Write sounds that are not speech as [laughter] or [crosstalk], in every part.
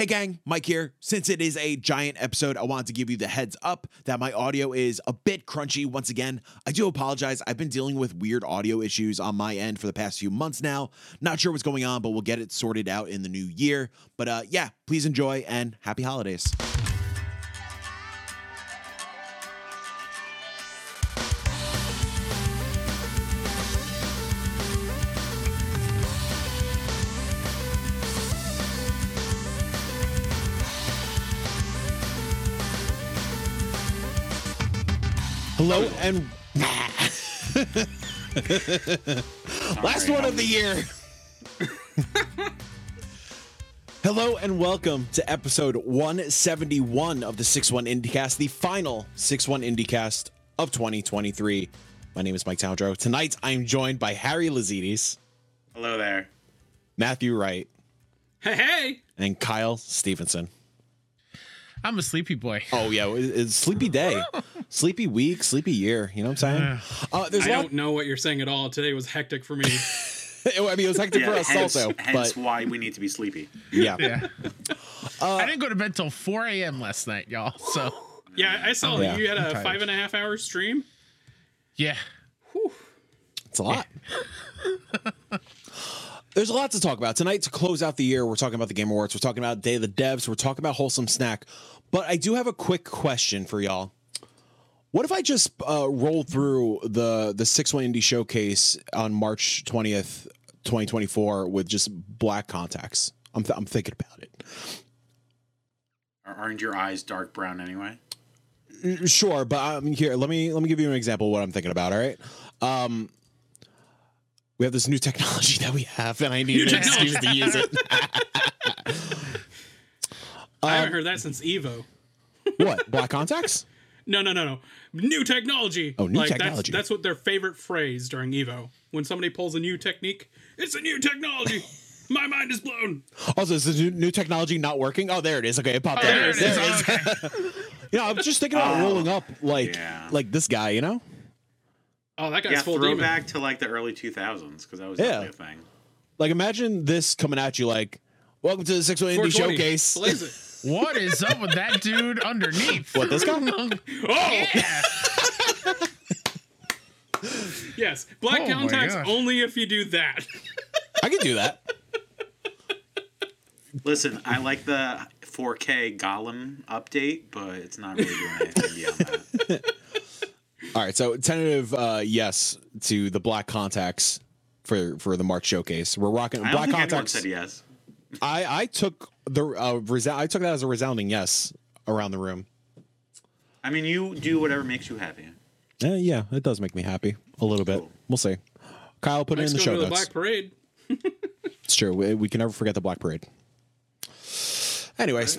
Hey gang, Mike here. Since it is a giant episode, I wanted to give you the heads up that my audio is a bit crunchy once again. I do apologize. I've been dealing with weird audio issues on my end for the past few months now. Not sure what's going on, but we'll get it sorted out in the new year. But uh, yeah, please enjoy and happy holidays. Hello and [laughs] last one of the year. [laughs] Hello and welcome to episode 171 of the 61 IndieCast, the final 61 IndieCast of 2023. My name is Mike Towndrow. Tonight I'm joined by Harry Lazidis. Hello there. Matthew Wright, Hey, hey! and Kyle Stevenson. I'm a sleepy boy. Oh yeah, it- it's sleepy day, [laughs] oh. Sleepy week, sleepy year. You know what I'm saying? Uh, there's I a lot. don't know what you're saying at all. Today was hectic for me. [laughs] I mean, it was hectic for us hence, also, hence but why we need to be sleepy. yeah. Yeah. [laughs] I didn't go to bed till 4 a.m. last night, y'all. So, yeah, I saw Yeah, you had a five and a half hour stream. yeah. It's a lot. [laughs] There's a lot to talk about tonight. To close out the year, we're talking about the Game Awards. We're talking about Day of the Devs. We're talking about Wholesome Snack. But I do have a quick question for y'all. What if I just uh, roll through the the six one indie showcase on March twentieth, twenty twenty four, with just black contacts? I'm th- I'm thinking about it. Ar- Aren't your eyes dark brown anyway? Sure, but um, here let me let me give you an example of what I'm thinking about. All right, um, we have this new technology [laughs] that we have, and I need New an excuse to use it. [laughs] I Um, haven't heard that since Evo. what black contacts? [laughs] No, no, no, no. New technology. Oh, new like, technology. That's, that's what their favorite phrase during Evo. When somebody pulls a new technique, it's a new technology. [laughs] My mind is blown. Also, is the new, new technology not working? Oh, there it is. Okay, it popped Oh, up. there it is. Okay. [laughs] You know, I'm just thinking about Oh, rolling up like yeah. like this guy. You know, Oh, that guy's Yeah, full demon. throwback to like the early 2000s because that was Yeah. definitely a thing. like imagine this coming at you like, "Welcome to the Six One Indie 420. Showcase." [laughs] Blaze it. What is up with that dude underneath? What this guy? [laughs] Oh, Yeah. [laughs] yes. Black Oh my contacts gosh. only if you do that. I can do that. Listen, I like the 4K Gollum update, but it's not really doing anything beyond that. [laughs] All right, so tentative uh, yes to the black contacts for for the March showcase. We're rocking I don't black think anyone contacts. said yes. I I took the uh, resou- I took that as a resounding yes around the room. I mean, you do whatever makes you happy. Eh, yeah, it does make me happy a little bit. Cool. We'll see. Kyle put it in the show to the notes. Black Parade. It's true. We, we can never forget the Black Parade. Anyways,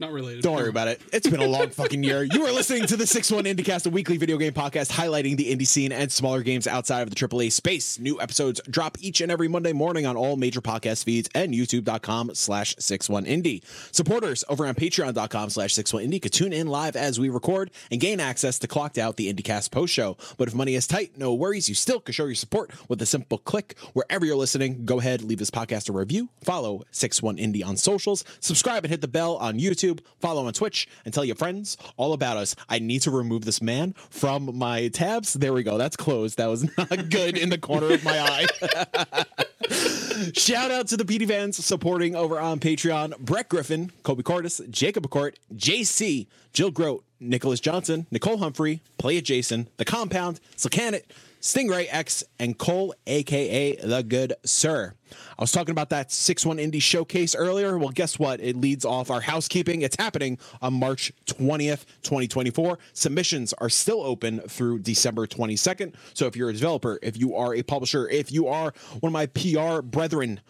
Not related. don't worry about it. It's been a [laughs] long fucking year. You are listening to the 6 1 IndieCast, a weekly video game podcast highlighting the indie scene and smaller games outside of the AAA space. New episodes drop each and every Monday morning on all major podcast feeds and youtube.com slash 61indie. Supporters over on patreon.com slash 61indie could tune in live as we record and gain access to Clocked Out, the IndieCast post show. But if money is tight, no worries. You still can show your support with a simple click. Wherever you're listening, go ahead, leave this podcast a review, follow 61indie on socials, subscribe and hit the bell on YouTube, follow on Twitch, and tell your friends all about us. I need to remove this man from my tabs. There we go. That's closed. That was [laughs] not good in the corner of my eye. [laughs] Shout out to the PD fans supporting over on Patreon Brett Griffin, Kobe Cordis, Jacob McCourt, JC, Jill Grote, Nicholas Johnson, Nicole Humphrey, Play It Jason, The Compound, Silcanet, Stingray X, and Cole, aka The Good Sir. I was talking about that 6 1 Indie showcase earlier. Well, guess what? It leads off our housekeeping. It's happening on March 20th, 2024. Submissions are still open through December 22nd. So if you're a developer, if you are a publisher, if you are one of my PR brethren,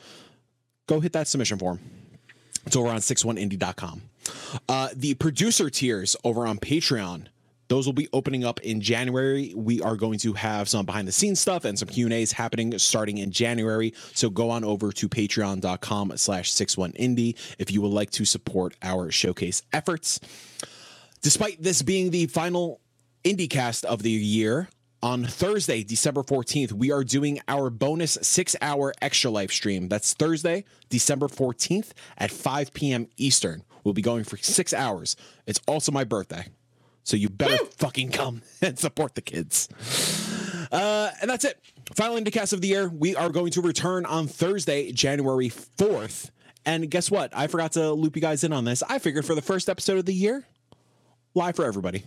go hit that submission form. It's over on 61indie.com. Uh, the producer tiers over on Patreon. Those will be opening up in January. We are going to have some behind the scenes stuff and some Q&As happening starting in January. So go on over to patreon.com slash 61indie if you would like to support our showcase efforts. Despite this being the final IndieCast of the year, on Thursday, December 14th, we are doing our bonus six hour extra live stream. That's Thursday, December 14th at 5 p.m. Eastern. We'll be going for six hours. It's also my birthday. So you better fucking come [laughs] and support the kids. Uh, and that's it. Final Indicast of the year. We are going to return on Thursday, January 4th. And guess what? I forgot to loop you guys in on this. I figured for the first episode of the year, live for everybody.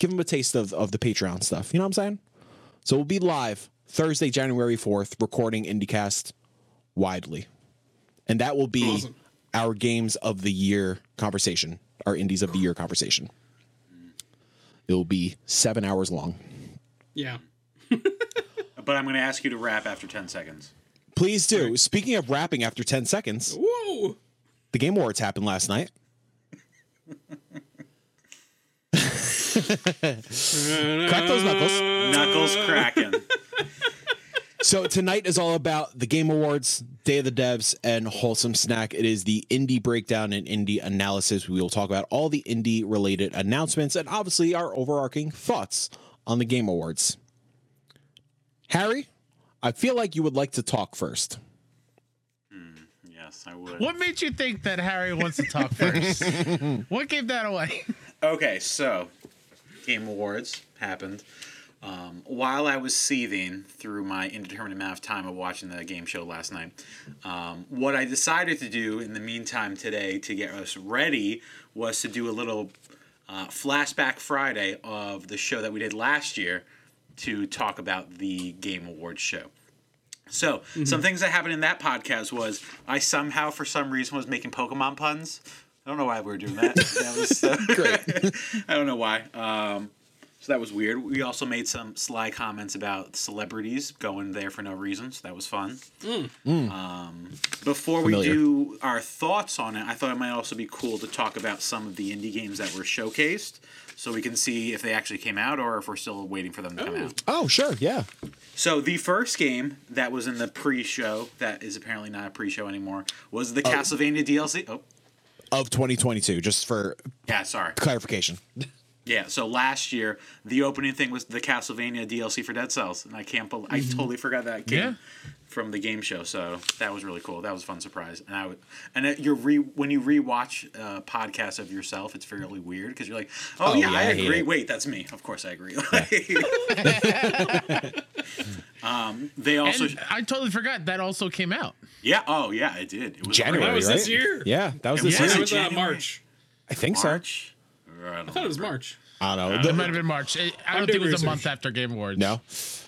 Give them a taste of, of the Patreon stuff. You know what I'm saying? So we'll be live Thursday, January 4th, recording IndieCast widely. And that will be Awesome. our games of the year conversation, our indies of the year conversation. It will be seven hours long. Yeah. [laughs] But I'm going to ask you to rap after 10 seconds. Please do. Speaking of rapping after 10 seconds, Whoa. the Game Awards happened last night. [laughs] [laughs] Crack those knuckles. Knuckles cracking. So tonight is all about the Game Awards, Day of the Devs, and Wholesome Snack. It is the indie breakdown and indie analysis. We will talk about all the indie related announcements and obviously our overarching thoughts on the Game Awards. Harry, I feel like you would like to talk first. Hmm, yes, I would. What made you think that Harry wants to talk [laughs] first? what gave that away? Okay, so Game Awards happened. Um, while I was seething through my indeterminate amount of time of watching the game show last night, um, what I decided to do in the meantime today to get us ready was to do a little uh, flashback Friday of the show that we did last year to talk about the Game Awards show. So, some things that happened in that podcast was I somehow, for some reason, was making Pokemon puns. I don't know why we were doing that. [laughs] that was uh, Great. [laughs] I don't know why. Um, so that was weird. We also made some sly comments about celebrities going there for no reason. So that was fun. Um, before we do our thoughts on it, I thought it might also be cool to talk about some of the indie games that were showcased, so we can see if they actually came out or if we're still waiting for them to come Oh. out. Oh, sure. Yeah. So the first game that was in the pre-show, that is apparently not a pre-show anymore, was the Castlevania DLC. Oh, Of 2022, just for yeah, sorry. clarification. [laughs] Yeah, so last year the opening thing was the Castlevania DLC for Dead Cells, and I can't believe I totally forgot that game Yeah. from the game show. So that was really cool. That was a fun surprise. And I would, and it, you're re when you rewatch uh, podcasts of yourself, it's fairly weird because you're like, oh, Oh, yeah, yeah, I I agree. Wait, that's me. Of course I agree. [laughs] um, they also, And I totally forgot that also came out. yeah, oh yeah, it did. It was January, That was right? this year? Yeah, that was It this was year. It was uh, March. I think so. March. I, I thought it was March. I don't know. It might have been March. I I I'm don't think it doing was a month after Game Awards. no.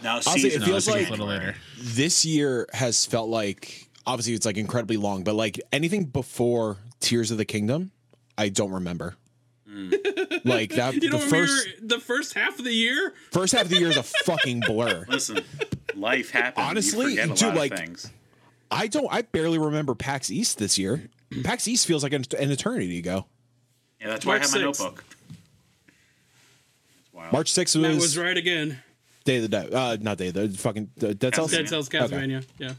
No, Honestly, it feels was like- a little later. this year has felt like obviously it's like incredibly long, but like anything before Tears of the Kingdom, I don't remember. Hmm. Like that, [laughs] You the don't remember first the first half of the year? first half of the year is a [laughs] fucking blur. Listen, life happens. Honestly, you forget a dude, lot like- of things. I don't. I barely remember PAX East this year. [clears throat] PAX East feels like an, an eternity ago. Yeah, that's why I March have my 6th. notebook. It's wild. March sixth That was, was right again. Day of the Dead. Uh, not Day of the fucking uh, Dead Cells. Dead Cells Castlevania. Yeah.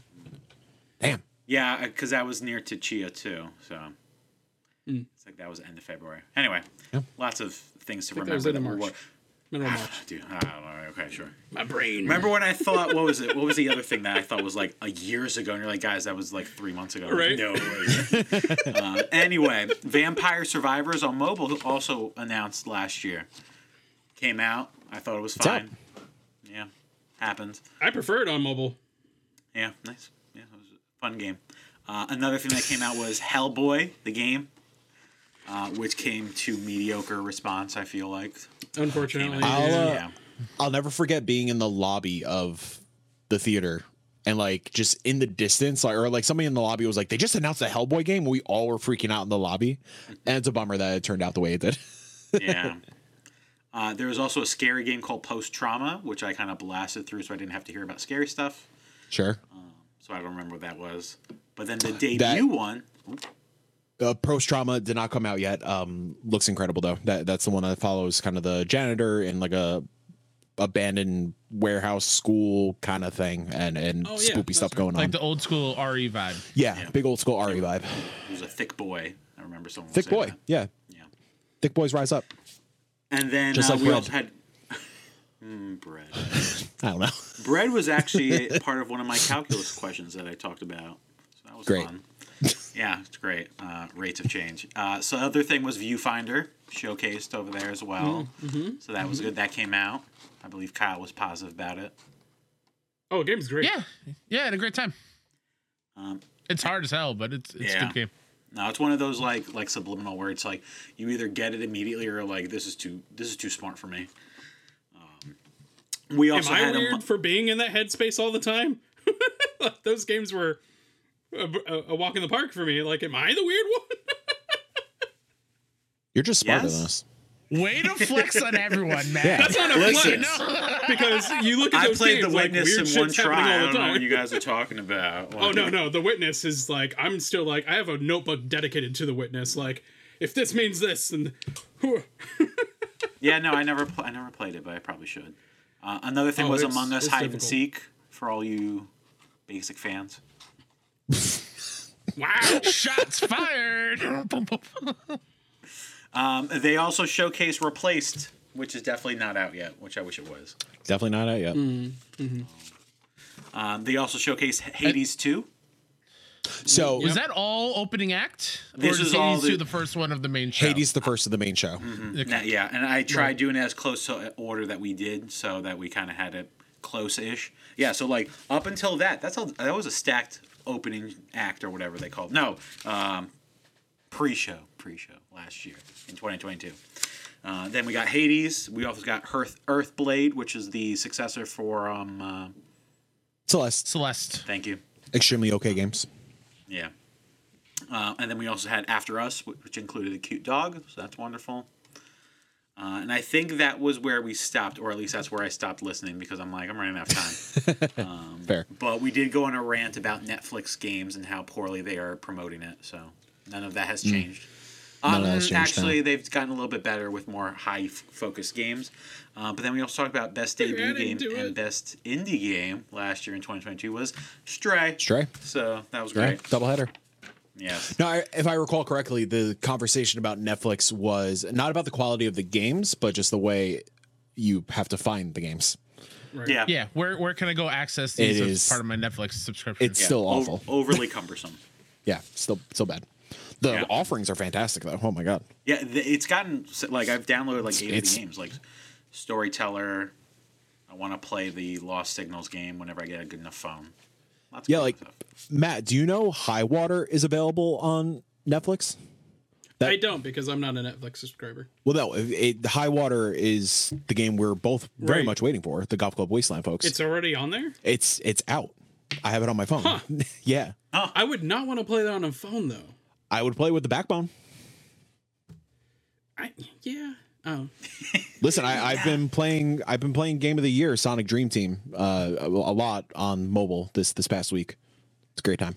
Damn. Yeah, because that was near to Chia too, so it's like that was end of February. Anyway, lots of things to think that remember. was end that of were March. what- Middle of March. Dude, I don't know. Okay, sure. My brain. Remember when I thought what was it? What was the other thing that I thought was like a years ago? And you're like, guys, that was like three months ago. Right. No way. uh, anyway, Vampire Survivors on mobile who also announced last year. Came out. I thought it was It's out. fine. Yeah, happened. I prefer it on mobile. Yeah, nice. Yeah, it was a fun game. Uh, another thing that came out was Hellboy, the game, uh, which came to mediocre response. I feel like. Unfortunately. I'll, uh, yeah. I'll never forget being in the lobby of the theater and like just in the distance, like or like somebody in the lobby was like, they just announced a Hellboy game. We all were freaking out in the lobby, and it's a bummer that it turned out the way it did. [laughs] yeah. Uh, there was also a scary game called Post Trauma, which I kind of blasted through, so I didn't have to hear about scary stuff. sure. So I don't remember what that was. But then the debut That- one, Uh, Post trauma did not come out yet. Um, looks incredible though. That that's the one that follows kind of the janitor in like a abandoned warehouse school kind of thing, and and Oh, yeah, spoopy that's stuff right. going Like on. Like the old school RE vibe. yeah, Yeah. big old school RE vibe. He was a thick boy. I remember someone Thick boy. that. Yeah, Yeah. thick boys rise up. And then Just uh, like we bread. also had [laughs] Mm, bread. [laughs] I don't know. bread was actually [laughs] part of one of my calculus questions that I talked about. So that was Great. fun. [laughs] Yeah, it's great. Uh, rates of change. Uh, so other thing was Viewfinder showcased over there as well. So that was good. That came out. I believe Kyle was positive about it. Oh, the game's great. Yeah, yeah, I had a great time. Um, It's hard as hell, but it's it's a good game. No, it's one of those like like Superliminal where it's like you either get it immediately or like this is too this is too smart for me. Um, we Am I had weird a for being in that headspace all the time? [laughs] Those games were a, a, a walk in the park for me. Like, am I the weird one? You're just smarter Yes. than us. Way to flex [laughs] on everyone, man. Yeah. That's not a Listen. flex [laughs] because you look at those I played games the like witness weird in one shit's try. I don't the know what you guys are talking about. Oh no, no. The witness is like I'm still like I have a notebook dedicated to the witness. Like if this means this and [laughs] Yeah, no, I never pl- I never played it, but I probably should. Uh, another thing Oh, was Among Us it's Hide and. Seek for all you basic fans. Wow. Shots fired. [laughs] Um, they also showcased Replaced, which is definitely not out yet, which I wish it was. Definitely not out yet. Um, they also showcased Hades 2. So Was that all opening act? This or is is all the- the first one of the main show? Hades the first of the main show. Nah, yeah, and I tried doing it as close to order that we did, so that we kind of had it close-ish. Yeah, so like up until that, that's all. That was a stacked opening act or whatever they called. No, um, pre-show, pre-show last year in 2022. Uh, then we got Hades. We also got Earth Earthblade, which is the successor for. Um, uh, Celeste, Celeste. thank you. extremely okay games. Yeah. Uh, and then we also had After Us, which included a cute dog, so that's wonderful. Uh, and I think that was where we stopped, or at least that's where I stopped listening because I'm like, I'm running out of time. [laughs] Fair. but we did go on a rant about Netflix games and how poorly they are promoting it, so none of that has changed. Mm. None Um, has changed, actually, no. they've gotten a little bit better with more high f- focus games. Uh, but then we also talked about best debut game and it. best indie game last year in 2022 was Stray. Stray, So that was right? great. Doubleheader. Yeah. Now, I, if I recall correctly, the conversation about Netflix was not about the quality of the games, but just the way you have to find the games. Right. Yeah. Yeah, where where can I go access these It as is- part of my Netflix subscription? It's Yeah, still ov- awful. overly [laughs] cumbersome. Yeah, still still bad. The Yeah. offerings are fantastic though. Oh my god. Yeah, th- it's gotten like I've downloaded like eight of the games, like Storyteller. I want to play the Lost Signals game whenever I get a good enough phone. Lots of Yeah, like stuff. Matt, do you know High Water is available on Netflix? That- I don't because I'm not a Netflix subscriber. Well, no, it, it, High Water is the game we're both very Right. much waiting for. The Golf Club Wasteland folks. It's already on there. it's it's out. I have it on my phone. Huh. [laughs] yeah, I would not want to play that on a phone though. I would play with the backbone. I yeah. Oh, Listen, I, I've been playing. I've been playing Game of the Year, Sonic Dream Team, uh, a, a lot on mobile this this past week. It's a great time.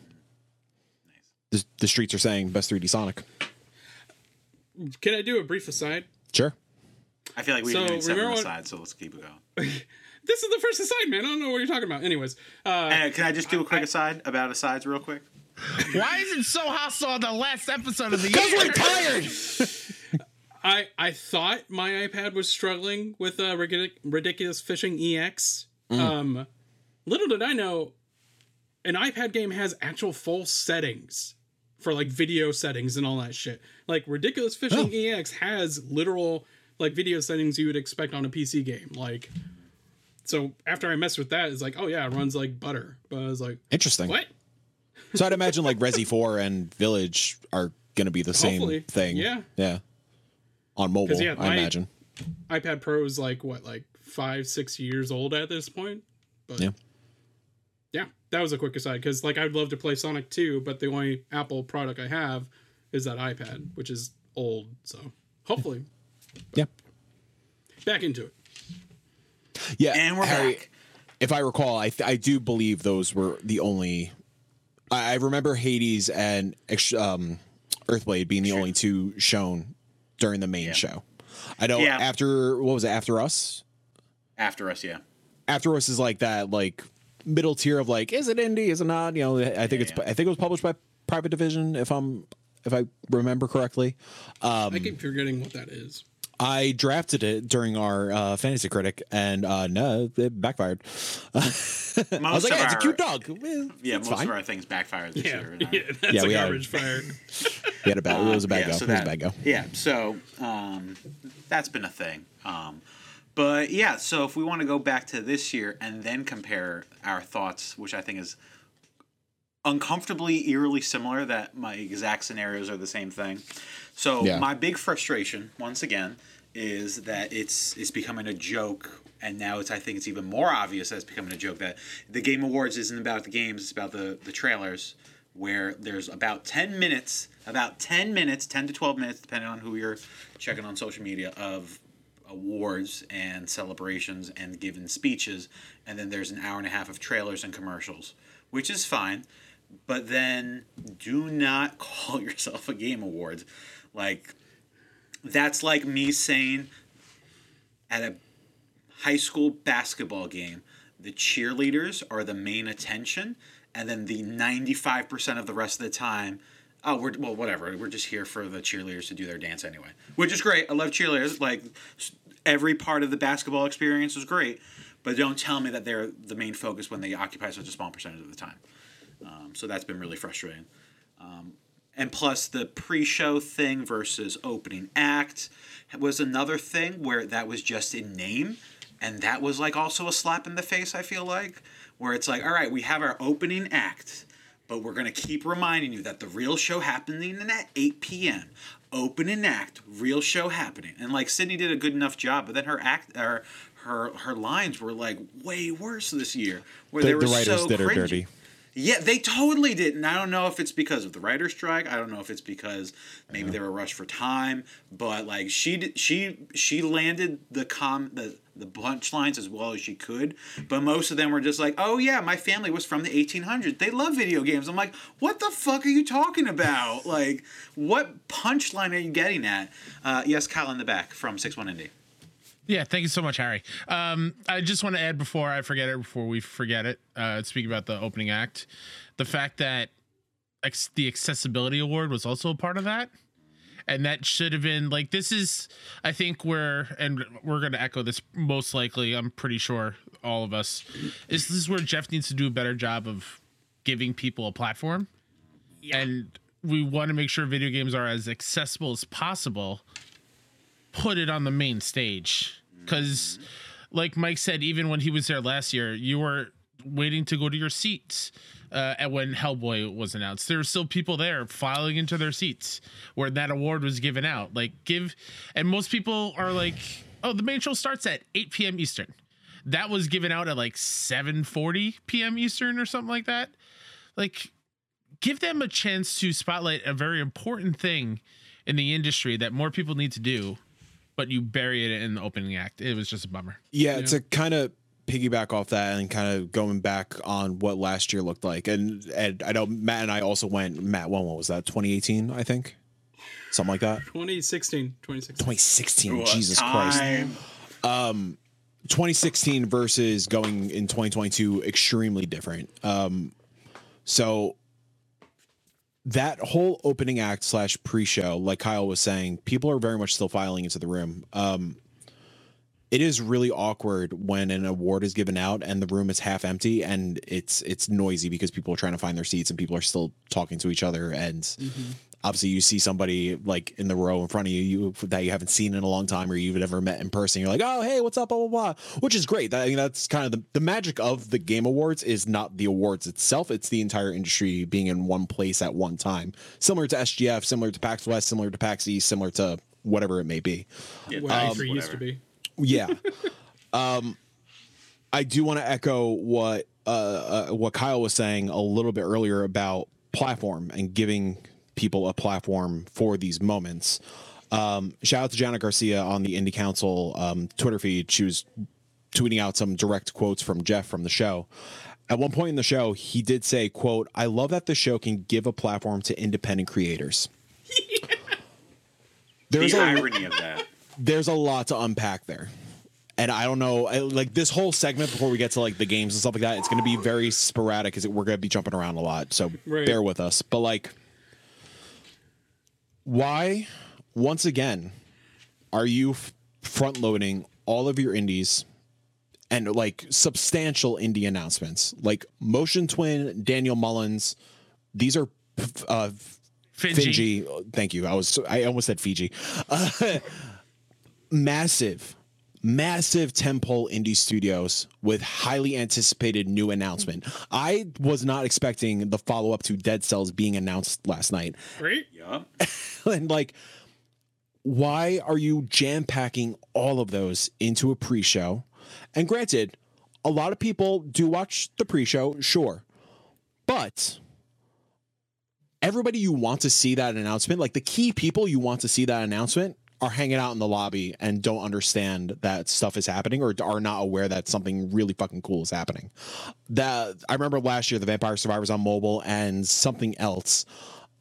The, the streets are saying best 3D Sonic. can I do a brief aside? Sure. I feel like we've So, been doing seven remember what- aside, so let's keep it going. [laughs] This is the first aside, man. I don't know what you're talking about. Anyways, uh, Uh, can I just do a quick aside about asides real quick? Why is it so hostile on the last episode of the year? Because we're tired. [laughs] I I thought my iPad was struggling with uh, ridic- ridiculous fishing EX. Um, little did I know, an iPad game has actual full settings for like video settings and all that shit. Like ridiculous fishing EX has literal like video settings you would expect on a PC game. Like, so after I messed with that, it's like, oh yeah, it runs like butter. But I was like, Interesting. what? So I'd imagine like Resi 4 and Village are going to be the [laughs] same Hopefully. thing. Yeah. Yeah. On mobile, yeah, I my- imagine. iPad Pro is like what, like five, six years old at this point. But Yeah. yeah, that was a quick aside because like I'd love to play Sonic 2, but the only Apple product I have is that iPad, which is old. So hopefully, Yeah. back into it. Yeah. And we're Harry, back. if I recall, I th- I do believe those were the only. I, I remember Hades and um, Earthblade being the only two shown during the main Yeah. show. I know Yeah. after what was it? After Us. After us, yeah. After Us is like that, like middle tier of like, is it indie? Is it not? You know, I think it's. yeah. I think it was published by Private Division, if I'm if I remember correctly. Um, I keep forgetting what that is. I drafted it during our uh, fantasy critic, and uh, no, it backfired. [laughs] I was like, of yeah, it's a cute dog. Eh, Yeah, most fine. of our things backfired this Yeah, year. [laughs] yeah that's Yeah, a we had- garbage fire. [laughs] We had a bad. it was a bad yeah, go. so it was a that- bad go. Yeah, so um, that's been a thing. Um, but yeah, so if we want to go back to this year and then compare our thoughts, which I think is uncomfortably eerily similar, that my exact scenarios are the same thing. So Yeah. my big frustration, once again, is that it's it's becoming a joke and now it's I think it's even more obvious that it's becoming a joke that the Game Awards isn't about the games, it's about the the trailers where there's about 10 minutes, about 10 minutes, 10 to 12 minutes depending on who you're checking on social media of awards and celebrations and given speeches and then there's an hour and a half of trailers and commercials, which is fine. But then do not [laughs] call yourself a Game Awards. Like that's like me saying at a high school basketball game, the cheerleaders are the main attention, and then the 95% of the rest of the time, oh, we're, well, whatever. We're just here for the cheerleaders to do their dance anyway, which is great. I love cheerleaders. Like, every part of the basketball experience was great, but don't tell me that they're the main focus when they occupy such a small percentage of the time. Um, so that's been really frustrating and plus the pre-show thing versus opening act was another thing where that was just in name and that was like also a slap in the face i feel like where it's like all right we have our opening act but we're going to keep reminding you that the real show happening at 8 p.m opening act real show happening and like sydney did a good enough job but then her act or her her lines were like way worse this year where The, they were the writers so did cringy. dirty. Yeah, they totally did. And I don't know if it's because of the writer's strike. I don't know if it's because maybe they were rushed for time. But like she she she landed the com the the punchlines as well as she could. But most of them were just like, oh yeah, my family was from the 1800s. They love video games. I'm like, what the fuck are you talking about? Like, what punchline are you getting at? Uh, yes, Kyle in the back from Six One Indie. Yeah, thank you so much, Harry. Um, I just want to add before I forget it, before we forget it, uh, speaking about the opening act, the fact that ex- the accessibility award was also a part of that. And that should have been like this is I think where and we're gonna echo this most likely, I'm pretty sure all of us, is this is where Jeff needs to do a better job of giving people a platform. And we want to make sure video games are as accessible as possible put it on the main stage because like mike said even when he was there last year you were waiting to go to your seats uh, and when hellboy was announced. There were still people there filing into their seats where that award was given out. Like give and most people are like oh the main show starts at 8 p.m eastern. That was given out at like 7:40 p.m eastern or something like that. Like give them a chance to spotlight a very important thing in the industry that more people need to do but you bury it in the opening act. It was just a bummer. Yeah, to kind of piggyback off that and kind of going back on what last year looked like. And and I know Matt and I also went. Matt, when what was that? 2018, I think, something like that. 2016, 2016. 2016. What Jesus Christ. time. 2016 versus going in 2022 extremely different. Um, so that whole opening act slash pre-show, like Kyle was saying, people are very much still filing into the room. Um, it is really awkward when an award is given out and the room is half empty and it's it's noisy because people are trying to find their seats and people are still talking to each other. And obviously you see somebody like in the row in front of you, you that you haven't seen in a long time or you've never met in person you're like oh hey what's up blah blah blah which is great. That, I mean, that's kind of the, the magic of the game awards is not the awards itself. It's the entire industry being in one place at one time. Similar to sgf similar to pax west similar to pax east similar to whatever it may be. Yeah, What um, E3 used to be. Yeah. [laughs] um, I do want to echo what uh, uh, what Kyle was saying a little bit earlier about platform and giving people a platform for these moments. Um, shout out to Janet Garcia on the Indie Council um, Twitter feed. She was tweeting out some direct quotes from Jeff from the show. At one point in the show, he did say, "quote I love that the show can give a platform to independent creators." [laughs] There's the irony of that. There's a lot to unpack there. And I don't know, I, like this whole segment before we get to like the games and stuff like that, it's going to be very sporadic because we're going to be jumping around a lot. So Right. bear with us. But like, why, once again, are you f- front loading all of your indies and like substantial indie announcements, like Motion Twin, Daniel Mullins. These are uh, Finji. Fiji. Thank you. I was I almost said Fiji. Uh, [laughs] massive, massive temple indie studios with highly anticipated new announcement. I was not expecting the follow up to Dead Cells being announced last night, Right? [laughs] Yeah. and like. Why are you jam packing all of those into a pre show? And granted, a lot of people do watch the pre show, sure. But everybody you want to see that announcement, like the key people you want to see that announcement, are hanging out in the lobby and don't understand that stuff is happening or are not aware that something really fucking cool is happening. That I remember last year the Vampire Survivors on mobile and something else.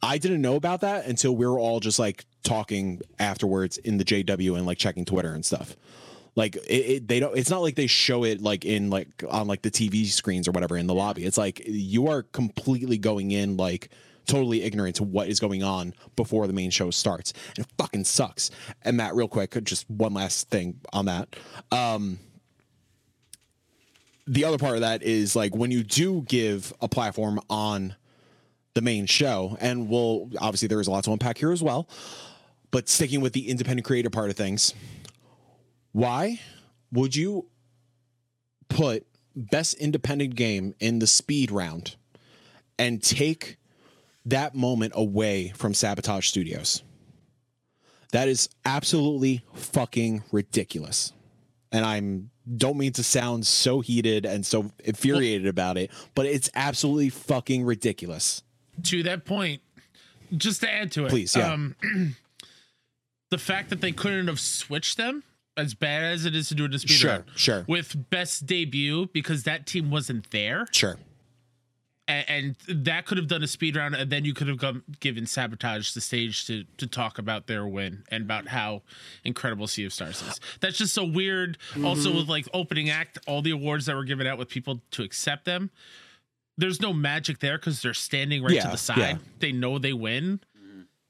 I didn't know about that until we were all just like talking afterwards in the JW and like checking Twitter and stuff. Like it, it, they don't. It's not like they show it like in like on like the TV screens or whatever in the lobby. It's like you are completely going in like totally ignorant to what is going on before the main show starts, and it fucking sucks. And Matt, real quick, just one last thing on that. Um, the other part of that is like when you do give a platform on the main show, and we'll obviously there is a lot to unpack here as well. But sticking with the independent creator part of things, why would you put best independent game in the speed round and take that moment away from Sabotage Studios? That is absolutely fucking ridiculous. And I'm don't mean to sound so heated and so infuriated about it, but it's absolutely fucking ridiculous. to that point, just to add to it, Please, yeah. um, [clears throat] the fact that they couldn't have switched them, as bad as it is to do a speed Sure, round, sure. with best debut because that team wasn't there, Sure. And, and that could have done a speed round, and then you could have gone, given sabotage the stage to to talk about their win and about how incredible Sea of Stars is. That's just so weird. Also, Mm-hmm. with like opening act, all the awards that were given out with people to accept them. There's no magic there because they're standing right to the side. yeah. They know they win.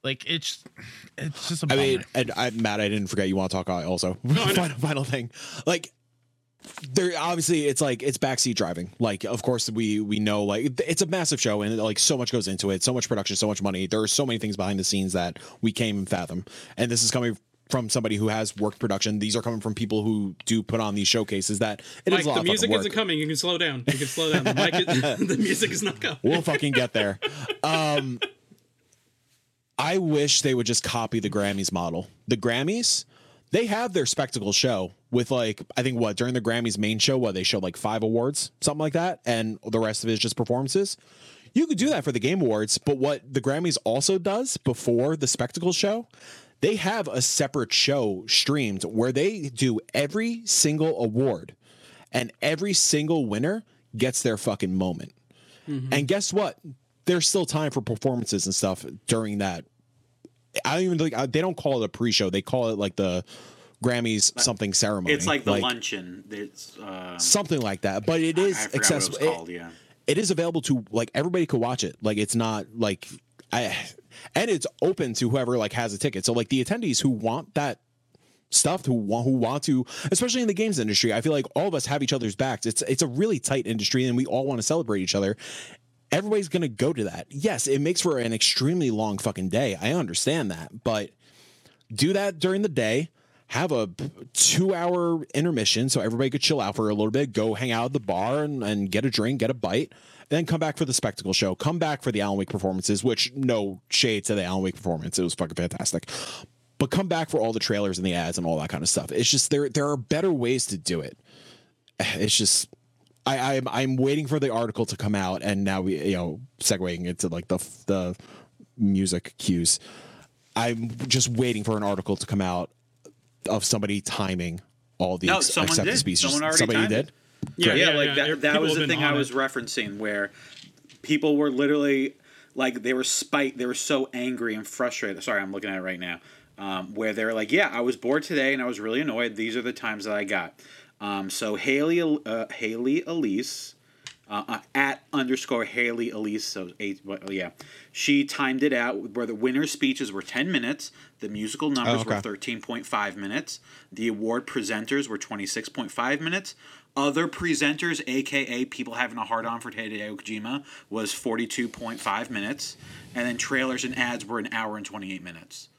Like it's it's just a I mean, and I, Matt, I didn't forget you want to talk uh, also. [laughs] final, final thing, like there obviously it's like it's backseat driving. Like, of course we we know like it's a massive show and like so much goes into it, so much production, so much money. There are so many things behind the scenes that we can't even fathom. And this is coming from somebody who has worked production. These are coming from people who do put on these showcases. That it is Mike, a lot the of music isn't coming. You can slow down. You can slow down. The, mic is, [laughs] the music is not coming. We'll fucking get there. Um, I wish they would just copy the Grammys model. The Grammys, they have their spectacle show with like I think what during the Grammys main show, what they show like five awards, something like that, and the rest of it is just performances. You could do that for the Game Awards, but what the Grammys also does before the spectacle show, they have a separate show streamed where they do every single award and every single winner gets their fucking moment. Mm-hmm. And guess what? There's still time for performances and stuff during that. I don't even think they don't call it a pre-show. They call it like the Grammys something ceremony. It's like the luncheon. It's uh, something like that. But it is I forgot accessible. it called. yeah. it is available to like everybody could watch it. Like it's not like I and it's open to whoever like has a ticket. So like the attendees who want that stuff who want who want to especially in the games industry i feel like all of us have each other's backs it's it's a really tight industry and we all want to celebrate each other everybody's going to go to that yes it makes for an extremely long fucking day i understand that but do that during the day have a two hour intermission so everybody could chill out for a little bit go hang out at the bar and, and get a drink get a bite then come back for the spectacle show come back for the alan wake performances which no shade to the alan wake performance it was fucking fantastic but come back for all the trailers and the ads and all that kind of stuff it's just there there are better ways to do it [sighs] it's just I, I'm I'm waiting for the article to come out, and now we you know segueing into like the the music cues. I'm just waiting for an article to come out of somebody timing all the No, ex- someone accepted did. speeches. Someone already somebody timed did. it. Yeah, yeah, like that, that was the been thing I was it. referencing where people were literally like they were spite they were so angry and frustrated sorry i'm looking at it right now um, where they're like yeah i was bored today and i was really annoyed these are the times that i got um, so haley uh, haley elise uh, uh, at underscore Haley Elise. So eight, well, yeah, she timed it out where the winner's speeches were ten minutes. The musical numbers okay. were thirteen point five minutes. The award presenters were twenty six point five minutes. Other presenters, aka people having a hard on for Hideo Kojima, was forty two point five minutes, and then trailers and ads were an hour and twenty eight minutes.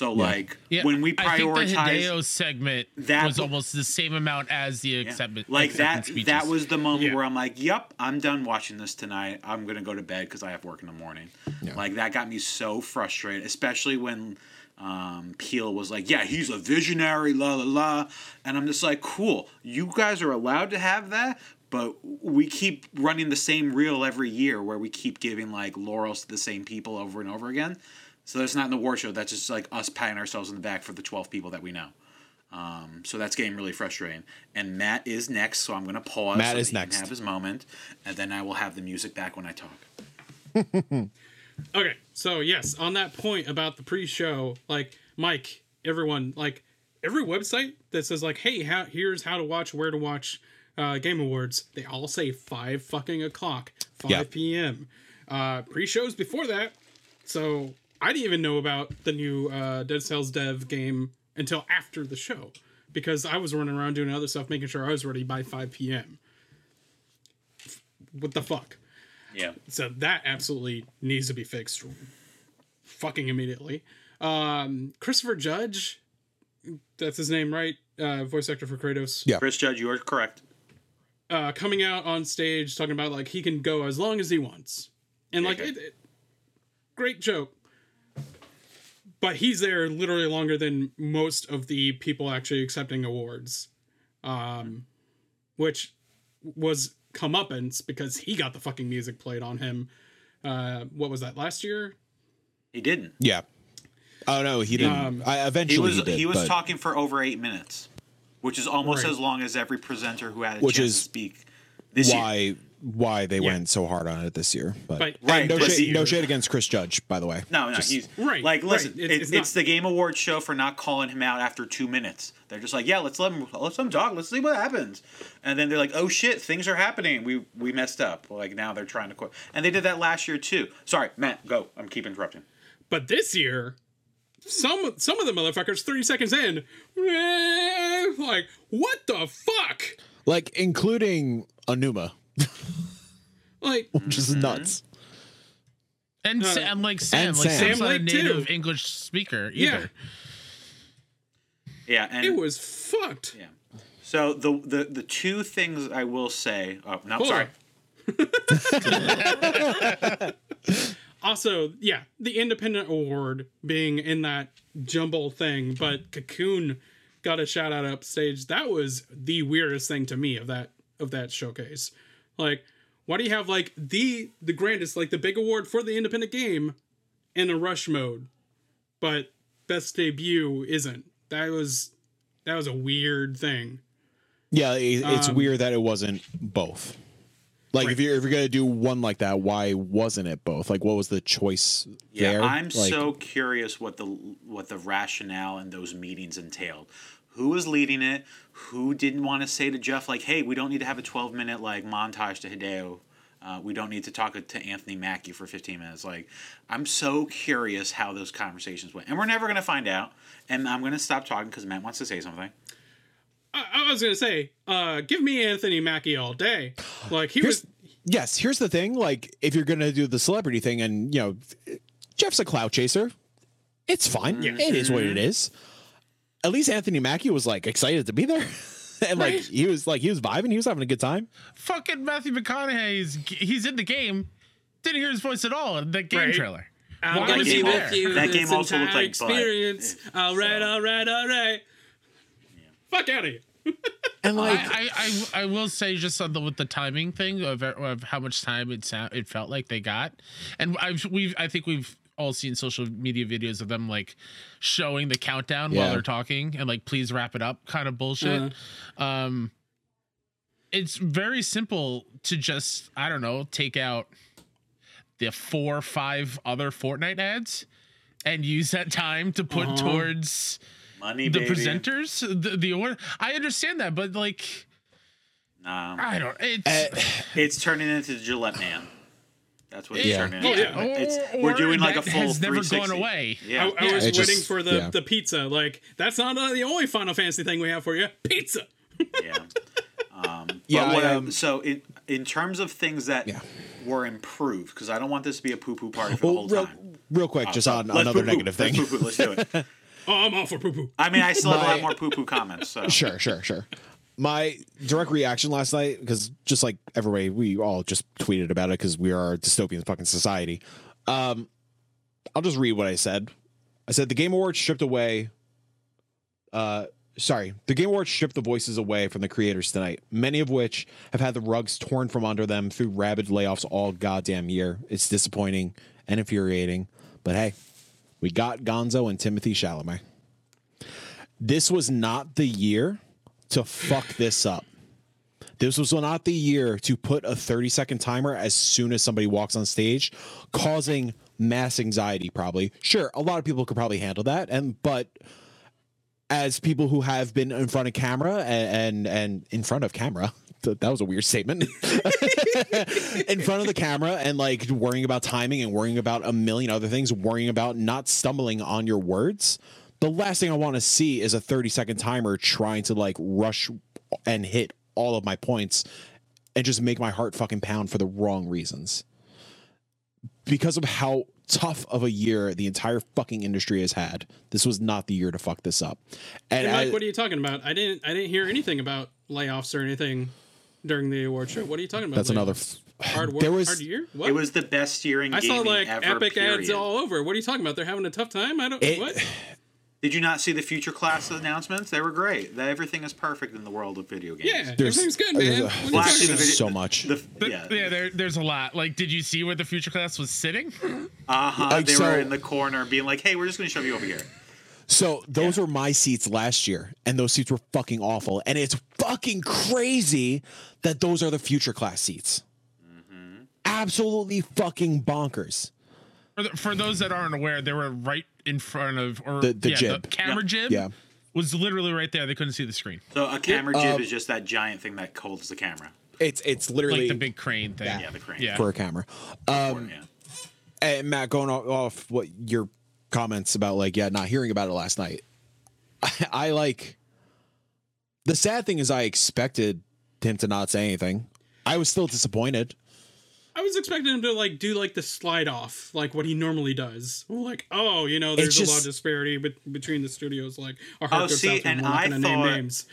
So like Yeah, when we prioritize I think the prioritize Hideo segment that- was almost the same amount as the acceptance. like that speeches. that was the moment Yeah. where i'm like yep i'm done watching this tonight i'm gonna go to bed because i have work in the morning like that got me so frustrated especially when um, Peele was like, "Yeah, he's a visionary, la la la," and I'm just like, "Cool, you guys are allowed to have that, but we keep running the same reel every year, where we keep giving like laurels to the same people over and over again. So that's not in the war show. That's just like us patting ourselves on the back for the 12 people that we know. Um, so that's getting really frustrating. And Matt is next, so I'm going to pause. Matt so is that he next. have his moment, and then I will have the music back when I talk. [laughs] Okay, so yes, on that point about the pre-show, like Mike, everyone, like every website that says like, "Hey, how, here's how to watch, where to watch uh, Game Awards," they all say five fucking o'clock, five Yeah. p.m. Uh, pre-shows before that, so I didn't even know about the new uh, Dead Cells dev game until after the show because I was running around doing other stuff, making sure I was ready by five p.m. What the fuck? Yeah. So that absolutely needs to be fixed fucking immediately. Um, Christopher Judge, that's his name, right? Uh, voice actor for Kratos. Yeah. Chris Judge, you are correct. Uh, coming out on stage talking about like he can go as long as he wants. And like, Okay. it, it- great joke. But he's there literally longer than most of the people actually accepting awards. Um, which was comeuppance because he got the fucking music played on him. Uh, what was that last year? He didn't. Yeah. Oh no, he didn't. Um, I eventually He was he, did, he was but- talking for over eight minutes, which is almost Right. as long as every presenter who had a Which chance is to speak this year. Why why they Yeah. went so hard on it this year. But, But- Right, no but shade, no shade against Chris Judge, by the way. No, no, Just- he's Right, Like, listen, It's- it's, it's it's, the Game Awards show for not calling him out after two minutes. They're just like, yeah, let's let him, let's let him talk. Let's see what happens. And then they're like, oh shit, things are happening. We we messed up. Like now they're trying to quit. And they did that last year too. Sorry, Matt, go. I'm keep interrupting. But this year, some some of the motherfuckers, 30 seconds in, eh, like, what the fuck? like including Anuma, [laughs] Like, which is Mm-hmm. nuts. and, Sa- Uh, and like Sam, and like Sam. Sam's Sam not a native too. English speaker Yeah. either. Yeah, and it was fucked. yeah. So the the the two things I will say. Oh no, Hold sorry. [laughs] Also, yeah, the Independent Award being in that jumble thing, but Cocoon got a shout out upstage. That was the weirdest thing to me of that of that showcase. Like, why do you have like the the grandest, like the big award for the independent game in a rush mode, but best debut isn't? That was that was a weird thing. Yeah, it, it's Um, weird that it wasn't both. Like if you're if you're gonna do one like that, why wasn't it both? Like what was the choice Yeah, there? I'm Like, so curious what the what the rationale in those meetings entailed. Who was leading it? Who didn't want to say to Jeff like, "Hey, we don't need to have a 12 minute like montage to Hideo. Uh, we don't need to talk to Anthony Mackie for 15 minutes." Like, I'm so curious how those conversations went, and we're never gonna find out. And I'm gonna stop talking because Matt wants to say something. I, I was gonna say, uh, give me Anthony Mackie all day. [sighs] Like he here's was yes, here's the thing. Like if you're gonna do the celebrity thing, and you know, Jeff's a clout chaser, it's fine. It is what it is. At least Anthony Mackie was like excited to be there, [laughs] and like he was like he was vibing. He was having a good time. Fucking Matthew McConaughey's he's in the game. Didn't hear his voice at all in that game Right. trailer. I'm Why gonna was be he there? you That game also looked like Bud. experience. All right, all right, all right. Fuck out of here. [laughs] And like I, I, I, I will say just on the with the timing thing of, of how much time it sound, it felt like they got, and I've we've I think we've all seen social media videos of them like showing the countdown while they're talking and like please wrap it up kind of bullshit. Um, it's very simple to just I don't know take out the four or five other Fortnite ads and use that time to put Uh-huh. towards Money, the baby. presenters the, the award i understand that but like Nah, I don't. It's Uh, it's turning into Gillette Man. That's what it's yeah, turning Oh, into. yeah. It's, we're doing like a full has never 360. gone away. Yeah. I, I was It waiting just- for the, yeah. the pizza. Like, that's not uh, the only Final Fantasy thing we have for you. Pizza. yeah. [laughs] Um, Yeah, what I, I- um, so in in terms of things that Yeah. were improved, because I don't want this to be a poo poo party for the whole real, time. real quick, just on another poo-poo. negative thing. Let's, poo-poo. Let's do it. [laughs] Oh, I'm all for poo poo. I mean, I still have a lot more poo poo comments. So Sure, sure, sure. My direct reaction last night, because just like everybody, we all just tweeted about it because we are a dystopian fucking society. Um, I'll just read what I said. I said the Game Awards stripped away. Uh, sorry, the Game Awards stripped the voices away from the creators tonight. Many of which have had the rugs torn from under them through rabid layoffs all goddamn year. It's disappointing and infuriating, but hey, we got Gonzo and Timothy Chalamet. This was not the year to fuck this up. This was not the year to put a 30 second timer as soon as somebody walks on stage, causing mass anxiety, probably. Sure, a lot of people could probably handle that. And, but as people who have been in front of camera and, and, and in front of camera, that was a weird statement. [laughs] in front of the camera and like worrying about timing and worrying about a million other things, worrying about not stumbling on your words. The last thing I want to see is a 30 second timer trying to like rush and hit all of my points and just make my heart fucking pound for the wrong reasons. Because of how tough of a year the entire fucking industry has had, this was not the year to fuck this up. And And Mike, I- what are you talking about? I didn't I didn't hear anything about layoffs or anything during the award show. What are you talking about? that's another. F- hard work, there was hard year. What? it was the best year in I saw like ever. epic ads all over. What are you talking about? They're having a tough time. I don't. It- what? Did you not see the future class announcements? They were great. Everything is perfect in the world of video games. Yeah, There's- everything's good, man. a- What are Well, actually, video- so much. The, yeah, yeah, there, there's a lot. Like, did you see where the future class was sitting? uh huh. Like, They so- were in the corner, being like, "Hey, we're just going to shove you over here." So those were my seats last year, and those seats were fucking awful. And it's fucking crazy that those are the future class seats. Absolutely fucking bonkers. For, the, for those that aren't aware, they were right in front of or The- the yeah, jib. the camera Yeah. jib. Yeah. was literally right there. They couldn't see the screen, So a camera jib Um, is just that giant thing that holds the camera. It's it's literally like the big crane thing. Yeah, the crane. Yeah. for a camera. Um, yeah. and Matt, going off, off what your comments about like yeah, not hearing about it last night. [laughs] I, I like. The sad thing is, I expected him to not say anything. I was still disappointed. I was expecting him to like do like the slide off, like what he normally does. Like, oh, you know, there's a lot of disparity be- between the studios. Like, our Oh, goes see, out to and I gonna name thought- names.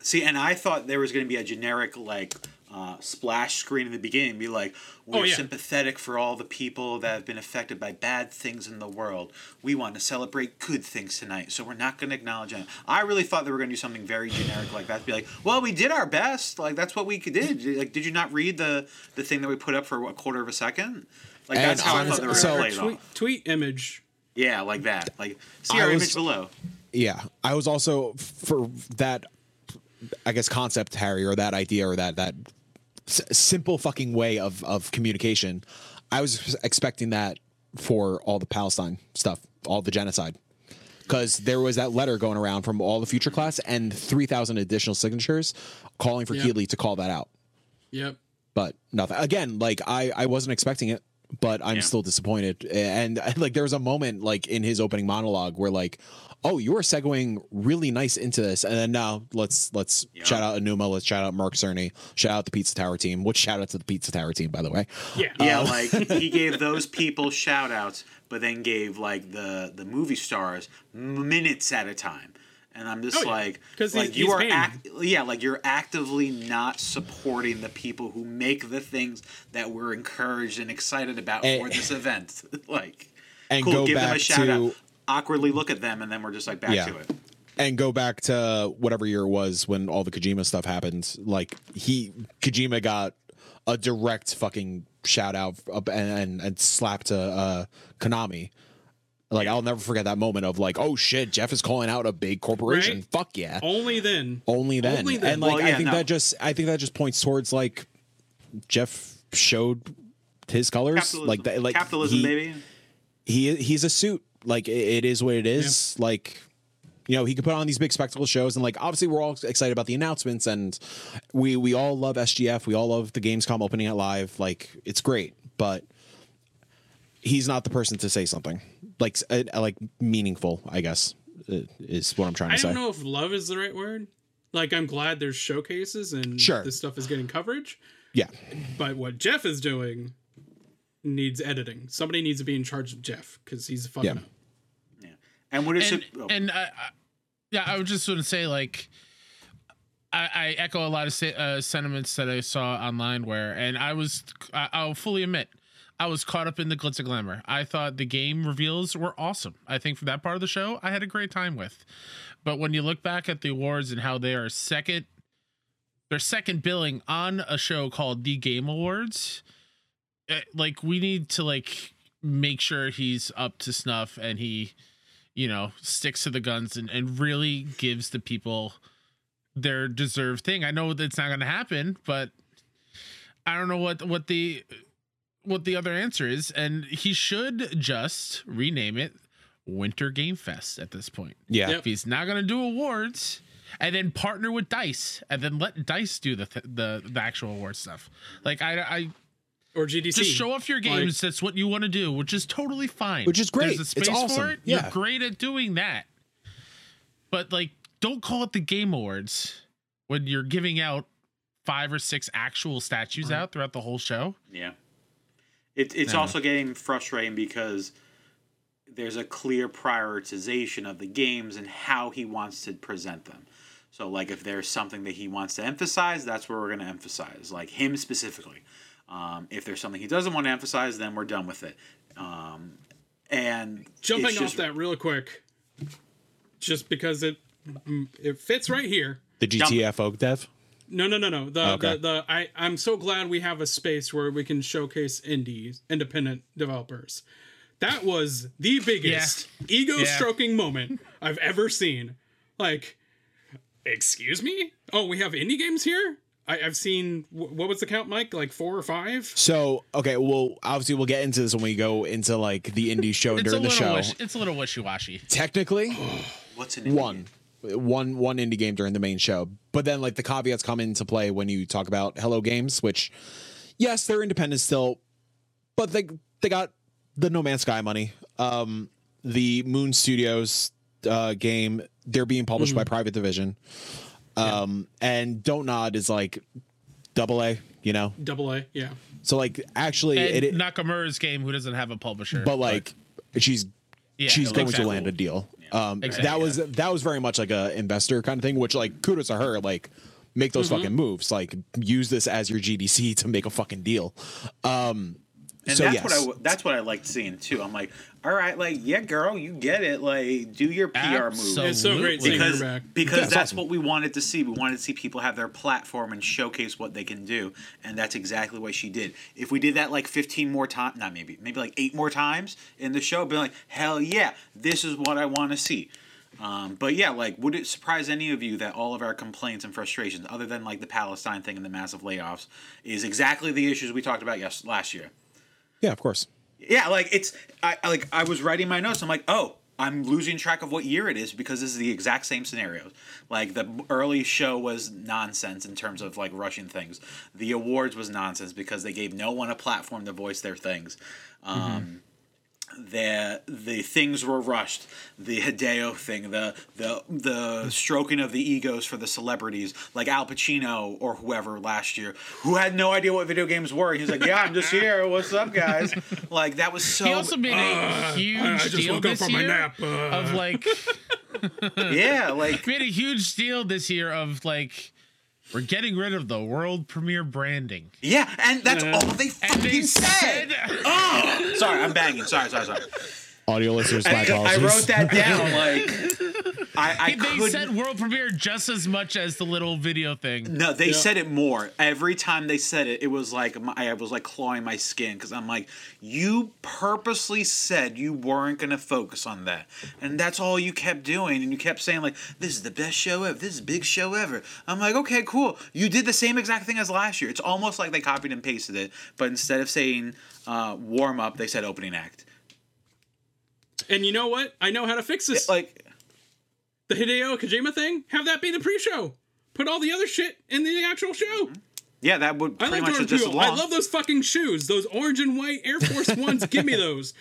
See, and I thought there was going to be a generic like uh, splash screen in the beginning, be like, "We're Oh, yeah. sympathetic for all the people that have been affected by bad things in the world. We want to celebrate good things tonight, so we're not going to acknowledge it." I really thought they were going to do something very generic like that. Be like, "Well, we did our best. Like that's what we did. Like, did you not read the the thing that we put up for a quarter of a second? Like And that's how I thought they were so- going to play it Tweet, off. tweet image. Yeah, like that. Like see I our was- image below. Yeah, I was also for that. I guess concept, Harry, or that idea, or that that s- simple fucking way of of communication. I was expecting that for all the Palestine stuff, all the genocide, because there was that letter going around from all the future class and three thousand additional signatures calling for Yeah. Keighley to call that out. Yep. But nothing. Again, like I I wasn't expecting it, but I'm Yeah. still disappointed. And [laughs] like there was a moment like in his opening monologue where like, oh, you are segueing really nice into this, and then now let's let's Yeah. shout out Aonuma, let's shout out Mark Cerny, shout out the Pizza Tower team. Which shout out to the Pizza Tower team, by the way. Yeah. Yeah, Uh, like [laughs] he gave those people shout outs, but then gave like the the movie stars minutes at a time. And I'm just Oh, yeah. like, 'Cause like you are, act- yeah, like you're actively not supporting the people who make the things that we're encouraged and excited about And- for this event. [laughs] like, And cool, go give them a back shout to out. Awkwardly look at them, and then we're just like back Yeah. to it. and go back to whatever year it was when all the Kojima stuff happened. Like he Kojima got a direct fucking shout out up and and, and slap to uh, Konami. Like I'll never forget that moment of like, oh shit, Geoff is calling out a big corporation. Right. Fuck yeah. Only then. Only then. Only then. And like Well, I think no. that just I think that just points towards like Geoff showed his colors Capitalism, like that like capitalism, he, baby. he he's a suit like it, it is what it is like you know he could put on these big spectacle shows and like obviously we're all excited about the announcements and we we all love SGF we all love the Gamescom Opening Night Live like it's great but he's not the person to say something like uh, like meaningful I guess uh, is what I'm trying to I say I don't know if love is the right word. Like I'm glad there's showcases and Sure. this stuff is getting coverage. yeah But what Geoff is doing needs editing. Somebody needs to be in charge of Geoff because he's a fucking Yeah. up. Yeah. And what is and, it? oh, and I, I, yeah, I was just going to say like. I, I echo a lot of uh, sentiments that I saw online where, and I was, I, I'll fully admit, I was caught up in the glitz and glamour. I thought the game reveals were awesome. I think for that part of the show, I had a great time with. But when you look back at the awards and how they are second, they're second billing on a show called the Game Awards, eh, like we need to like make sure he's up to snuff and he, you know, sticks to the guns and, and really gives the people their deserved thing. I know that's not going to happen, but I don't know what what the what the other answer is, and he should just rename it Winter Game Fest at this point. yeah Yep. If he's not going to do awards, and then partner with Dice, and then let Dice do the th- the the actual award stuff. Like I I Or GDC. just show off your games. that's what you want to do, which is totally fine. Which is great. There's a It's space awesome. for it. Yeah. You're great at doing that. But like, don't call it the Game Awards when you're giving out five or six actual statues out throughout the whole show. Yeah. It, it's No. also getting frustrating because there's a clear prioritization of the games and how he wants to present them. So, like, if there's something that he wants to emphasize, that's where we're going to emphasize, like him specifically. Um, if there's something he doesn't want to emphasize, then we're done with it. Um, and Jumping it's off that real quick, just because it it fits right here. the GTF Oak Dev No, no, no, no. The, Okay. the the I I'm so glad we have a space where we can showcase indies, independent developers. That was the biggest ego stroking moment I've ever seen. Like, excuse me? Oh, we have indie games here. I, I've seen what was the count, Mike? Like four or five? So okay, well, obviously we'll get into this when we go into like the indie show during the show. wish, it's a little wishy washy. Technically, what's an one, one, one indie game during the main show, but then like the caveats come into play when you talk about Hello Games, which yes, they're independent still, but they they got the No Man's Sky money. Um, the Moon Studios uh, game, they're being published by Private Division. Um, and Don't Nod is like double A, you know. Double A, yeah. So like actually, And it, it Nakamura's game, who doesn't have a publisher, but like she's yeah, she's going exactly. to land a deal. Um, Exactly, that was that was very much like a investor kind of thing. Which like kudos to her. Like make those fucking moves. Like use this as your GDC [laughs] to make a fucking deal. Um, And so that's yes, what I w- that's what I liked seeing too. I'm like, all right, like yeah, girl, you get it. Like do your PR move. It's so great seeing because her back. because That's that's awesome. what we wanted to see. We wanted to see people have their platform and showcase what they can do, and that's exactly what she did. If we did that like 15 more times, not maybe, maybe like eight more times in the show, be like, hell yeah, this is what I want to see. Um, but yeah, like, would it surprise any of you that all of our complaints and frustrations, other than like the Palestine thing and the massive layoffs, is exactly the issues we talked about yes last year? Yeah, of course. Yeah, like it's I like I was writing my notes. I'm like, oh, I'm losing track of what year it is because this is the exact same scenarios. Like the early show was nonsense in terms of like rushing things. The awards was nonsense because they gave no one a platform to voice their things. Um, the the things were rushed. The Hideo thing, the the the stroking of the egos for the celebrities, like Al Pacino or whoever last year, who had no idea what video games were. He's like, "Yeah, I'm just here. What's up, guys?" Like that was so. He also made a huge I just deal woke up this from my year nap, uh. of like [laughs] yeah, like [laughs] made a huge deal this year of like we're getting rid of the world premiere branding. yeah, and that's all they fucking they said. said, Oh, sorry, I'm banging. Sorry, sorry, sorry. Audio listeners, my I, I wrote that down. [laughs] Like, I, I they couldn't. said world premiere just as much as the little video thing. No, they said it more. Every time they said it, it was like my, I was like clawing my skin because I'm like, you purposely said you weren't gonna focus on that, and that's all you kept doing, and you kept saying like, this is the best show ever, this is big show ever. I'm like, okay, cool. You did the same exact thing as last year. It's almost like they copied and pasted it, but instead of saying uh, warm up, they said opening act. And you know what? I know how to fix this. Like, the Hideo Kojima thing, have that be the pre-show. Put all the other shit in the actual show. Mm-hmm. Yeah, that would I pretty love much just as Peele. I love those fucking shoes. Those orange and white Air Force Ones. Give me [laughs] those.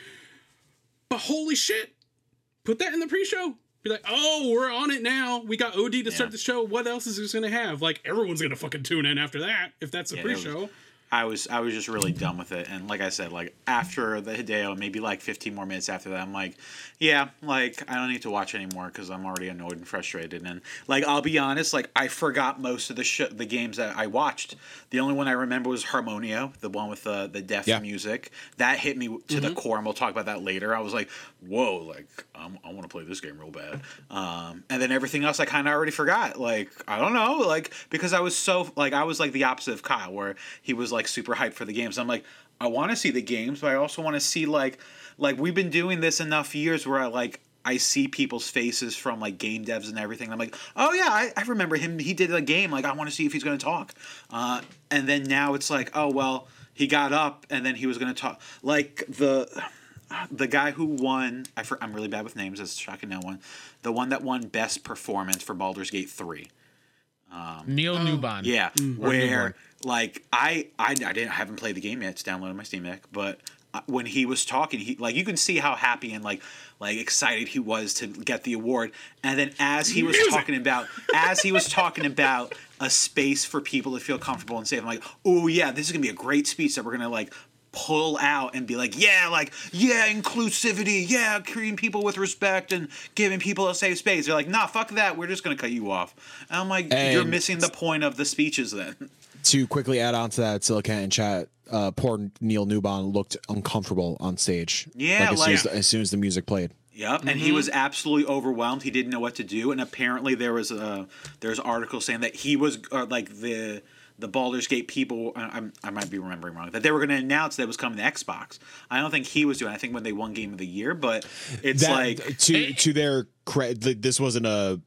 But holy shit. Put that in the pre-show. Be like, oh, we're on it now. We got OD to start the show. What else is this gonna have? Like everyone's gonna fucking tune in after that if that's the Yeah, it pre-show. I was I was just really done with it, and like I said, like after the Hideo, maybe like 15 more minutes after that, I'm like, yeah, like I don't need to watch anymore because I'm already annoyed and frustrated. And like I'll be honest, like I forgot most of the sh- the games that I watched. The only one I remember was Harmonium, the one with the the deaf Yeah. music. That hit me to the core, and we'll talk about that later. I was like, whoa, like um, I want to play this game real bad. Um, and then everything else I kind of already forgot. Like I don't know, like because I was so like I was like the opposite of Kyle, where he was like super hyped for the games. I'm like, I want to see the games, but I also want to see like like we've been doing this enough years where I like. I see people's faces from like game devs and everything. I'm like, oh yeah, I, I remember him. He did a game. Like, I want to see if he's going to talk. Uh, and then now it's like, oh well, he got up and then he was going to talk. Like the the guy who won, I for, I'm really bad with names. That's shocking. No one, the one that won best performance for Baldur's Gate three. Neil Newbon. Yeah, Newbon. where like I, I I didn't I haven't played the game yet. It's downloaded on my Steam Deck, but uh, when he was talking, he like you can see how happy and like like excited he was to get the award. And then as he was talking about as he was talking about a space for people to feel comfortable and safe, I'm like, oh yeah, this is gonna be a great speech that we're gonna like pull out and be like, yeah, like, yeah, inclusivity, yeah, treating people with respect and giving people a safe space. They're like, nah, fuck that. We're just gonna cut you off. And I'm like, you're missing the point of the speeches then. [laughs] to quickly add on to that, Silicon in chat, uh, poor Neil Newbon looked uncomfortable on stage. Yeah, as, like- soon as, as soon as the music played. Yep, and he was absolutely overwhelmed. He didn't know what to do, and apparently there was a there's articles saying that he was uh, like the the Baldur's Gate people. I, I'm, I might be remembering wrong that they were going to announce that it was coming to Xbox. I don't think he was doing. it. I think when they won Game of the Year, but it's That, like to to their credit, this wasn't a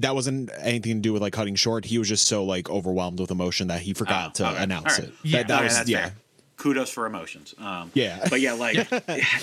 that wasn't anything to do with like cutting short. He was just so like overwhelmed with emotion that he forgot Oh, to okay. announce right. it. Yeah. that, that okay, was yeah. fair. Kudos for emotions. Um, Yeah. but yeah, like [laughs]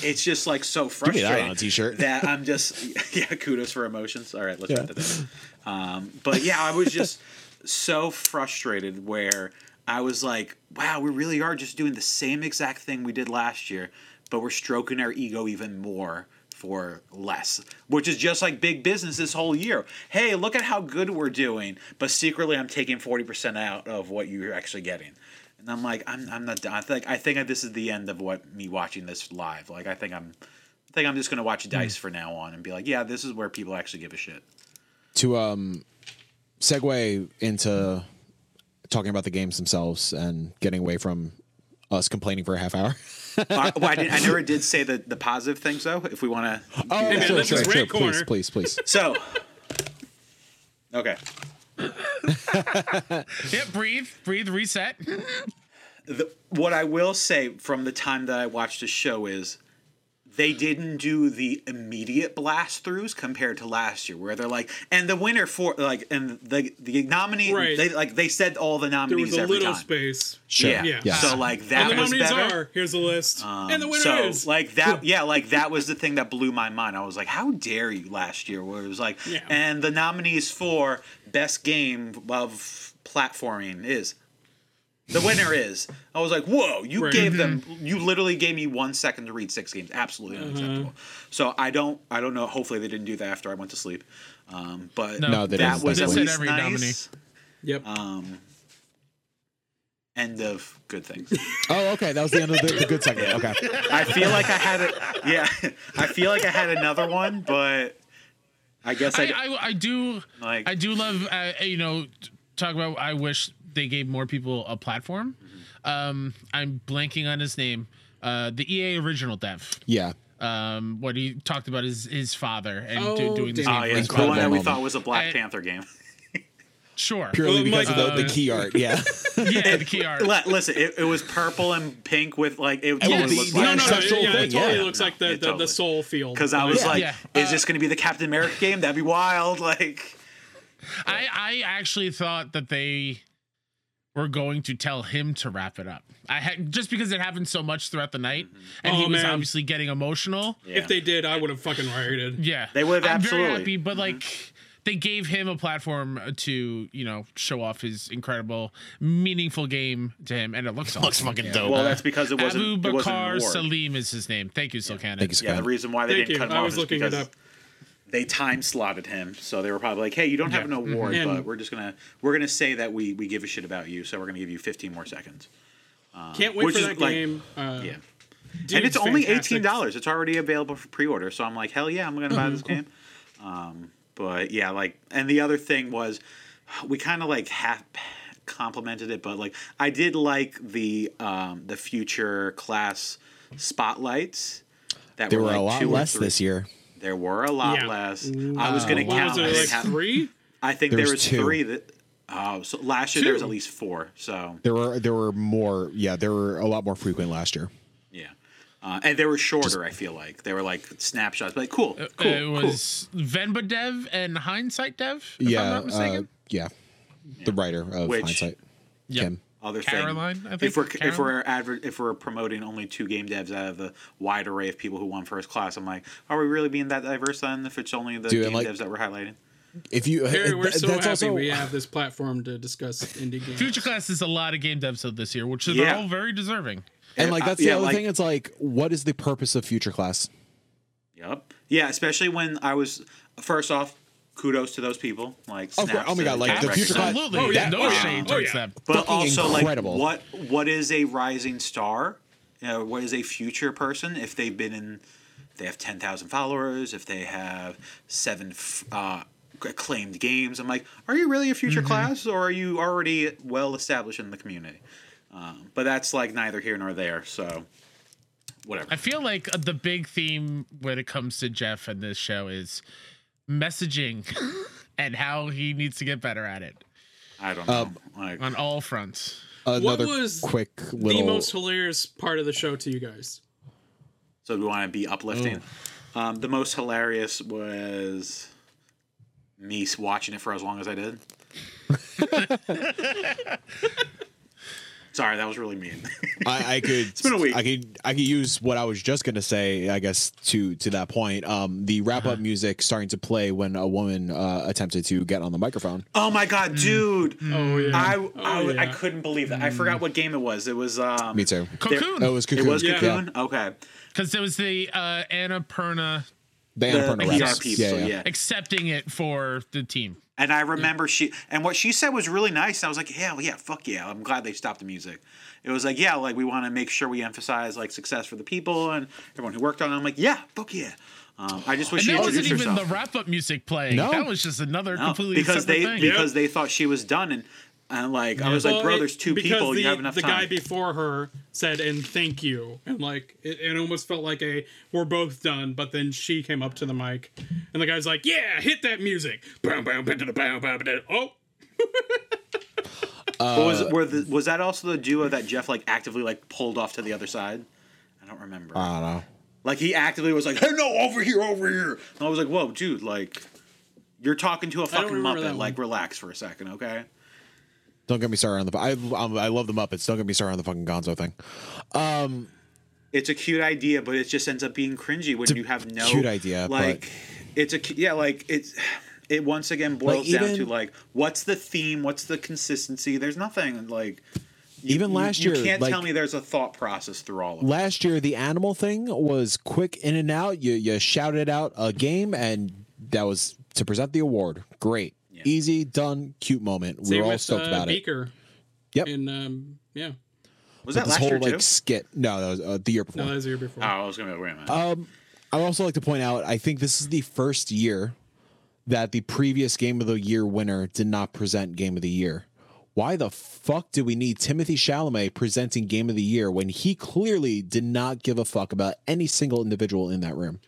it's just like so frustrating. that on a t-shirt. That I'm just [laughs] yeah. Kudos for emotions. All right, let's Yeah. that. Um, but yeah, I was just so frustrated where I was like, wow, we really are just doing the same exact thing we did last year, but we're stroking our ego even more for less, which is just like big business this whole year. Hey, look at how good we're doing, but secretly I'm taking 40% out of what you're actually getting. And I'm like, I'm, I'm not done. I think I think this is the end of what me watching this live. Like I think I'm I think I'm just gonna watch Dice for now on and be like, yeah, this is where people actually give a shit. to um segue into talking about the games themselves and getting away from us complaining for a half hour. [laughs] Uh, well, I, did, I never [laughs] did say the, the positive things though. If we want to, Oh, man, sure, this sure, is sure. Please, please, please. so okay. [laughs] Yeah, breathe, breathe, reset. The, what I will say from the time that I watched the show is they didn't do the immediate blast throughs compared to last year, where they're like, and the winner for like, and the the nominee, Right. they like they said all the nominees. There nominees was a every little time. space. Sure. Yeah. Yeah. Yes. So like And that the was nominees better. are here's the list, um, and the winner so is like that [laughs] yeah like that was the thing that blew my mind i was like how dare you last year where it was like Yeah. and the nominees for best game of platforming is the winner is i was like whoa you Right. gave them you literally gave me one second to read six games absolutely Uh-huh. unacceptable so i don't i don't know hopefully they didn't do that after i went to sleep um, but No. No, that was at least every nice nominee. Yep. um, end of good things [laughs] Oh, okay. That was the end of the, the good segment. Okay. [laughs] I feel like I had a yeah. [laughs] I feel like I had another one, but I guess I, I, I, I do, Like- I do love, uh, you know, talk about. I wish they gave more people a platform. Um, I'm blanking on his name. Uh, the EA original dev. Yeah. Um, what he talked about his his father and do, Oh, doing this damn. oh game. yeah, for the one that we thought was a Black I- Panther game. [laughs] Sure. Purely Well, because Mike- of the, the Uh, key art. Yeah. [laughs] yeah, the key art. Li- Listen, it, it was purple and pink with like it totally the- looked the no, no, no. ancestral Yeah, it totally yeah. looks like the, it the, totally- the soul field. because I was Yeah. like, Yeah. is this going to be the Captain America game? That'd be wild. [laughs] Like, I I actually thought that they were going to tell him to wrap it up. I had just because it happened so much throughout the night, mm-hmm. and he Oh, was man. obviously getting emotional. yeah. if they did, I would have fucking rioted. Yeah, They would have I'm absolutely. very happy, but mm-hmm. like they gave him a platform to you know show off his incredible, meaningful game to him, and it looks awesome. Looks fucking dope. Well, that's because it wasn't. Abu it wasn't an Bakar. Salim is his name. Thank you, Silcanon. Thank you, Yeah, the reason why they Thank didn't you. cut him I off was is looking it because up. They time slotted him, so they were probably like, "Hey, you don't have an award, And- but we're just gonna we're gonna say that we we give a shit about you, so we're gonna give you 15 more seconds." Can't wait which for is that like- game. Uh, Yeah, and it's only fantastic. eighteen dollars. It's already available for pre-order, so I'm like, hell yeah, I'm gonna buy Mm-hmm. this game. Um, but yeah, like, and the other thing was, we kind of like half complimented it, but like, I did like the um, the future class spotlights. That There were like a lot less this year. There were a lot Yeah. less. I was gonna What count. was I, it, didn't like have- three? I think There there was was two. three that. Oh, so last year there was at least four. So There were there were more. Yeah, there were a lot more frequent last year. yeah, uh, and they were shorter. I feel like they were like snapshots. But like, cool, cool, Uh, cool. it was Venba Dev and Hindsight Dev. If yeah, I'm not uh, yeah, the writer of Which- hindsight, Yep. Kim. Other Caroline, thing. I think. If we're if we're adver- if we're promoting only two game devs out of the wide array of people who won first class, I'm like, are we really being that diverse then? If it's only the Dude, game like- devs that we're highlighting. If you, Harry, we're th- so that's happy also we have this platform to discuss indie games. Future Class is a lot of game devs of this year, which are Yeah. all very deserving. and like Uh, that's the yeah, other like- thing. It's like, what is the purpose of future class? Yep. Yeah, especially when I was first off, kudos to those people. Like, Of snaps Oh my God, like, the future class- Absolutely. Oh, yeah. No Oh, yeah. shade Oh, yeah. them. But fucking also, incredible. like, what what is a rising star? You know, what is a future person if they've been in? They have ten thousand followers. If they have seven f- uh, acclaimed games, I'm like, are you really a future class, or are you already well established in the community? Um, but that's like neither here nor there. So, whatever. I feel like uh, the big theme when it comes to Geoff and this show is messaging [laughs] and how he needs to get better at it I don't know. Um, like, on all fronts. Another was quick the little. most hilarious part of the show to you guys? So we want to be uplifting. Um, the most hilarious was me watching it for as long as I did. [laughs] [laughs] Sorry, that was really mean. [laughs] I, I could. it's been a week. I could. I could use what I was just gonna say. I guess to to that point. Um, the wrap Uh-huh. up music starting to play when a woman uh, attempted to get on the microphone. oh my god, dude! Oh yeah. I, Oh, I, I yeah. couldn't believe that. I forgot what game it was. It was um. Me too. Cocoon. Oh, it was Cocoon. It Cocoon. was Yeah. Cocoon. Okay. Because there was the uh, Annapurna The The Annapurna PR people. Yeah, Yeah, yeah. accepting it for the team. And I remember she and what she said was really nice. I was like, yeah, yeah, fuck yeah. I'm glad they stopped the music. It was like, yeah, like we want to make sure we emphasize like success for the people and everyone who worked on it. I'm like, yeah, fuck yeah. Um, I just wish And she that wasn't introduced even herself. the wrap up music playing. No. That was just another No, completely because separate they thing. because they thought she was done and and like I was like, bro, it- there's two people. The, you have enough the time. guy before her said, "And thank you," and like it, it almost felt like a "we're both done." But then she came up to the mic, and the guy's like, "Yeah, hit that music." Oh, [laughs] But was uh, were the, was that also the duo that Geoff like actively like pulled off to the other side? I don't remember. I don't know. like he actively was like, "Hey, no, over here, over here." And I was like, "Whoa, dude! Like, you're talking to a fucking muppet. Like, one. relax for a second, okay?" Don't get me started on the. I I'm- love the Muppets. Don't get me started on the fucking Gonzo thing. Um, It's a cute idea, but it just ends up being cringy when you have no cute idea, but- Like, it's a yeah, like it's. It once again boils Like, down to like, what's the theme? What's the consistency? There's nothing like. you- Even last you, year, you can't like- tell me there's a thought process through all of it. Last year, the animal thing was quick in and out. You you shouted out a game, and that was to present the award. Great, easy, done, cute moment. We same were all with stoked uh, about it. Beaker. Yep. And um, yeah, Was But that this last whole year like too? skit. No, that was uh, the year before. no, that was the year before. Oh, I was gonna be like, wait a minute. Um, I would also like to point out. I think this is the first year that the previous Game of the Year winner did not present Game of the Year. Why the fuck do we need Timothy Chalamet presenting Game of the Year when he clearly did not give a fuck about any single individual in that room?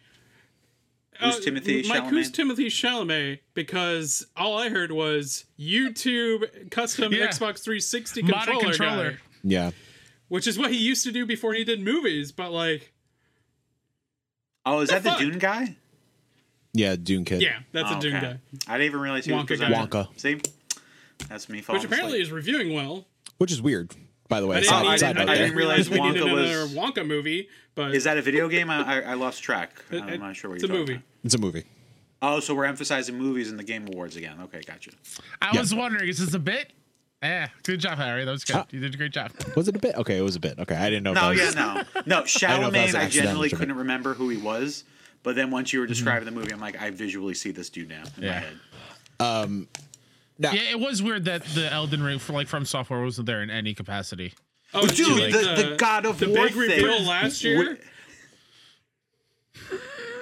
Who's uh, Timothy Mike, who's Timothy Chalamet? Because all I heard was YouTube custom Yeah. Xbox 360 Modded controller, controller. guy, Yeah, which is what he used to do before he did movies. But like, oh, is that the? Dune guy? yeah, Dune Kid. yeah, that's Oh, a Dune okay. guy, I didn't even realize he was Wonka presenting. guy. Wonka. See, that's me. falling which apparently asleep. is reviewing well. which is weird, by the way. I didn't, Side, I didn't- I didn't realize [laughs] we Wonka needed another was- Wonka movie, but Is that a video game? I, I, I lost track. it- [laughs] I'm not sure what it's you're a talking movie. It's a movie. Oh, so we're emphasizing movies in the Game Awards again. Okay, gotcha. I Yeah. was wondering, is this a bit? Yeah, good job, Harry. That was good. Ah. You did a great job. [laughs] Was it a bit? Okay, it was a bit. Okay, I didn't know. if No, that yeah, was- no, no. know if Charlemagne, I accidental generally couldn't remember who he was, but then once you were describing the movie, I'm like, I visually see this dude now in my Yeah. head. Now, Yeah, it was weird that the Elden Ring, for like from software, wasn't there in any capacity. Oh, Dude, you mean the- the God of the War big thing. reveal last year. Wh-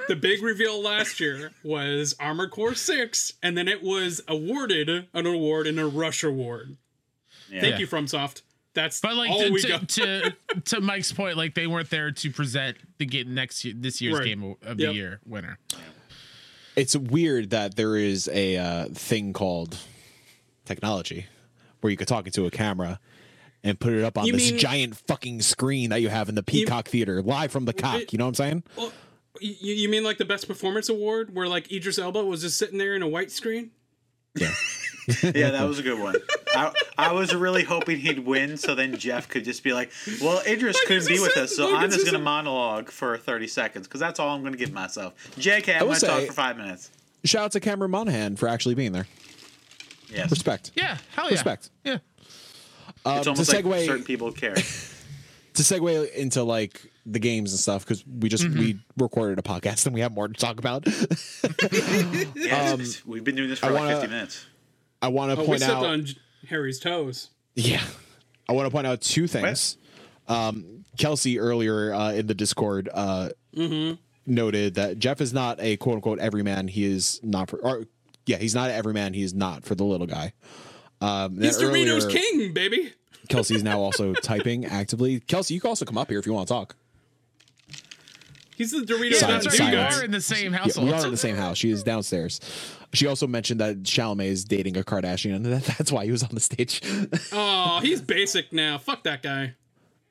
The big reveal last year was Armor Core Six, and then it was awarded an award in a Rush Award. Yeah. Thank you, FromSoft. That's But like all to, we to, got. to to Mike's point, like they weren't there to present the game next year, this year's Right. game of the Yep. year winner. it's weird that there is a uh, thing called technology where you could talk into a camera and put it up on You this mean- giant fucking screen that you have in the Peacock Theater, live from the cock. You know what I'm saying? Well, you, you mean like the best performance award, where like Idris Elba was just sitting there in a white screen? Yeah. [laughs] Yeah, that was a good one. I, I was really hoping he'd win, so then Geoff could just be like, "Well, Idris couldn't be with us, so Look, I'm just just gonna monologue for 30 seconds because that's all I'm gonna give myself." JK, I'm gonna talk for five minutes. Shout out to Cameron Monaghan for actually being there. Yes, Respect. Yeah, hell yeah. Respect. Yeah. Um, it's to almost like segue certain people care. [laughs] [laughs] to segue into like the games and stuff because we just we recorded a podcast and we have more to talk about. [laughs] Yeah, it's- we've been doing this for Um, I like wanna- 50 minutes. I want to Oh, point stepped out. on Harry's toes. Yeah. I want to point out two things. Um, Kelsey earlier uh, in the Discord uh, noted that Geoff is not a quote unquote everyman. He is not for, or yeah, he's not every man. He is not for the little guy. Um, then He's Doritos King, baby. [laughs] Kelsey is now also typing actively. Kelsey, you can also come up here if you want to talk. He's the Doritos Yeah, Silence, that's right. Dew You silence. guy. are in the same Yeah, household. we are in the same house. She is downstairs. She also mentioned that Chalamet is dating a Kardashian, and that, that's why he was on the stage. [laughs] Oh, he's basic now. Fuck that guy.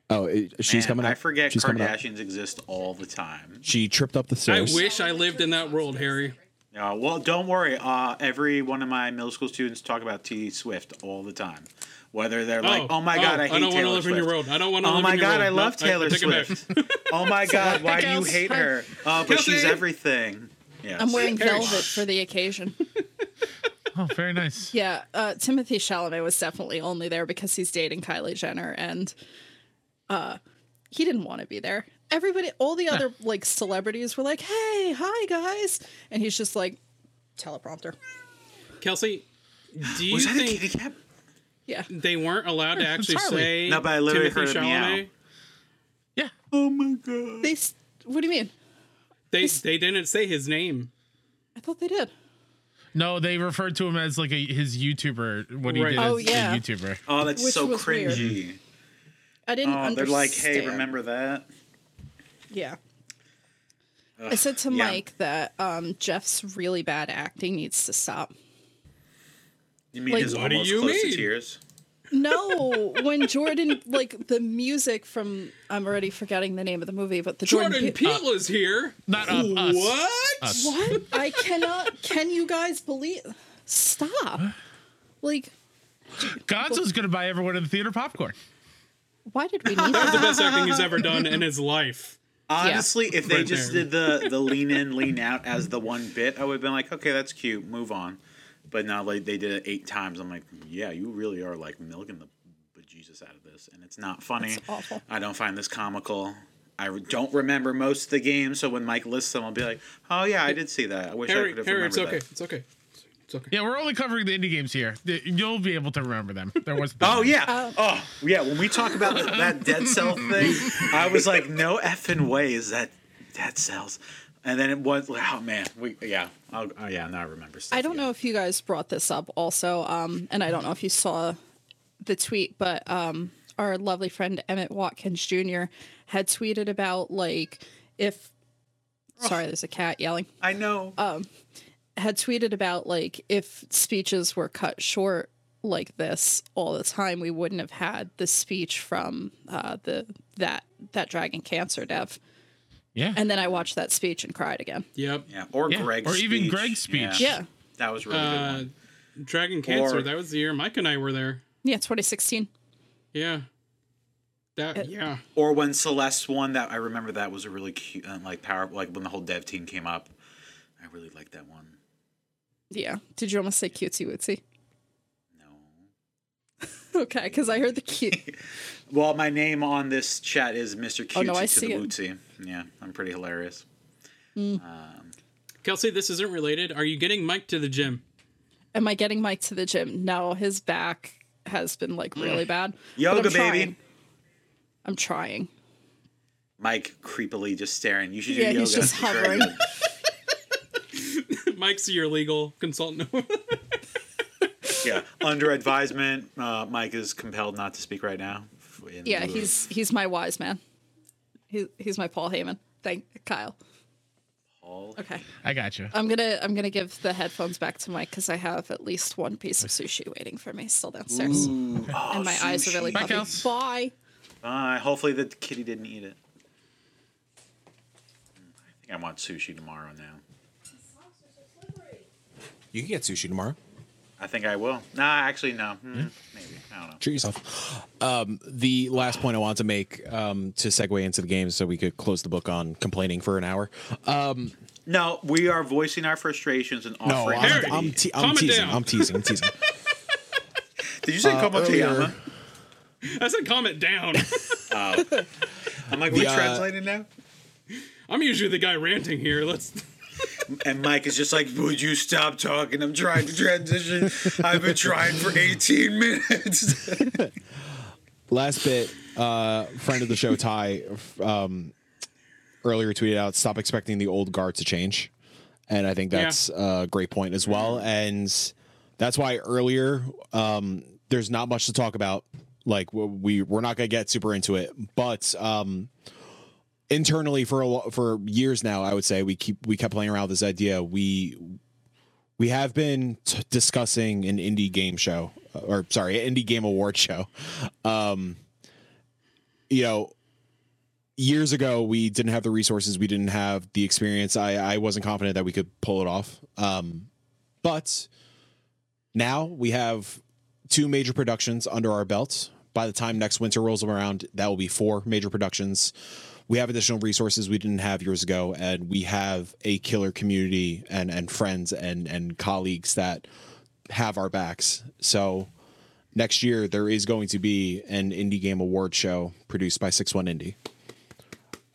oh, it, she's Man, coming up. I forget she's coming up. Kardashians exist all the time. She tripped up the stairs. I wish I lived in that world, Harry. Uh, well, don't worry. Uh, every one of my middle school students talk about T Swift all the time. Whether they're like, "Oh my god, I hate I don't Taylor wanna live Swift." in your world. I don't want to Oh live my in your own. Oh my god, world. I love Nope, Taylor take it. Swift. [laughs] oh my god, why do you hate her? Oh, but she's Kelsey. everything. Yes. I'm wearing velvet for the occasion. [laughs] Oh, very nice. yeah, uh, Timothy Chalamet was definitely only there because he's dating Kylie Jenner, and uh, he didn't want to be there. Everybody, all the other like celebrities were like, "Hey, hi guys," and he's just like, teleprompter. Kelsey, do you Was that a think kitty cat? Yeah, they weren't allowed to actually Harley. say No, but I literally Timothy heard a meow. Chalamet? Yeah. Oh my god. they. s- What do you mean? They they didn't say his name. I thought they did. No, they referred to him as like a his YouTuber. What he Right. did Oh, as yeah. a YouTuber. Oh, that's Which so was weird. cringy. I didn't. Oh, they're like, "Hey, understand. remember that?" Yeah. I said to yeah. Mike that um, Geoff's really bad acting needs to stop. You mean Like- his What do almost you close mean? to tears? No, [laughs] when Jordan like the music from I'm already forgetting the name of the movie, but the Jordan, Jordan Pe- Peele is here. Not uh, us. What? Us. What? [laughs] I cannot. Can you guys believe? Stop. Like, Gonzo's gonna buy everyone in the theater popcorn. why did we [laughs] need That was the best acting he's ever done in his life. Honestly, if they Right just there. did the the lean in, lean out as the one bit, I would have been like, okay, that's cute, move on. But now like they did it eight times. I'm like, yeah, you really are like milking the bejesus out of this, and it's not funny. That's awful. I don't find this comical. I don't remember most of the games, so when Mike lists them, I'll be like, oh yeah, I did see that. I wish I could have Harry, it's remembered okay. that. It's okay. It's okay. Yeah, we're only covering the indie games here. The- You'll be able to remember them. There was. [laughs] Oh yeah. oh yeah. When we talk about that, that Dead Cell [laughs] thing, I was like, no effing way is that Dead Cells. And then it was, like, oh man, we yeah, I'll, oh yeah, now I remember. Stuff, I don't yeah. know if you guys brought this up also, um, and I don't know if you saw the tweet, but um, our lovely friend Emmett Watkins Jr. had tweeted about like if. Sorry, there's a cat yelling. I know. Had tweeted about like if speeches were cut short like this all the time, we wouldn't have had the speech from uh, the that that dragon cancer dev. Yeah. And then I watched that speech and cried again. Yep. yeah, or Yeah, Greg's or even. Greg's speech. Yeah, that was really good. Uh, One. Dragon Cancer. Or- that was the year Mike and I were there. yeah, 2016. Yeah. That. yeah. Or when Celeste won, that I remember that was a really cute, uh, like power, like when the whole dev team came up. I really liked that one. Yeah. Did you almost say cutesy wootsy? No. [laughs] Okay, because I heard the cute. [laughs] Well, my name on this chat is Mr. Cutesy Oh, no, I to see the it. Wootsy. Yeah, I'm pretty hilarious. Hmm. Um, Kelsey, this isn't related. Are you getting Mike to the gym? Am I getting Mike to the gym? No, his back has been like mm. really bad. Yoga, I'm baby. I'm trying. Mike creepily just staring. You should do Yeah, yoga. he's just It's very hovering. Good. Mike's your legal consultant. [laughs] Yeah, under advisement. Uh, Mike is compelled not to speak right now. In Yeah, lieu of- he's he's my wise man. He, he's my Paul Heyman. Thank Kyle. Paul. Okay, I got you. I'm gonna I'm gonna give the headphones back to Mike because I have at least one piece of sushi waiting for me still downstairs, and my eyes are really sushi. Bye, puffy. Kels. Bye. Uh, hopefully the kitty didn't eat it. I think I want sushi tomorrow now. You can get sushi tomorrow. I think I will. No, actually, no. Hmm, Maybe. I don't know. Treat yourself. Um, the last point I wanted to make um, to segue into the game so we could close the book on complaining for an hour. Um, No, we are voicing our frustrations and no, offering. I'm, Harry, I'm, te- I'm calm it teasing. down. I'm teasing. I'm teasing. [laughs] Did you say Uh, Como earlier- I said comment down. [laughs] I'm like, we The, uh, translating now? I'm usually the guy ranting here. Let's. And Mike is just like, would you stop talking? I'm trying to transition. I've been trying for 18 minutes. [laughs] Last bit, uh, friend of the show, Ty, um, earlier tweeted out, stop expecting the old guard to change. And I think that's a great point as well. And that's why earlier, um, there's not much to talk about. Like we, we're not going to get super into it, but, um, internally for a, for years now, I would say we keep, we kept playing around with this idea. We, we have been t- discussing an indie game show or sorry, indie game award show. Um you know years ago we didn't have the resources we didn't have the experience. I i wasn't confident that we could pull it off. Um but now we have two major productions under our belt. By the time next winter rolls around that will be four major productions we have additional resources we didn't have years ago and we have a killer community and and friends and and colleagues that have our backs. So next year there is going to be an indie game award show produced by 61 indie.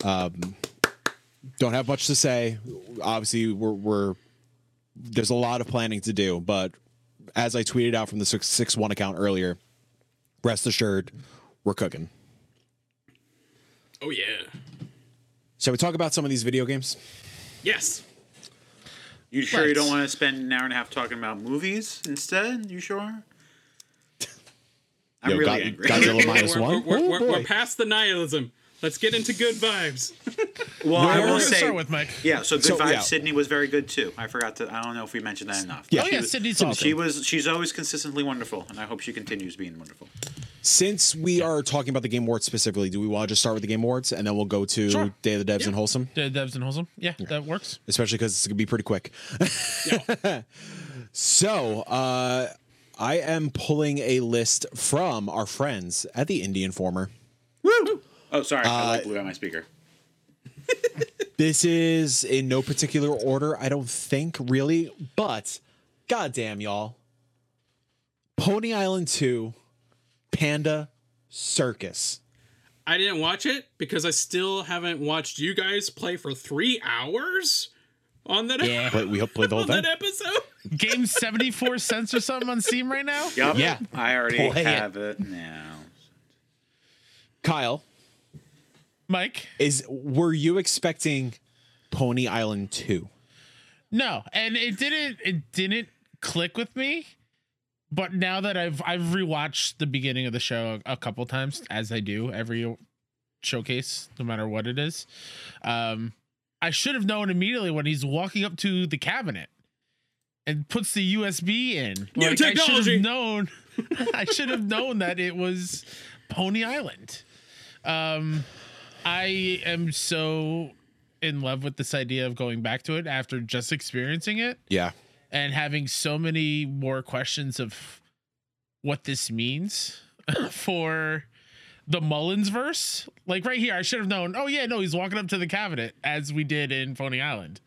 Um don't have much to say. Obviously we're, we're there's a lot of planning to do but as i tweeted out from the 661 account earlier rest assured we're cooking. Oh yeah. Shall we talk about some of these video games Yes. You sure you Let's. don't want to spend an hour and a half talking about movies instead? You sure? [laughs] I'm Yo, really God- angry. Godzilla [laughs] minus we're. We're, Oh, we're, we're past the nihilism. Let's get into good vibes. well, I will say, start with Mike. yeah. So Good So, Vibes yeah. Sydney was very good too. I forgot to. I don't know if we mentioned that enough. Yeah. Oh yeah, was- Sydney's awesome. She was. She's always consistently wonderful, and I hope she continues being wonderful. since we are talking about the game awards specifically do we want to just start with the game awards and then we'll go to Sure. day of the devs and wholesome Day of The devs and wholesome. Yeah, that works. especially because it's gonna be pretty quick. [laughs] so uh, I am pulling a list from our friends at the Indie Informer. Oh, sorry. I Uh, like blew out my speaker. [laughs] This is in no particular order, I don't think really, but goddamn y'all, Pony Island Two, Panda Circus. I didn't watch it because I still haven't watched you guys play for three hours on that, Yeah. [laughs] Play, we played the whole thing. that episode. [laughs] Game seventy four cents or something on Steam right now. Yep. Yeah. I already Play it. have it now. Kyle, Mike. is were you expecting Pony Island Two? No, and it didn't. It didn't click with me. But now that I've I've rewatched the beginning of the show a, a couple times, as I do every showcase, no matter what it is, um, I should have known immediately when he's walking up to the cabinet and puts the USB in. New technology. I should technology. have known. [laughs] I should have known that it was Pony Island. Um, I am so in love with this idea of going back to it after just experiencing it Yeah. and having so many more questions of what this means [laughs] for the Mullins verse. Like right here, I should have known. Oh yeah, no, he's walking up to the cabinet as we did in Pony Island.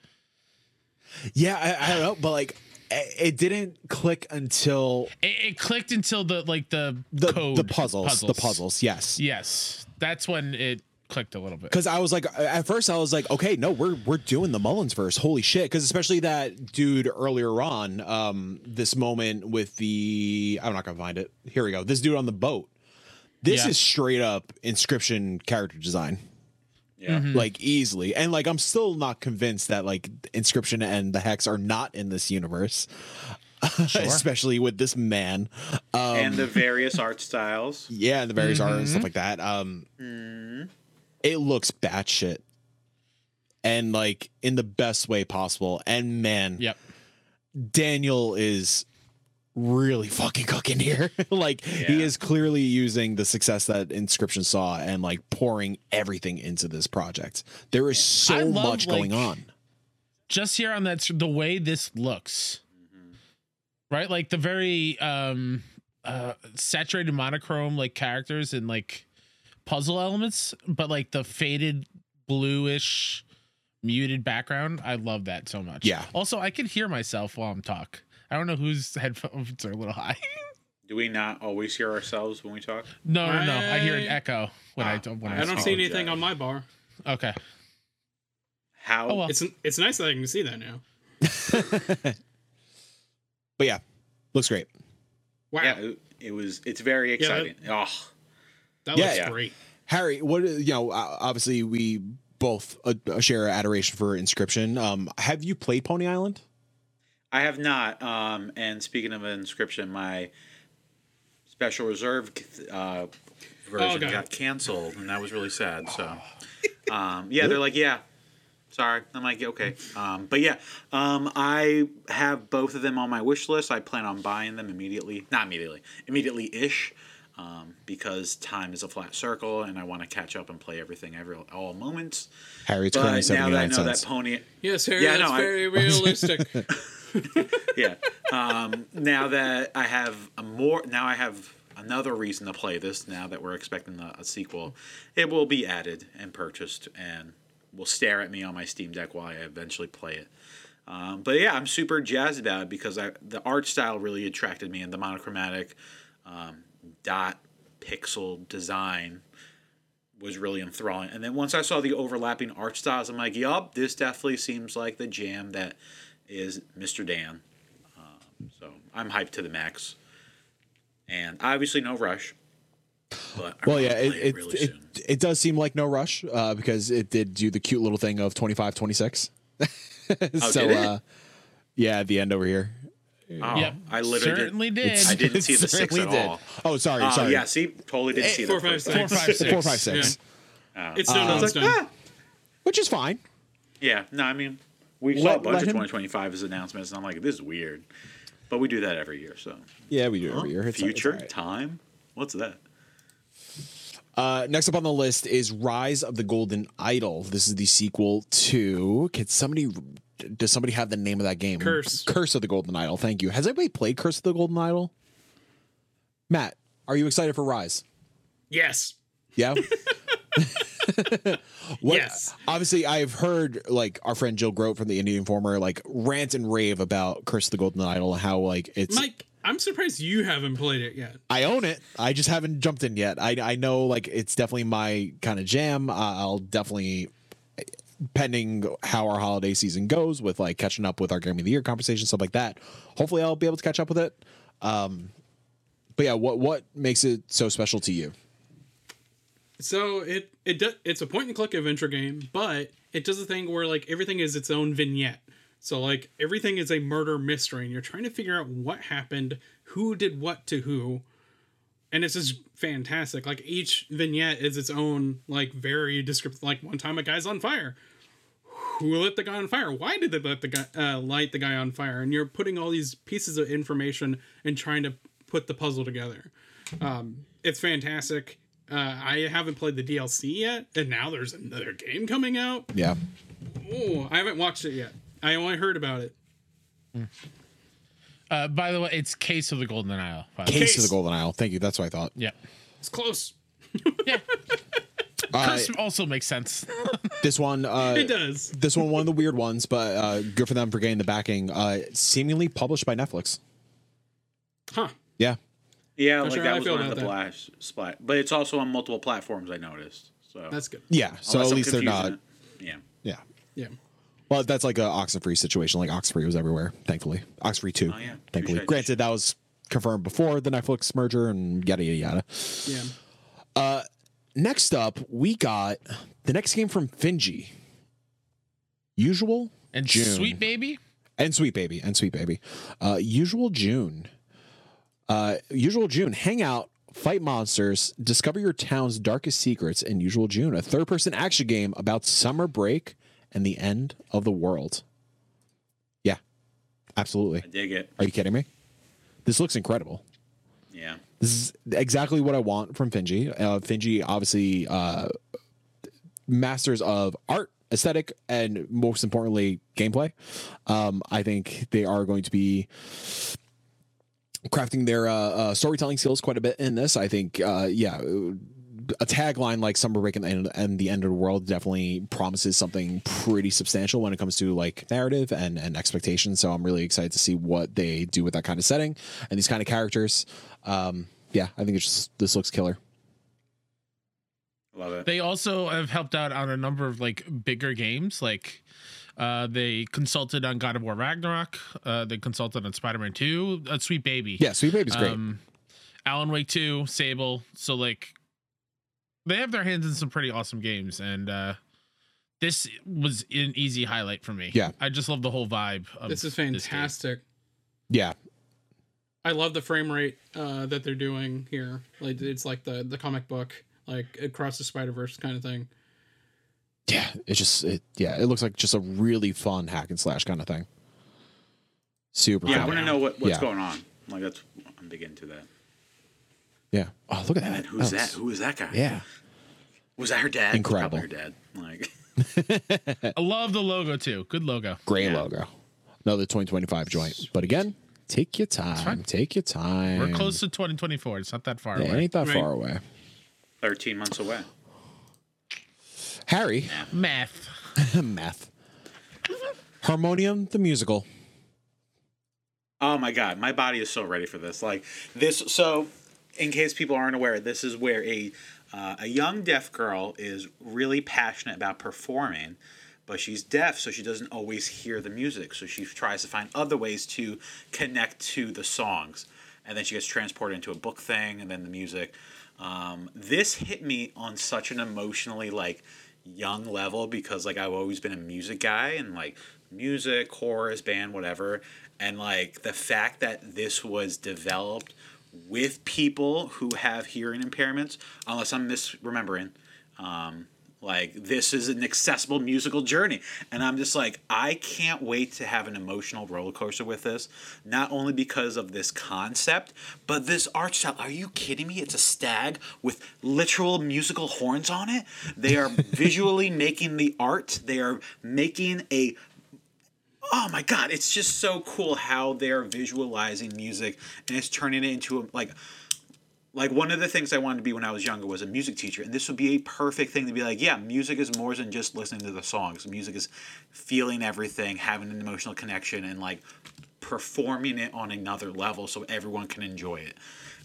Yeah, I, I don't know, but like it didn't click until It, it clicked until the like the the code the puzzles, the puzzles. Yes. Yes, that's when it clicked a little bit. Because I was like, at first I was like, okay, no, we're we're doing the Mullins verse. Holy shit! Because especially that dude earlier on, um, this moment with the I'm not gonna find it. Here we go. This dude on the boat. This Yeah. is straight up Inscryption character design, Yeah. like easily. And like I'm still not convinced that like Inscryption and the hex are not in this universe, [laughs] especially with this man. Um, and the various art styles. [laughs] yeah, and the various art and stuff like that. Um, it looks batshit, and like in the best way possible. And man, Yep. Daniel is really fucking cooking here. [laughs] like he is clearly using the success that Inscryption saw and like pouring everything into this project. There is so love, much going like, on. Just here on that, the way this looks, right? Like the very um uh saturated monochrome like characters and like puzzle elements, but like the faded bluish muted background. I love that so much. Yeah. Also, I can hear myself while I'm talk. I don't know whose [laughs] headphones are a little high. Do we not always hear ourselves when we talk? no, no, no. I hear an echo when I Ah, don't. When I, I don't see anything on my bar. Okay. How? Oh, well. It's it's nice that I can see that now. [laughs] But yeah, looks great. Wow, Yeah, it, it was. It's very Yeah, that- exciting. oh, that Yeah, looks yeah. great. Harry, what you know? uh, Obviously, we both uh, share adoration for Inscryption. Um, have you played Pony Island? I have not. Um, and speaking of Inscryption, my special reserve uh, version God. got canceled, and that was really sad. So, [laughs] um, yeah, they're like, yeah, sorry. I'm like, okay. Um, but yeah, um, I have both of them on my wish list. I plan on buying them immediately. Not immediately, immediately ish. Um, because time is a flat circle, and I want to catch up and play everything every all moments. Harry, it's currently But now seventy that I know cents. that pony, Yes, Harry, Yeah, that's no, I- very [laughs] realistic. [laughs] yeah. Um, now that I have a more, now I have another reason to play this. Now that we're expecting a, a sequel, it will be added and purchased, and will stare at me on my Steam Deck while I eventually play it. Um, but yeah, I'm super jazzed about it because I, the art style really attracted me, and the monochromatic um, dot pixel design was really enthralling. And then once I saw the overlapping art styles, I'm like, yup, this definitely seems like the jam that is Mr. Dan. Um, so I'm hyped to the max. And obviously no rush. But Well, yeah, it it, really it, it does seem like no rush uh, because it did do the cute little thing of 25, 26. [laughs] so, did it? uh, yeah, at the end over here. Oh, Yep, I literally certainly did. did. I didn't see the [laughs] six certainly at did. all. Oh, sorry, Oh, sorry. yeah, see, totally didn't see Four, the five, first six. Four, five, six. Four, five, six. It's still Uh, not I was done. Ah! Which is fine. Yeah, no, I mean, we saw Let- a bunch of him- 2025's announcements, and I'm like, this is weird. But we do that every year, so. Yeah, we do it every year. It's- it's Future? all right. Time? What's that? Uh, next up on the list is Rise of the Golden Idol. This is the sequel to. Can somebody? Does somebody have the name of that game? Curse. Curse of the Golden Idol. Thank you. Has anybody played Curse of the Golden Idol? Matt, are you excited for Rise? Yes. Yeah. [laughs] what, Yes. Obviously, I've heard like our friend Jill Grote from the Indie Informer like rant and rave about Curse of the Golden Idol and how like it's. Mike, I'm surprised you haven't played it yet. I own it. I just haven't jumped in yet. I I know like it's definitely my kind of jam. I'll definitely pending how our holiday season goes with like catching up with our game of the year conversation stuff like that. Hopefully I'll be able to catch up with it. Um but yeah, what what makes it so special to you? So it it do, it's a point and click adventure game, but it does a thing where like everything is its own vignette. So like everything is a murder mystery, and you're trying to figure out what happened, who did what to who, and it's just fantastic. Like each vignette is its own like very descriptive. Like one time a guy's on fire. Who lit the guy on fire? Why did they let the guy uh, light the guy on fire? And you're putting all these pieces of information and trying to put the puzzle together. Um, it's fantastic. Uh, I haven't played the DLC yet, and now there's another game coming out. Yeah. Oh, I haven't watched it yet. I only heard about it. Uh, by the way, it's Case of the Golden Isle. by the. Case, of the Golden Isle. Thank you. That's what I thought. Yeah. It's close. [laughs] Yeah. [laughs] Uh, also makes sense. [laughs] this one, uh, It does. this one, one of the weird ones, but uh, good for them for getting the backing. Uh, seemingly published by Netflix. Huh. Yeah, Yeah, Not like sure that was one of the that. blast splat, but it's also on multiple platforms. I noticed. So That's good. yeah. So Unless at I'm least they're not. it. Yeah. Yeah. Yeah. Well, that's like a Oxenfree situation. Like Oxenfree was everywhere, thankfully. Oxenfree two, Oh, yeah. thankfully. Touche, Granted, that was confirmed before the Netflix merger and yada yada yada. Yeah. Uh, next up, we got the next game from Finji. Usual And June. Sweet Baby. and Sweet Baby and Sweet Baby. Uh, Usual June. Uh, Usual June. Hang out, fight monsters, discover your town's darkest secrets in Usual June. A third-person action game about summer break and the end of the world. Yeah, absolutely. I dig it. Are you kidding me? This looks incredible. Yeah. This is exactly what I want from Finji. Uh, Finji, obviously, uh, masters of art, aesthetic, and most importantly, gameplay. Um, I think they are going to be crafting their uh, uh, storytelling skills quite a bit in this. I think, uh, yeah, a tagline like "Summer Break and the, end, and the End of the World" definitely promises something pretty substantial when it comes to like narrative and and expectations. So I'm really excited to see what they do with that kind of setting and these kind of characters. Um, yeah, I think it's just this looks killer. Love it. They also have helped out on a number of like bigger games. Like uh, they consulted on God of War Ragnarok. Uh, they consulted on Spider Man Two. Uh, Sweet Baby. Yeah, Sweet Baby's great. Um, Alan Wake Two, Sable. So like, they have their hands in some pretty awesome games, and uh, this was an easy highlight for me. Yeah. I just love the whole vibe. Of This is game. fantastic. yeah, I love the frame rate uh, that they're doing here. Like it's like the the comic book, like across the Spider Verse kind of thing. yeah, it just it, yeah, it looks like just a really fun hack and slash kind of thing. Super. Yeah, I want to know what, what's Yeah. going on. Like that's I'm big into that. Yeah. Oh, look at that. And who's oh, that? Who is that guy? Yeah. Was that her dad? Incredible. Probably her dad. Like [laughs] I love the logo too. Good logo. Great Yeah. logo. Another 2025 joint. But again, take your time. Take your time. We're close to 2024. It's not that far Yeah, it away. ain't that Right. far away. 13 months away. Harry, Math. [laughs] math. Harmonium the musical. Oh my god, my body is so ready for this. Like this. So, in case people aren't aware, this is where a uh, a young deaf girl is really passionate about performing, but she's deaf, so she doesn't always hear the music. So she tries to find other ways to connect to the songs, and then she gets transported into a book thing, and then the music. Um, this hit me on such an emotionally like young level because like I've always been a music guy and like music, chorus, band, whatever. And like the fact that this was developed with people who have hearing impairments, unless I'm misremembering, um, like this is an accessible musical journey. And I'm just like, I can't wait to have an emotional roller coaster with this. Not only because of this concept, but this art style. Are you kidding me? It's a stag with literal musical horns on it. They are [laughs] visually making the art. They are making a oh my god it's just so cool how they're visualizing music and it's turning it into a, like like one of the things i wanted to be when i was younger was a music teacher and this would be a perfect thing to be like yeah music is more than just listening to the songs. Music is feeling everything having an emotional connection and like performing it on another level so everyone can enjoy it.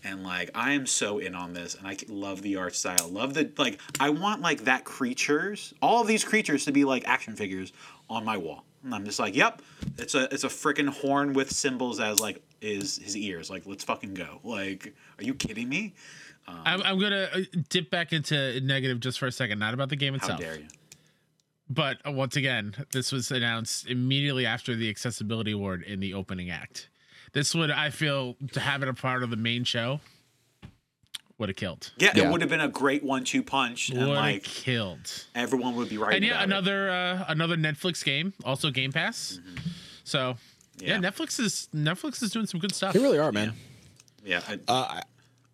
And like i am so in on this and i love the art style love the like i want like that creatures all of these creatures to be like action figures on my wall and i'm just like yep it's a it's a freaking horn with cymbals as like is his ears. Like let's fucking go. Like are you kidding me? I'm, I'm gonna uh, dip back into negative just for a second. Not about the game how itself, dare you. But uh, once again, this was announced immediately after the accessibility award in the opening act. This would, I feel, to have it a part of the main show, would have killed. yeah, Yeah. it would have been a great one-two punch and Would have like killed. everyone would be right And yeah, about it. another uh, another Netflix game, also Game Pass. So yeah. Mm-hmm. Yeah. Netflix is Netflix is doing some good stuff. They really are, man. yeah I, Uh,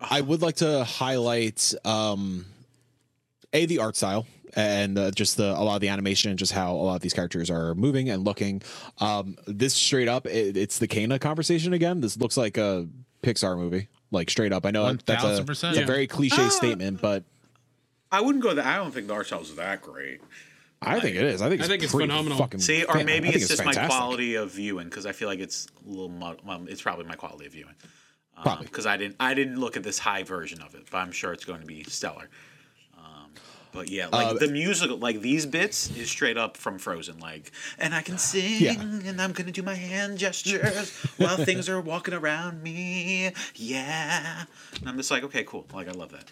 I would like to highlight um, a the art style and uh, just the a lot of the animation and just how a lot of these characters are moving and looking. Um, this straight up, it, it's the Kena conversation again. This looks like a Pixar movie, like straight up. I know that's a, 1000%. it's a very cliche statement, but I wouldn't go that. I don't think the art style is that great. I think it is. I think it's, I think it's phenomenal. Fucking, See, or maybe I think it's just my quality of viewing because I feel like it's a little. Mu- um, it's probably my quality of viewing. Probably. because I didn't I didn't look at this high version of it, but I'm sure it's going to be stellar. But yeah, like Uh, the musical, like these bits is straight up from Frozen. Like, and I can sing, and I'm gonna do my hand gestures while things are walking around me. Yeah, and I'm just like, okay, cool. Like, I love that.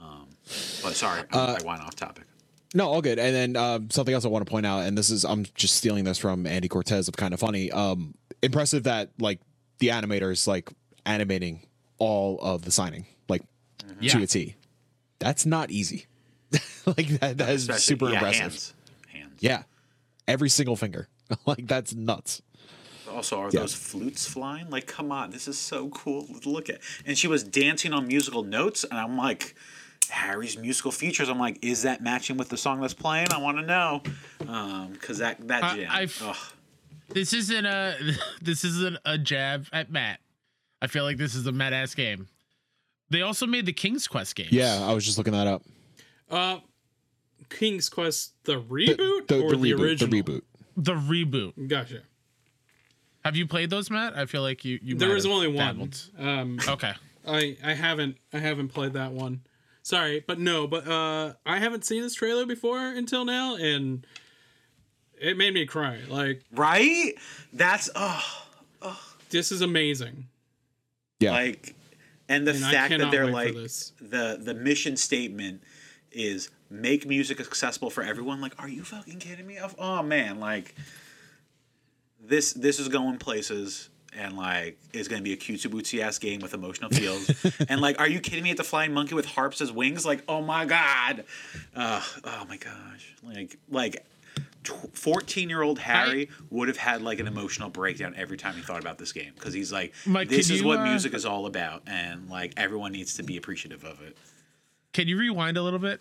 Um, but sorry, I, Uh, I went off topic. No, all good. And then um, something else I want to point out, and this is I'm just stealing this from Andy Cortez of Kind of Funny. Um, impressive that like the animators like animating all of the signing like Yeah. to a T. That's not easy. [laughs] like that, that is super yeah, impressive. Hands, hands. Yeah, every single finger. [laughs] like that's nuts. Also, are Yeah. those flutes flying? Like, come on, this is so cool look at. And she was dancing on musical notes, and I'm like, Harry's musical features. I'm like, is that matching with the song that's playing? I want to know, um, because that that I- jam. I've- ugh. This isn't a [laughs] this isn't a jab at Matt. I feel like this is a Matt ass game. They also made the King's Quest games. Yeah, I was just looking that up. Uh, King's Quest the The, reboot the, or the the, reboot. original? The reboot. The reboot. Gotcha. Have you played those, Matt? I feel like you you There was only one. dabbled. Um, Okay. I I haven't I haven't played that one. Sorry, but no, but uh, I haven't seen this trailer before until now, and it made me cry. Like right? That's oh, this is amazing. Yeah. like, and the And fact that they're like the the mission statement is make music accessible for everyone. Like, are you fucking kidding me? Oh man, like this this is going places and like it's gonna be a cutesy bootsy ass game with emotional [laughs] feels. and like, are you kidding me? At the flying monkey with harps as wings? Like, oh my god, uh, oh my gosh, like like. 14 year old Harry would have had like an emotional breakdown every time he thought about this game because he's like, Mike, this is you, what uh, music is all about, and like everyone needs to be appreciative of it. Can you rewind a little bit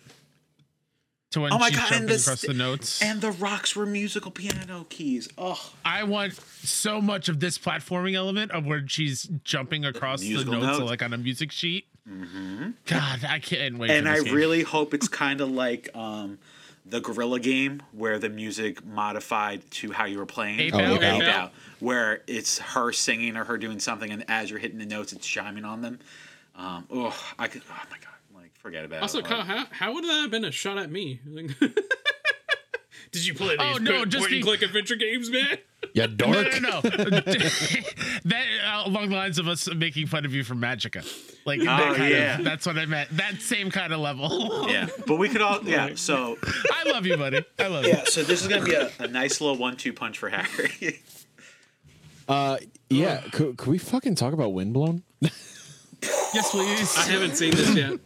to when Oh my she's god! jumping And the, across st- the notes? and the rocks were musical piano keys. Oh, I want so much of this platforming element of where she's jumping across the Musical notes, notes. like on a music sheet. God, I can't wait. and for I game. really [laughs] hope it's kind of like um, the Gorilla game where the music modified to how you were playing. Ape Oh, Out? Ape Out. Ape Out. where it's her singing or her doing something, and as you're hitting the notes, it's chiming on them. Um, oh, I could. Oh my god! Like, forget about Also, it. Kyle, Like, how how would that have been a shot at me? [laughs] Did you play these Oh, no, quick just point and be- click adventure games, man? Yeah, [laughs] No, dork. no, no. [laughs] that uh, along the lines of us making fun of you for Magica, like that kind yeah. of, that's what I meant. That same kind of level. yeah, but we could all. Yeah, so I love you, buddy. I love you. yeah, so this is gonna be a, a nice little one-two punch for Harry. Uh, yeah. Could, could we fucking talk about Windblown? Yes, please. I haven't seen this yet.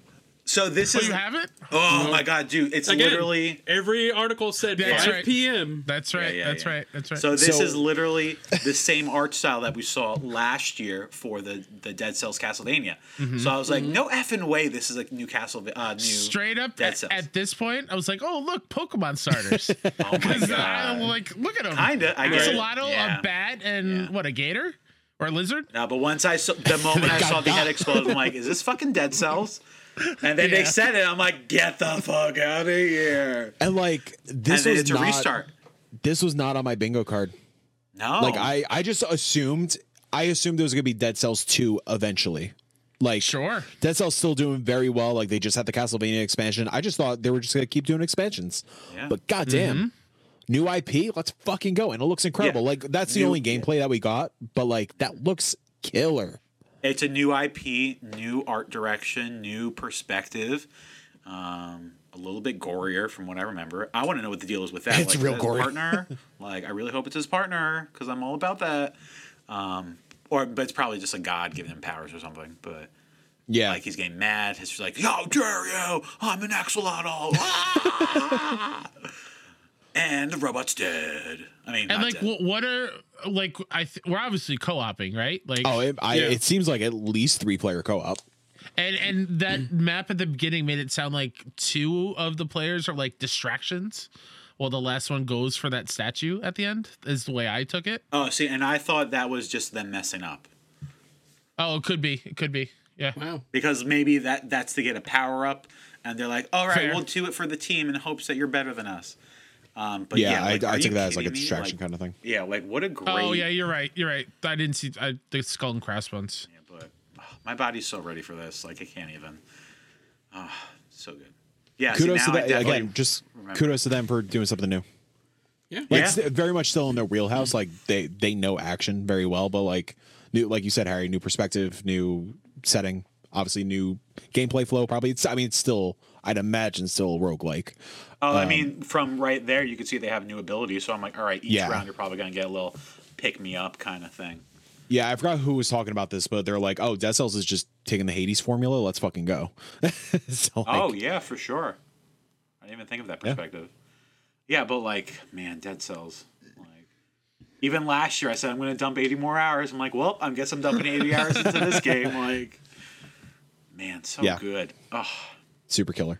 So this Oh, is. you haven't? Oh my god, dude! It's Again, literally. every article said That's 5 right. p.m. That's right. yeah, that's yeah. right. That's right. So this So- is literally the same art style that we saw last year for the the Dead Cells Castlevania. Mm-hmm. So I was like, mm-hmm. no effing way, this is a new Castle, uh, new Straight up Dead at, Cells. at this point, I was like, "Oh, look, Pokemon starters." [laughs] oh my [laughs] Because uh, god, I'm like, look at them. Kinda, I guess. it. Axolotl, Yeah. a bat, and Yeah. what a gator or a lizard. No, but once I saw the moment I [laughs] saw the head explode, I'm like, is this fucking Dead Cells? And then they said it, I'm like, get the fuck out of here. And like this and was it's a not, restart. This was not on my bingo card. No, Like I, I just assumed, I assumed there was gonna be Dead Cells two eventually. Like Sure. Dead Cells still doing very well. Like they just had the Castlevania expansion. I just thought they were just gonna keep doing expansions. Yeah. But goddamn, mm-hmm. new IP, let's fucking go. And it looks incredible. Yeah. Like that's the New- only gameplay that we got. But like that looks killer. It's a new IP, new art direction, new perspective. Um, a little bit gorier from what I remember. I want to know what the deal is with that. It's like, real gory. Partner, [laughs] like I really hope it's his partner because I'm all about that. Um, or but it's probably just a god giving him powers or something. But Yeah. like he's getting mad. He's just like, "Yo, dare you? I'm an axolotl." Ah! [laughs] [laughs] and the robot's dead. I mean, And not like, dead. what are like? I th- we're obviously co-oping, right? Like, oh, it, I, Yeah. it seems like at least three player co op. and and that map at the beginning made it sound like two of the players are like distractions, while the last one goes for that statue at the end. Is the way I took it. oh, see, and I thought that was just them messing up. Oh, it could be. It could be. Yeah. Wow. because maybe that that's to get a power up and they're like, "All right, Fair. we'll do it for the team in hopes that you're better than us." Um, but Yeah, yeah, like, I, are I you took that as like a distraction Like, kind of thing. Yeah, like what a great. Oh yeah, you're right. You're right. I didn't see I, the skull and crossbones. Yeah, but oh, my body's so ready for this. Like I can't even. Oh, so good. Yeah. see, Kudos to now I that again. Just remember. kudos to them for doing something new. Yeah. Like Yeah. very much still in their wheelhouse. Like they they know action very well, but like new, like you said, Harry, new perspective, new setting, obviously new gameplay flow. Probably, it's. I mean, it's still. I'd imagine still a roguelike. Oh, I um, mean, from right there, you can see they have new abilities. So I'm like, all right, each Yeah. round you're probably gonna get a little pick me up kind of thing. Yeah, I forgot who was talking about this, but they're like, "Oh, Dead Cells is just taking the Hades formula. Let's fucking go." [laughs] so, like, oh yeah, for sure. I didn't even think of that Yeah. perspective. Yeah, but like, man, Dead Cells. Like, even last year, I said I'm going to dump 80 more hours. I'm like, well, I guess I'm dumping 80 hours into this game. Like, man, so Yeah. good. Oh, super killer.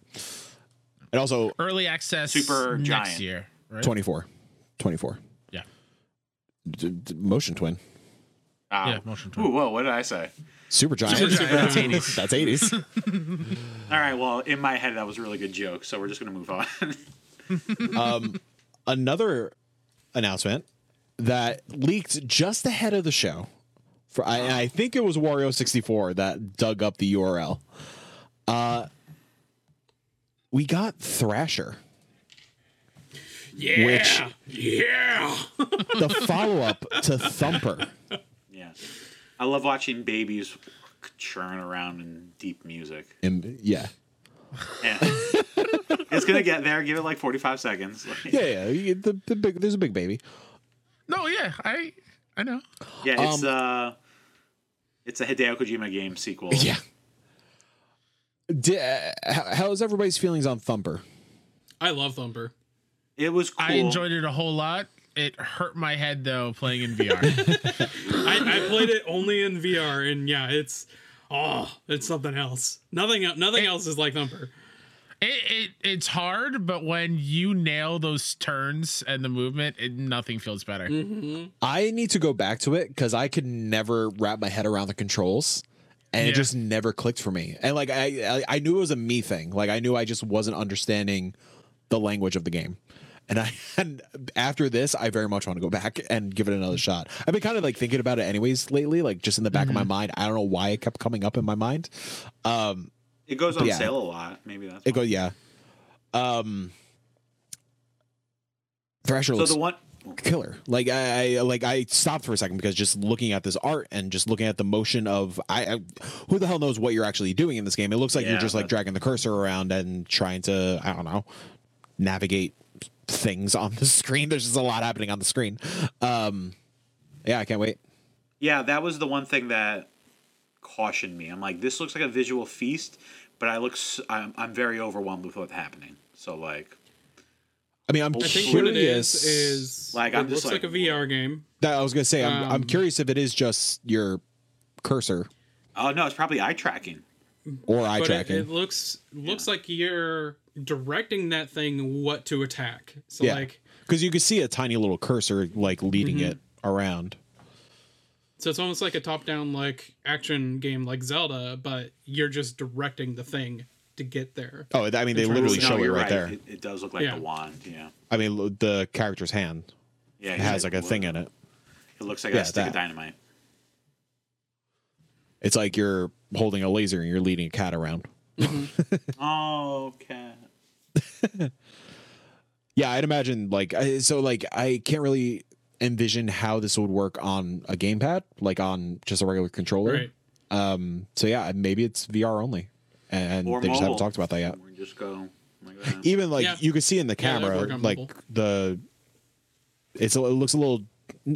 And also Early access Super next giant. year. Right? 24. 24. Yeah. D- d- motion twin. wow. Yeah, motion twin. Ooh, whoa, what did I say? Super giant. Super giant. That's 80s. That's 80s. [laughs] All right, well, in my head, that was a really good joke. So we're just going to move on. [laughs] um Another announcement that leaked just ahead of the show. For I, I think it was Wario 64 that dug up the URL. Uh we got Thrasher, Yeah. Which- yeah. [laughs] the follow-up to Thumper. yeah. I love watching babies churn around in deep music. And yeah. Yeah. it's going to get there. Give it like 45 seconds. Like, [laughs] Yeah, yeah. The, the big there's a big baby. No, yeah, I I know. Yeah, it's Um, uh it's a Hideo Kojima game sequel. Yeah. Di- uh, how- how's everybody's feelings on Thumper? I love Thumper. It was cool. I enjoyed it a whole lot. It hurt my head though playing in VR. [laughs] I, I played it only in VR, and yeah, it's oh, it's something else. Nothing, el- nothing else is like Thumper. it, it it's hard, but when you nail those turns and the movement, it, nothing feels better. I need to go back to it because I could never wrap my head around the controls, and it just never clicked for me. And like I, I, I knew it was a me thing. Like I knew I just wasn't understanding the language of the game. And I, [laughs] and after this, I very much want to go back [laughs] and give it another shot. I've been kind of like thinking about it anyways lately, like just in the back of my mind. I don't know why it kept coming up in my mind. Um, It goes on yeah. sale a lot. Maybe that's it why. go yeah. Um, Thrasher So looks the one killer. Like I, I like I stopped for a second because just looking at this art and just looking at the motion of I, I who the hell knows what you're actually doing in this game. It looks like Yeah, you're just like dragging the cursor around and trying to I don't know navigate things on the [laughs] screen. There's just a lot happening on the screen. Um, yeah, I can't wait. Yeah, that was the one thing that cautioned me. I'm like, this looks like a visual feast, but I look, I'm, I'm very overwhelmed with what's happening. So like, I mean, I'm I I think curious. what it is is Like, it I'm just looks like, like, a VR game. that I was gonna say I'm, I'm Um, curious if it is just your cursor oh no, it's probably eye tracking. or eye but tracking. it looks looks like you're directing that thing what to attack. So yeah, like because you can see a tiny little cursor like leading Mm-hmm. it around. so it's almost like a top down like action game like Zelda, but you're just directing the thing to get there. Oh, I mean, they literally show no, it you're right, there. It, it does look like Yeah. the wand. Yeah. I mean, the character's hand Yeah. it has like a thing in it. It looks like Yeah, a stick that. of dynamite. It's like you're holding a laser and you're leading a cat around. [laughs] Oh, cat. [laughs] Yeah, I'd imagine like I, so. Like I can't really envision how this would work on a gamepad, like on just a regular controller. Right. Um. So yeah, maybe it's VR only, and Or they just haven't talked about that yet. Just go like that. [laughs] Even like Yeah. you can see in the camera, work on like mobile. the it's a, it looks a little.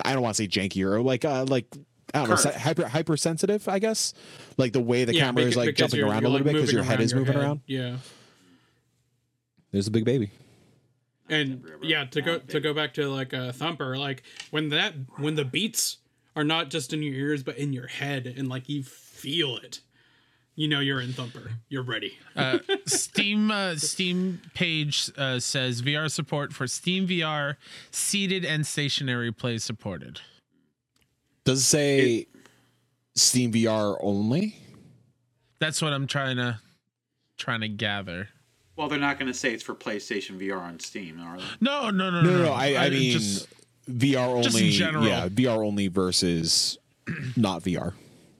I don't want to say janky or like uh like. I don't know, hyper hypersensitive, I guess. Like the way the Yeah, camera is like because jumping you're- around a little like, bit because your head is around moving head. around. Yeah. There's a big baby. and yeah to go to go back to like a thumper like when that when the beats are not just in your ears but in your head and like you feel it you know you're in thumper you're ready [laughs] Uh, Steam uh, Steam page uh, says VR support for Steam VR seated and stationary play supported. Does it say Steam VR only? That's what I'm trying to trying to gather. Well, they're not going to say it's for PlayStation VR on Steam, are they? No, no, no, No, no, no. I, I mean just- VR only. just in general. Yeah, VR only versus not VR.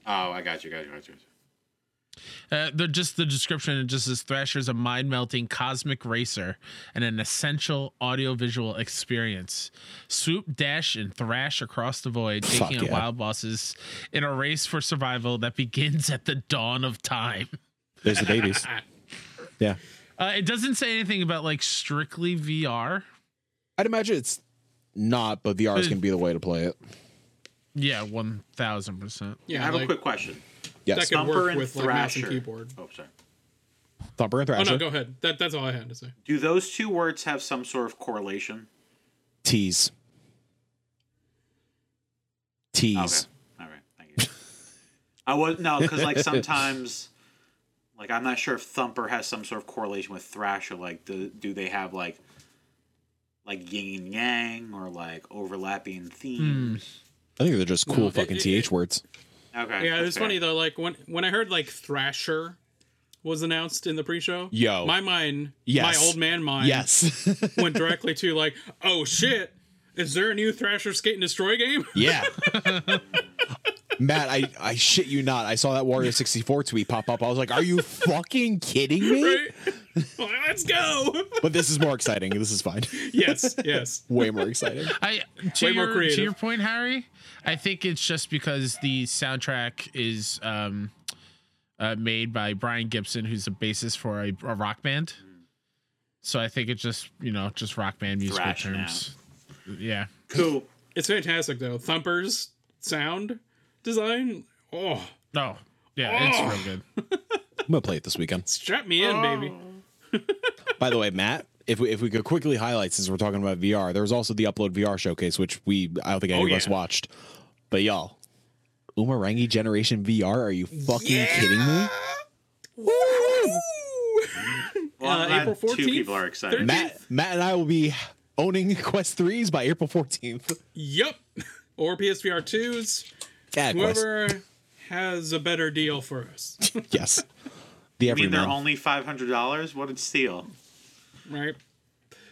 Oh, I got you, got you, got you. Uh, the just the description it just says Thrasher's a mind melting cosmic racer and an essential audiovisual experience. Swoop, dash, and thrash across the void, Fuck taking yeah. on wild bosses in a race for survival that begins at the dawn of time. There's the babies. [laughs] Yeah, Uh, it doesn't say anything about like strictly VR. I'd imagine it's not, but VR is going to be the way to play it. Yeah, one thousand percent. Yeah, I have like, a quick question. That Yes, could Thumper work and with like mouse and Thrasher. keyboard. Oh, sorry. Thumper and oh, thrasher. Oh Thrasher. no, go ahead. That that's all I had to say. Do those two words have some sort of correlation? Tease. Tease. Okay. All right. Thank you. I was no, because like sometimes, like I'm not sure if Thumper has some sort of correlation with Thrasher. Like, do do they have like, like yin and yang or like overlapping themes? Hmm. I think they're just cool No, it- fucking it- th it- words. Okay. Yeah, it's fair. funny though. Like when when I heard like Thrasher was announced in the pre-show, Yo. my mind, Yes. my old man mind, Yes. [laughs] went directly to like, oh shit, is there a new Thrasher Skate and Destroy game? yeah. [laughs] Matt, I, I shit you not. I saw that Wario 64 tweet pop up. I was like, are you fucking kidding me? right? Like, Let's go. But this is more exciting. This is fine. yes, [laughs] yes. Way more exciting. I to Way more your, creative. to your point, Harry. I think it's just because the soundtrack is um, uh, made by Brian Gibson, who's the bassist for a, a rock band. So I think it's just you know just rock band musical Thrash now. terms. Yeah. cool. It's fantastic though. Thumper's sound design. Oh, Oh yeah, it's Oh. real good. [laughs] I'm going to play it this weekend. strap me in, baby. By the way, Matt, if we, if we could quickly highlight, since we're talking about VR, there was also the Upload VR showcase, which we, I don't think any Oh, of us watched. But y'all, Umurangi Generation VR, are you fucking kidding me? Well, I'm Uh, glad April two people are excited. 13th. Matt, Matt and I will be owning Quest 3s by April 14th. Yep. Or PSVR twos. Yeah, Quest. Whoever has a better deal for us, [laughs] Yes. The I mean, they're only five hundred dollars. What a steal! right?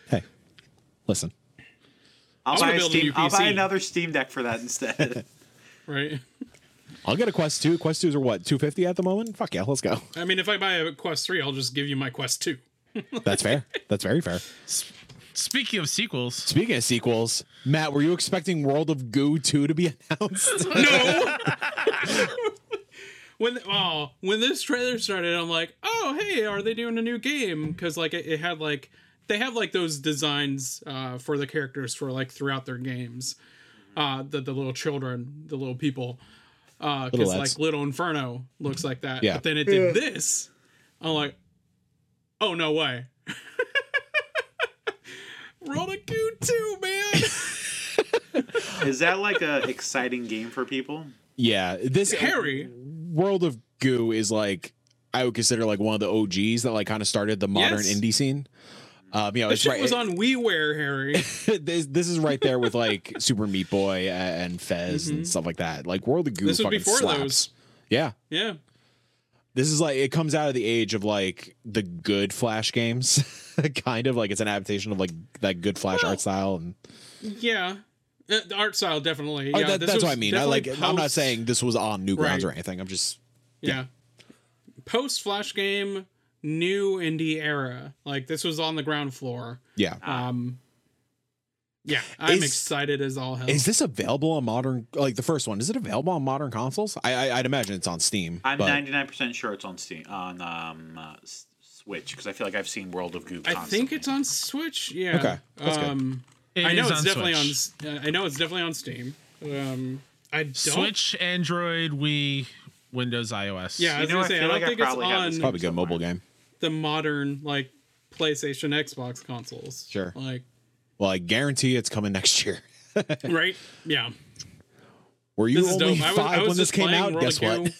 Hey, listen. I'll buy a Steam. new I'll buy another Steam Deck for that instead. [laughs] Right. I'll get a Quest 2. Quest 2s are what, 250 at the moment? Fuck yeah, let's go. I mean, if I buy a Quest three, I'll just give you my Quest two. That's fair. That's very fair. [laughs] Speaking of sequels, Speaking of sequels, Matt, were you expecting World of Goo 2 to be [laughs] announced? No. [laughs] when oh, when this trailer started, I'm like, oh hey, are they doing a new game? Because like it, it had like they have like those designs uh, for the characters for like throughout their games. Uh, the the little children, the little people. Uh, because like. Little Inferno looks like that. Yeah. But then it did this. I'm like, oh no way. Roll a Goo too, man. [laughs] Is that like a exciting game for people? yeah, this Harry. World of Goo is like I would consider like one of the OGs that like kind of started the modern Yes. indie scene. Um, you know, This shit right. was on WiiWare, Harry. [laughs] this, this is right there with like [laughs] Super Meat Boy and Fez and stuff like that. Like World of Goo Mm-hmm. This was fucking before slaps. those. Yeah, Yeah. This is like it comes out of the age of like the good Flash games, [laughs] kind of like it's an adaptation of like that good Flash Well, art style and Yeah. Uh, the art style definitely. Oh, yeah, that- that's what I mean. I like. I'm not saying this was on Newgrounds Right. or anything. I'm just Yeah. Post Flash game, new indie era. Like this was on the ground floor. yeah. Um Yeah, I'm Is- excited as all hell. Is this available on modern? Like the first one, is it available on modern consoles? I, I I'd imagine it's on Steam. I'm but 99% sure it's on Steam on um, uh, Switch because I feel like I've seen World of Goo. I Constantly. think it's on Switch. Yeah. Okay, that's good. um it I know it's on definitely Switch. on uh, I know it's definitely on Steam. Um I don't Switch, Android, Wii, Windows, iOS. Yeah, I You was know, gonna I say I feel don't like I think it's probably on probably a good somewhere. mobile game. the modern like PlayStation, Xbox consoles. Sure. Like Well, I guarantee it's coming next year. [laughs] right? Yeah. Were you only dope. I was, five I was when this came out? World Guess what?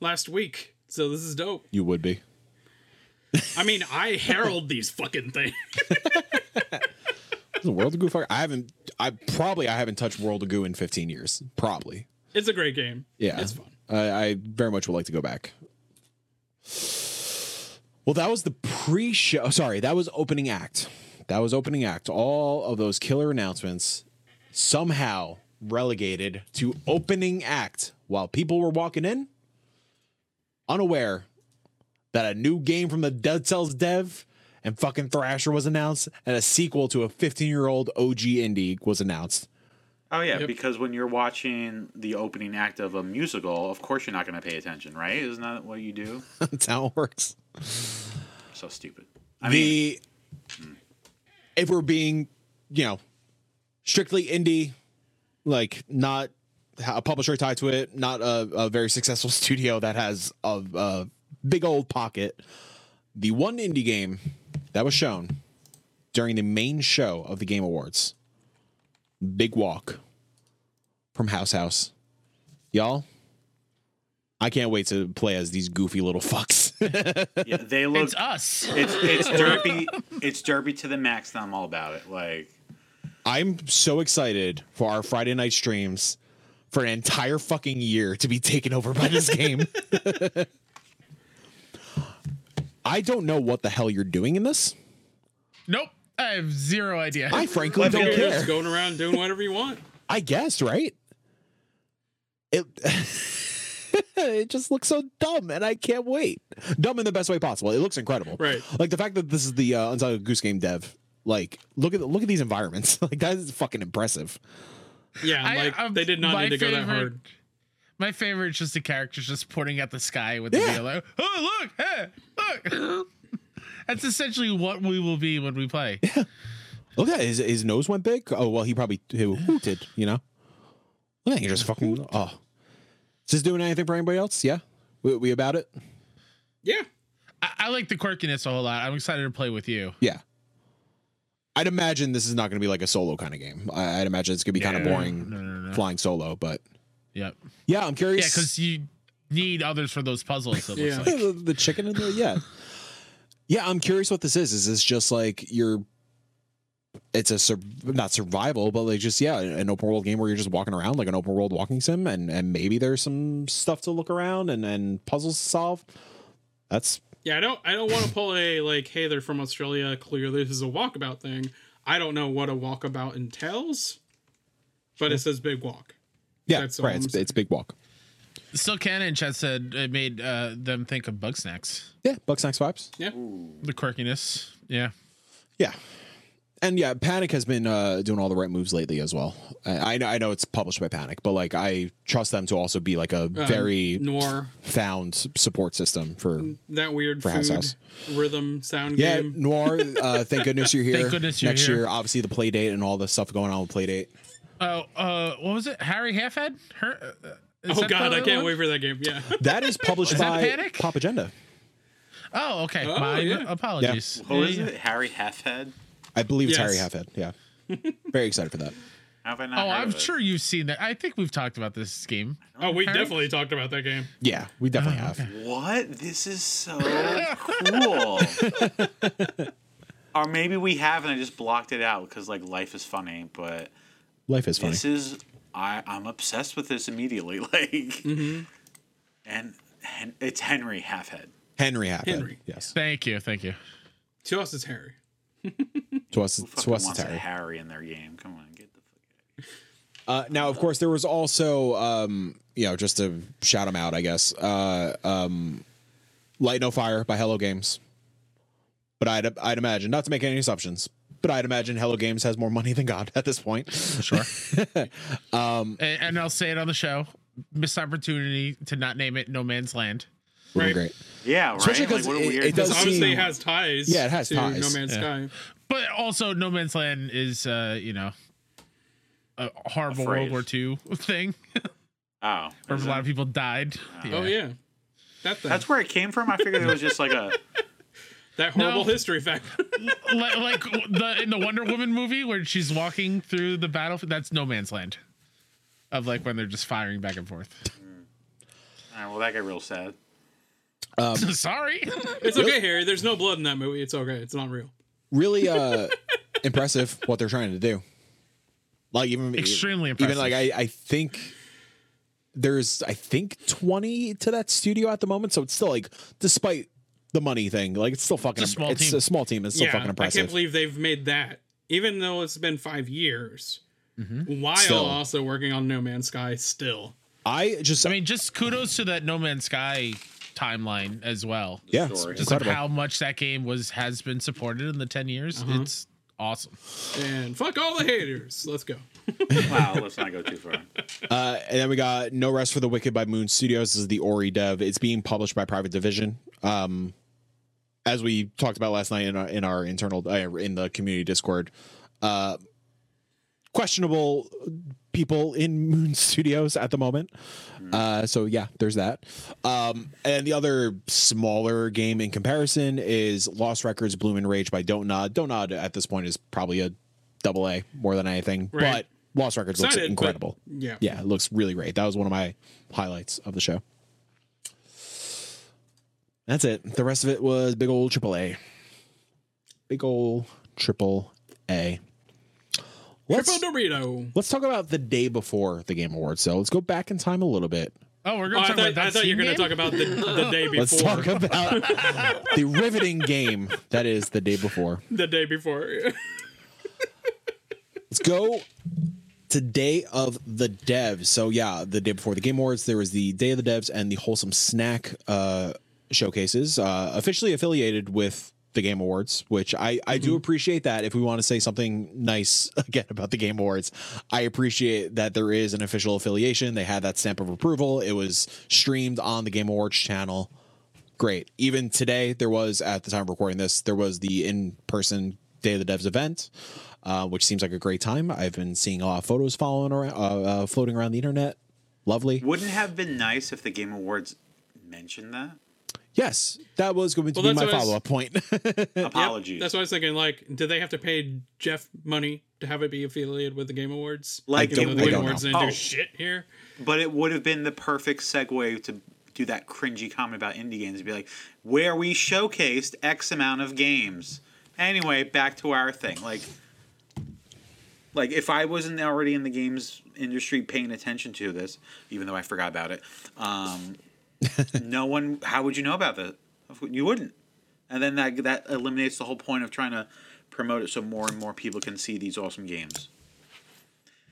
Last week. So this is dope. You would be. I mean, I herald these fucking things. It World of Goo. fuck- I haven't. I probably I haven't touched World of Goo in 15 years. Probably. It's a great game. Yeah. It's fun. I, I very much would like to go back. Well, that was the pre-show. Sorry, that was opening act. That was opening act. All of those killer announcements somehow relegated to opening act while people were walking in, unaware that a new game from the Dead Cells dev and fucking Thrasher was announced, and a sequel to a 15-year-old OG indie was announced. Oh yeah, Yep. because when you're watching the opening act of a musical, of course you're not going to pay attention, right? Isn't that what you do? [laughs] That's how it works. So stupid. I mean, the if we're being you know strictly indie like not a publisher tied to it not a, a very successful [laughs] studio that has a, a big old pocket the one indie game that was shown during the main show of the game awards big walk from house house. Y'all i can't wait to play as these goofy little [laughs] fucks yeah, they look. It's us. It's it's [laughs] derby. it's derby to the max. And I'm all about it. Like I'm so excited for our Friday night streams for an entire fucking year to be taken over by this game. [laughs] I don't know what the hell you're doing in this. Nope. I have zero idea. I frankly Let me don't care. just going around doing whatever you want. [laughs] I guess, right? It it just looks so dumb, and I can't wait. Dumb in the best way possible. It looks incredible, Right. Like the fact that this is the uh, Untitled Goose Game dev. Like, look at look at these environments. [laughs] like that is fucking impressive. Yeah, I- like um, they did not my need to go that favorite- hard. My favorite is just the characters just pointing at the sky with the Yeah. video like, oh look, hey, look. [laughs] That's essentially what we will be when we play. [laughs] Yeah. Look at that. His, his nose went big. Oh well, he probably he hooted. You know. Look at that. He just fucking. Oh. Is this doing anything for anybody else? Yeah. We, we about it? Yeah, I, I like the quirkiness a whole lot. I'm excited to play with you. Yeah. I'd imagine this is not going to be like a solo kind of game. I, I'd imagine it's going to be kind of boring No, no, no. flying solo. But Yep. yeah, I'm curious. Yeah, curious. because you need others for those puzzles. It looks Yeah. like. [laughs] the, the chicken in the yeah. Yeah, I'm curious what this is. Is this just like you're? It's a sur- not survival, but like just yeah, an open world game where you're just walking around like an open world walking sim, and and maybe there's some stuff to look around and and puzzles to solve. That's yeah. I don't. I don't want to pull a like, hey, they're from Australia. Clearly, this is a walkabout thing. I don't know what a walkabout entails, but it says big walk. yeah, That's right. It's, it's big walk. Still canon chat said it made uh, them think of Bugsnax. Yeah, Bugsnax vibes. Yeah, The quirkiness. Yeah. Yeah. And yeah, Panic has been uh, doing all the right moves lately as well. I, I know I know it's published by Panic, but like I trust them to also be like a Um, very noir. found support system for That weird For food House House. rhythm sound game. yeah game. noir. [laughs] Uh, thank goodness you're here. Thank goodness you're Next here. year, obviously the Playdate and all the stuff going on with Playdate. Oh, uh, what was it? Harry Halfhead? Her. Uh, Oh god, I can't one? wait for that game. Yeah. [laughs] That is published Is by Panic? Pop Agenda. Oh, okay. Oh, My yeah. apologies. what Yeah, is yeah. it? Harry Halfhead. I believe it's Yes. Harry Halfhead. Yeah, very excited for that. Have I not oh, I'm sure you've seen that. I think we've talked about this game. Oh, we Harry? definitely talked about that game. Yeah, we definitely Oh, have. okay. What? This is so cool. or maybe we have and I just blocked it out because like life is funny, but Life is funny. this is I I'm obsessed with this immediately. [laughs] Like, Mm-hmm. and Hen- it's Henry Halfhead. Henry Halfhead. Henry. Yes. Thank you. Thank you. To us, it's Harry. [laughs] To us, Who to us, it's wants a Harry. Harry in their game? Come on, get the fuck. Uh, now, of course, there was also, um, you know, just to shout them out, I guess, uh, um, Light No Fire by Hello Games. But I'd, I'd imagine, not to make any assumptions, but I'd imagine Hello Games has more money than God at this point. Sure. [laughs] um, and, and I'll say it on the show. Missed opportunity to not name it No Man's Land. Would Right. great. Yeah, right. Especially 'cause like, what a it- weird. it does Because obviously seem- has ties. Yeah, it has to ties. No Man's Yeah. Sky. But also, No Man's Land is, uh, you know, a horrible Afraid. World War II [laughs] thing oh, where is a lot of people died. Oh yeah, that. That's where it came from. I figured it was just like a. [laughs] that horrible No. history fact. [laughs] like, like the in the Wonder Woman movie where she's walking through the battlefield. That's No Man's Land. Of like when they're just firing back and forth. All right, well, that got real sad. Sorry. it's okay, Harry. There's no blood in that movie. It's okay. It's not real. Really uh, [laughs] impressive what they're trying to do. Like, even Extremely impressive. Even like, I, I think there's, I think, 20 to that studio at the moment. So it's still like, despite the money thing. Like it's still fucking. It's a small it's team. a small team. It's still yeah, fucking I impressive. can't believe they've made that, even though it's been five years. While Still. also working on No Man's Sky, still. I just. I mean, just kudos to that No Man's Sky timeline as well. yeah, story. Just like incredible. how much that game was has been supported in the ten years. It's awesome. And fuck all the haters. Let's go. [laughs] Wow, let's not go too far. [laughs] Uh, and then we got No Rest for the Wicked by Moon Studios. This is the Ori dev. It's being published by Private Division. Um, as we talked about last night in our, in our internal uh, in the community Discord, uh, questionable people in Moon Studios at the moment. Uh, so yeah, there's that. Um, and the other smaller game in comparison is Lost Records Bloom and Rage by Don't Nod. Don't Nod at this point is probably a double A more than anything, Right. but Lost Records looks Excited, but- incredible. Yeah. Yeah, it looks really great. That was one of my highlights of the show. That's it. The rest of it was big old triple A. Big old triple A. Let's, Triple Dorito. let's talk about the day before the Game Awards. So let's go back in time a little bit. Oh, we're Oh, gonna I talk thought, about that. I thought you were going to talk about the, the day [laughs] before. Let's talk about [laughs] the riveting game that is the day before. the day before. Let's go to Day of the Devs. So yeah, the day before the Game Awards, there was the Day of the Devs and the Wholesome Snack uh, showcases, uh, officially affiliated with the Game Awards, which I I do appreciate that. If we want to say something nice [laughs] again about the Game Awards, I appreciate that there is an official affiliation. They had that stamp of approval. It was streamed on the Game Awards channel. Great. Even today, there was at the time of recording this, there was the in-person Day of the Devs event uh, which seems like a great time. I've been seeing a lot of photos following around, uh, uh, floating around the internet. Lovely. Wouldn't it have been nice if the Game Awards mentioned that? Yes, that was going to Well, be my what I was- follow up point. [laughs] Apologies. That's what I was thinking. Like, did they have to pay Jeff money to have it be affiliated with the Game Awards? Like, even don't- the Game don't Awards know. didn't Oh. do shit here. But it would have been the perfect segue to do that cringy comment about indie games. And be like, where we showcased X amount of games. Anyway, back to our thing. Like, like if I wasn't already in the games industry paying attention to this, even though I forgot about it, um, no one. How would you know about that? You wouldn't. And then that that eliminates the whole point of trying to promote it so more and more people can see these awesome games.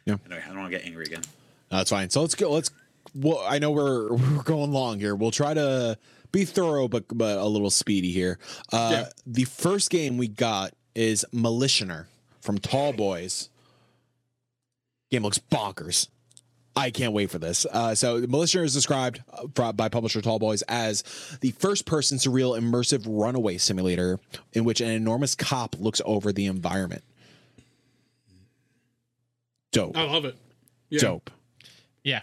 Yeah. Anyway, I don't want to get angry again. No, That's fine. So let's go. Let's. Well, I know we're [laughs] we're going long here. We'll try to be thorough, but but a little speedy here. Uh, Yeah. The first game we got is Militioner from Tall Boys. Game looks bonkers. I can't wait for this. Uh, so, Militia is described uh, by publisher Tall Boys as the first-person surreal immersive runaway simulator in which an enormous cop looks over the environment. Dope. I love it. Yeah. Dope. Yeah.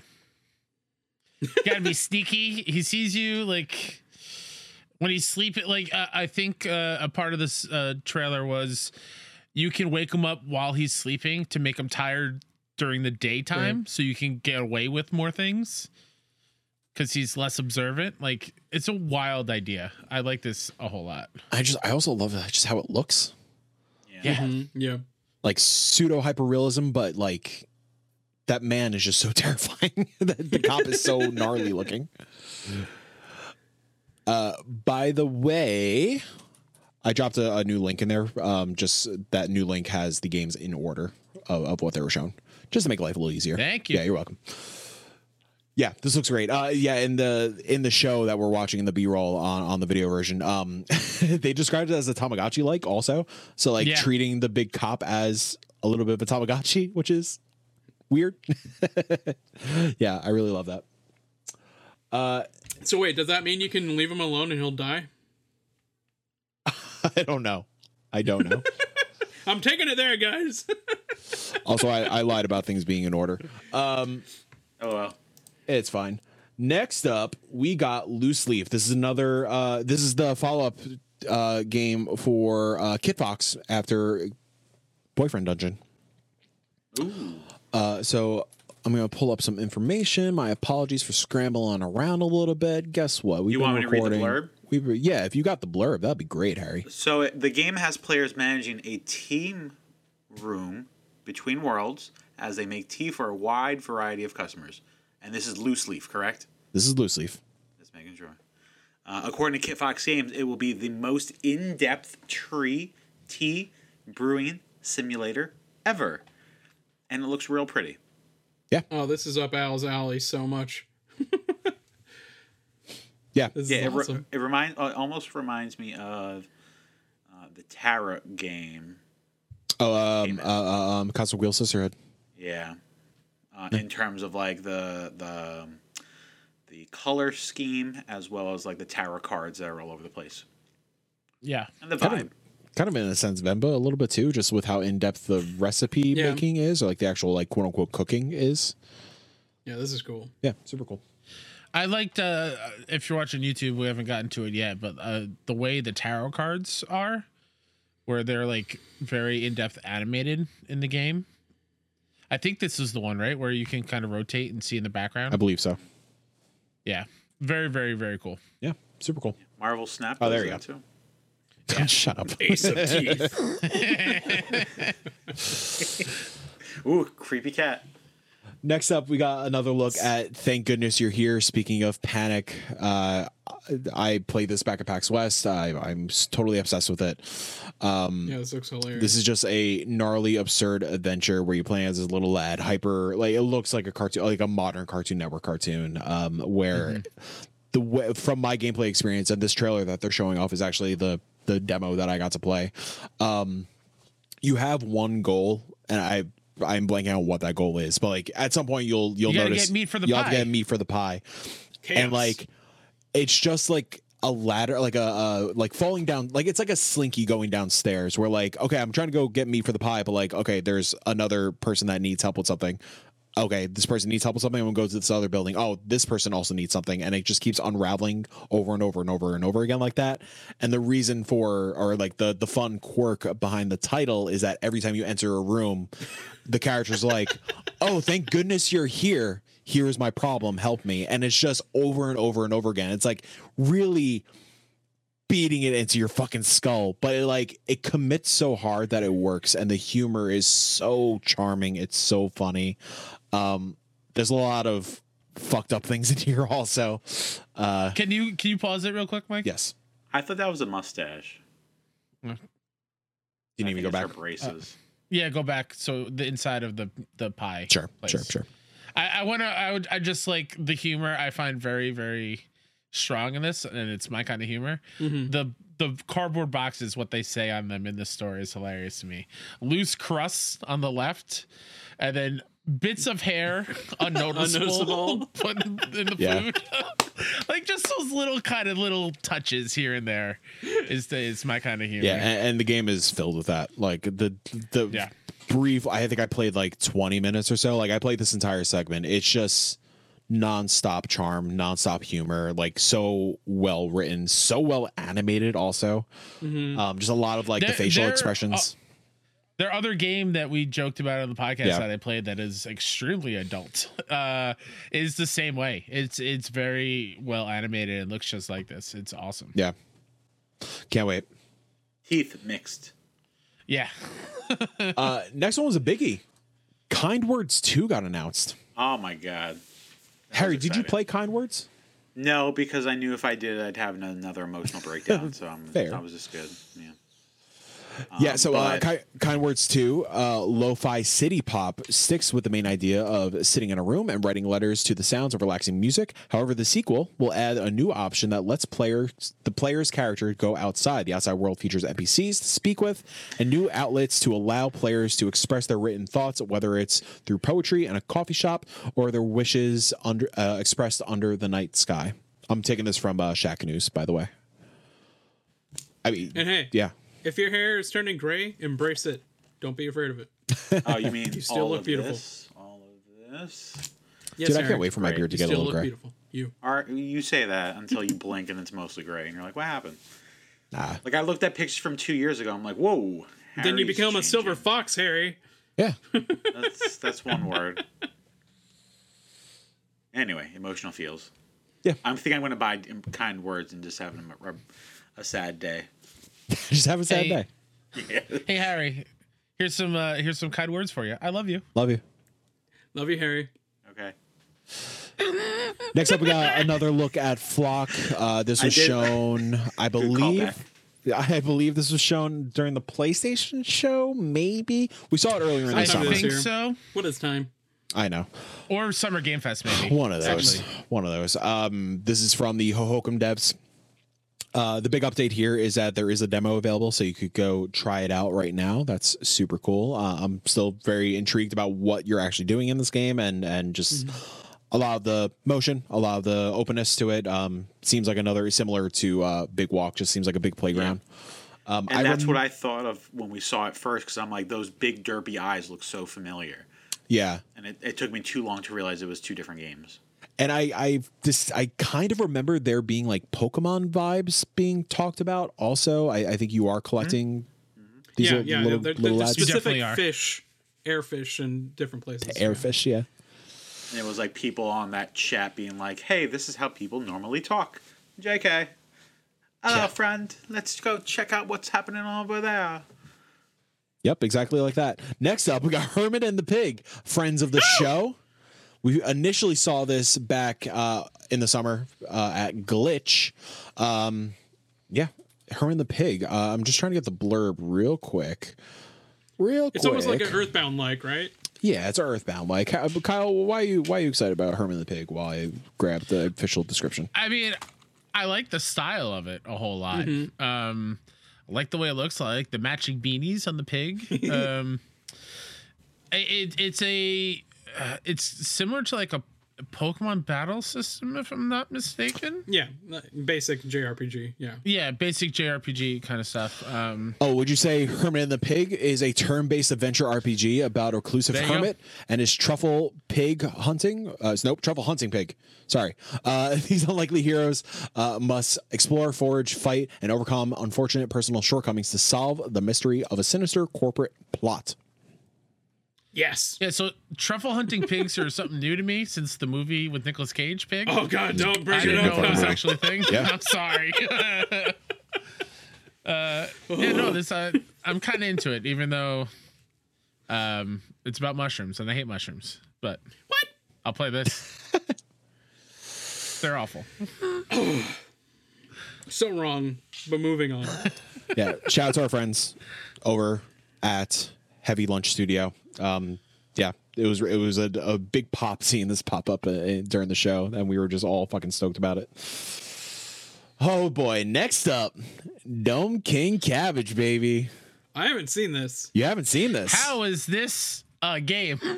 Gotta be [laughs] sneaky. He sees you like when he's sleeping. Like uh, I think uh, a part of this uh, trailer was you can wake him up while he's sleeping to make him tired during the daytime, so you can get away with more things because he's less observant. Like it's a wild idea. I like this a whole lot. I just I also love just how it looks. Yeah. Mhm. Yeah. Like pseudo hyperrealism, but like that man is just so [laughs] terrifying. [laughs] the, the cop is so [laughs] gnarly looking. Uh by the way, I dropped a, a new link in there. Um just that new link has the games in order of, of what they were shown. Just to make life a little easier. Thank you. Yeah, you're welcome. Yeah, this looks great. Uh, yeah, in the in the show that we're watching in the B roll on on the video version, um, [laughs] they described it as a Tamagotchi like also. So like Yeah. treating the big cop as a little bit of a Tamagotchi, which is weird. [laughs] yeah, I really love that. Uh, So wait, does that mean you can leave him alone and he'll die? [laughs] I don't know. I don't know. I'm taking it there, guys. [laughs] also, I, I lied about things being in order. Um, Oh well. It's fine. Next up, we got Loose Leaf. This is another. Uh, this is the follow up uh, game for uh, Kitfox after Boyfriend Dungeon. Uh, so I'm gonna pull up some information. My apologies for scrambling around a little bit. Guess what? We've You been want me to read the recording- blurb? We've, yeah, if you got the blurb, that'd be great, Harry. So it- the game has players managing a team room between worlds as they make tea for a wide variety of customers. And this is loose leaf, correct? This is Loose Leaf. Just making sure. Uh, according to Kitfox Games, it will be the most in-depth tree tea brewing simulator ever, and it looks real pretty. Yeah. Oh, this is up Al's alley so much. Yeah. This Yeah, is it, re- it reminds uh, almost reminds me of uh, the Tara game. Oh, um, uh, uh, um, Cosmic Wheel Sisterhood. Yeah, uh, in terms of like the the the color scheme as well as like the tarot cards that are all over the place Yeah. and the Kind vibe. of, kind of in a sense, Venba a little bit too, just with how in depth the recipe Yeah. making is, or like the actual like quote unquote cooking is. Yeah, this is cool. Yeah, super cool. I liked uh if you're watching YouTube, we haven't gotten to it yet, but uh the way the tarot cards are, where they're like very in-depth animated in the game. I think this is the one, right? Where you can kind of rotate and see in the background. I believe so. yeah. Very, very, very cool. Yeah, super cool. Marvel Snap. Oh, there you go. Too. [laughs] Shut up. Ace of [laughs] teeth. [laughs] Ooh, creepy cat. Next up, we got another look at Thank Goodness You're Here. Speaking of Panic, uh, I played this back at PAX West. I, I'm totally obsessed with it. yeah, this looks hilarious. This is just a gnarly, absurd adventure where you play as this little lad, hyper like it looks like a cartoon, like a modern Cartoon Network cartoon, um, where the way, from my gameplay experience and this trailer that they're showing off is actually the the demo that I got to play. Um, you have one goal, and I I'm blanking on what that goal is, but like at some point you'll you'll You notice get meat for the you'll pie. get meat for the pie, Chaos. and like it's just like a ladder like a uh like falling down like it's like a slinky going downstairs where like okay i'm trying to go get meat for the pie but like okay there's another person that needs help with something okay this person needs help with something i'm gonna go to this other building. Oh this person also needs something. And it just keeps unraveling over and over and over and over again like that. And the reason for or like the the fun quirk behind the title is that every time you enter a room the character's like [laughs] oh thank goodness you're here. Here's my problem. Help me. And it's just over and over and over again. It's like really beating it into your fucking skull but it like it commits so hard that it works and the humor is so charming. It's so funny um there's a lot of fucked up things in here [laughs] also uh Can you can you pause it real quick, Mike? yes I thought that was a mustache. you I need me to go back Braces. Yeah, go back. So the inside of the the pie. sure place. sure sure I, I wanna I would I just like the humor I find very, very strong in this, and it's my kind of humor. Mhm. The the cardboard boxes, what they say on them in the store is hilarious to me. Loose crust on the left, and then bits of hair unnoticeable, Unnoticeable. [laughs] put in in the Yeah. food. [laughs] like just those little kind of little touches here and there is the, is my kind of humor. Yeah, and, and the game is filled with that. Like the the Yeah. brief. I think I played like twenty minutes or so. Like I played this entire segment. It's just nonstop charm, nonstop humor. Like so well written, so well animated. Also, um, just a lot of like the facial there- expressions. Their other game that we joked about on the podcast Yeah. that I played that is extremely adult [laughs] uh, is the same way. It's it's very well animated. It looks just like this. It's awesome. yeah, can't wait. Teeth mixed. Yeah. [laughs] Uh, next one was a biggie. Kind Words Two got announced. Oh my god. That Harry, did you play Kind Words? No, because I knew if I did, I'd have another emotional breakdown. [laughs] So I'm, Fair. that was just good. Yeah. Yeah, so uh, kind, kind Words 2, uh, lo-fi city pop sticks with the main idea of sitting in a room and writing letters to the sounds of relaxing music. However, the sequel will add a new option that lets players the player's character go outside. The outside world features NPCs to speak with and new outlets to allow players to express their written thoughts, whether it's through poetry in a coffee shop or their wishes under uh, expressed under the night sky. I'm taking this from uh, Shacknews, by the way. I mean, And hey, yeah. If your hair is turning gray, embrace it. Don't be afraid of it. [laughs] Oh, you mean You still all look of beautiful. This, all of this? Yes, Dude, I can't wait for my beard to You get a little look gray. beautiful. You. Are, you say that until you blink and it's mostly gray, and you're like, "What happened?" Nah. Like I looked at pictures from two years ago. I'm like, "Whoa." then you Harry's become a silver fox, Harry. Yeah. That's that's one word. [laughs] Anyway, emotional feels. Yeah. I'm thinking I'm going to buy kind words and just have a, a, a sad day. [laughs] Just have a sad Hey. day. Yeah. Hey Harry, here's some uh, here's some kind words for you. I love you. Love you. Love you, Harry. Okay. [laughs] Next up, we got another look at Flock. Uh, this was did- shown, I believe. I believe this was shown during the PlayStation show. Maybe we saw it earlier in I the summer. this think so. What is time? I know Or Summer Game Fest, maybe. one of those. Actually. One of those. Um, this is from the Hohokum devs. Uh, the big update here is that there is a demo available, so you could go try it out right now. That's super cool. Uh, I'm still very intrigued about what you're actually doing in this game, and and just a lot of the motion, a lot of the openness to it. Um, seems like another similar to uh, Big Walk. Just seems like a big playground. Um, And that's rem- what I thought of when we saw it first, because I'm like, those big derpy eyes look so familiar. Yeah, And it, it took me too long to realize it was two different games. And I I just I kind of remember there being like Pokemon vibes being talked about. Also, I, I think you are mm-hmm. collecting. Mm-hmm. These yeah, are yeah. little, they're, little they're lads. specific are. fish, airfish in different places. airfish. Yeah. And it was like people on that chat being like, hey, this is how people normally talk. JK. Hello, uh, Yeah. friend. Let's go check out what's happening over there. Yep, exactly like that. Next up, we got Hermit and the Pig, friends of the show. We initially saw this back uh, in the summer uh, at Glitch. Um, yeah, Hermit and the Pig. Uh, I'm just trying to get the blurb real quick. Real It's quick. almost like an Earthbound like, right? yeah, it's Earthbound. Like Kyle, why are you why are you excited about Herman and the Pig? While I grab the official description. I mean, I like the style of it a whole lot. Um, I like the way it looks. I like the matching beanies on the pig. [laughs] um, it, it's a uh, it's similar to like a Pokemon battle system, if I'm not mistaken. Yeah, basic JRPG. Yeah. Yeah, basic JRPG kind of stuff. Um, Oh, would you say Hermit and the Pig is a turn-based adventure RPG about a reclusive There go. hermit and his truffle pig hunting? Uh, nope, truffle hunting pig. Sorry. Uh, [laughs] these unlikely heroes uh, must explore, forage, fight, and overcome unfortunate personal shortcomings to solve the mystery of a sinister corporate plot. Yes. yeah, so truffle hunting pigs are something new to me since the movie with Nicolas Cage pig. Oh God, don't bring I it up. know it was actually a thing. Yeah. I'm sorry. [laughs] uh, yeah, no, this uh, I'm kind of into it, even though um, it's about mushrooms and I hate mushrooms. But what? I'll play this. They're awful. [sighs] So wrong. But moving on. Yeah, shout out to our friends over at Heavy Lunch Studio. Um, yeah, it was it was a, a big pop [laughs] seeing this pop up uh, during the show, and we were just all fucking stoked about it. Oh boy! Next up, Dome King Cabbage, baby. I haven't seen this. You haven't seen this? How is this a game? [laughs]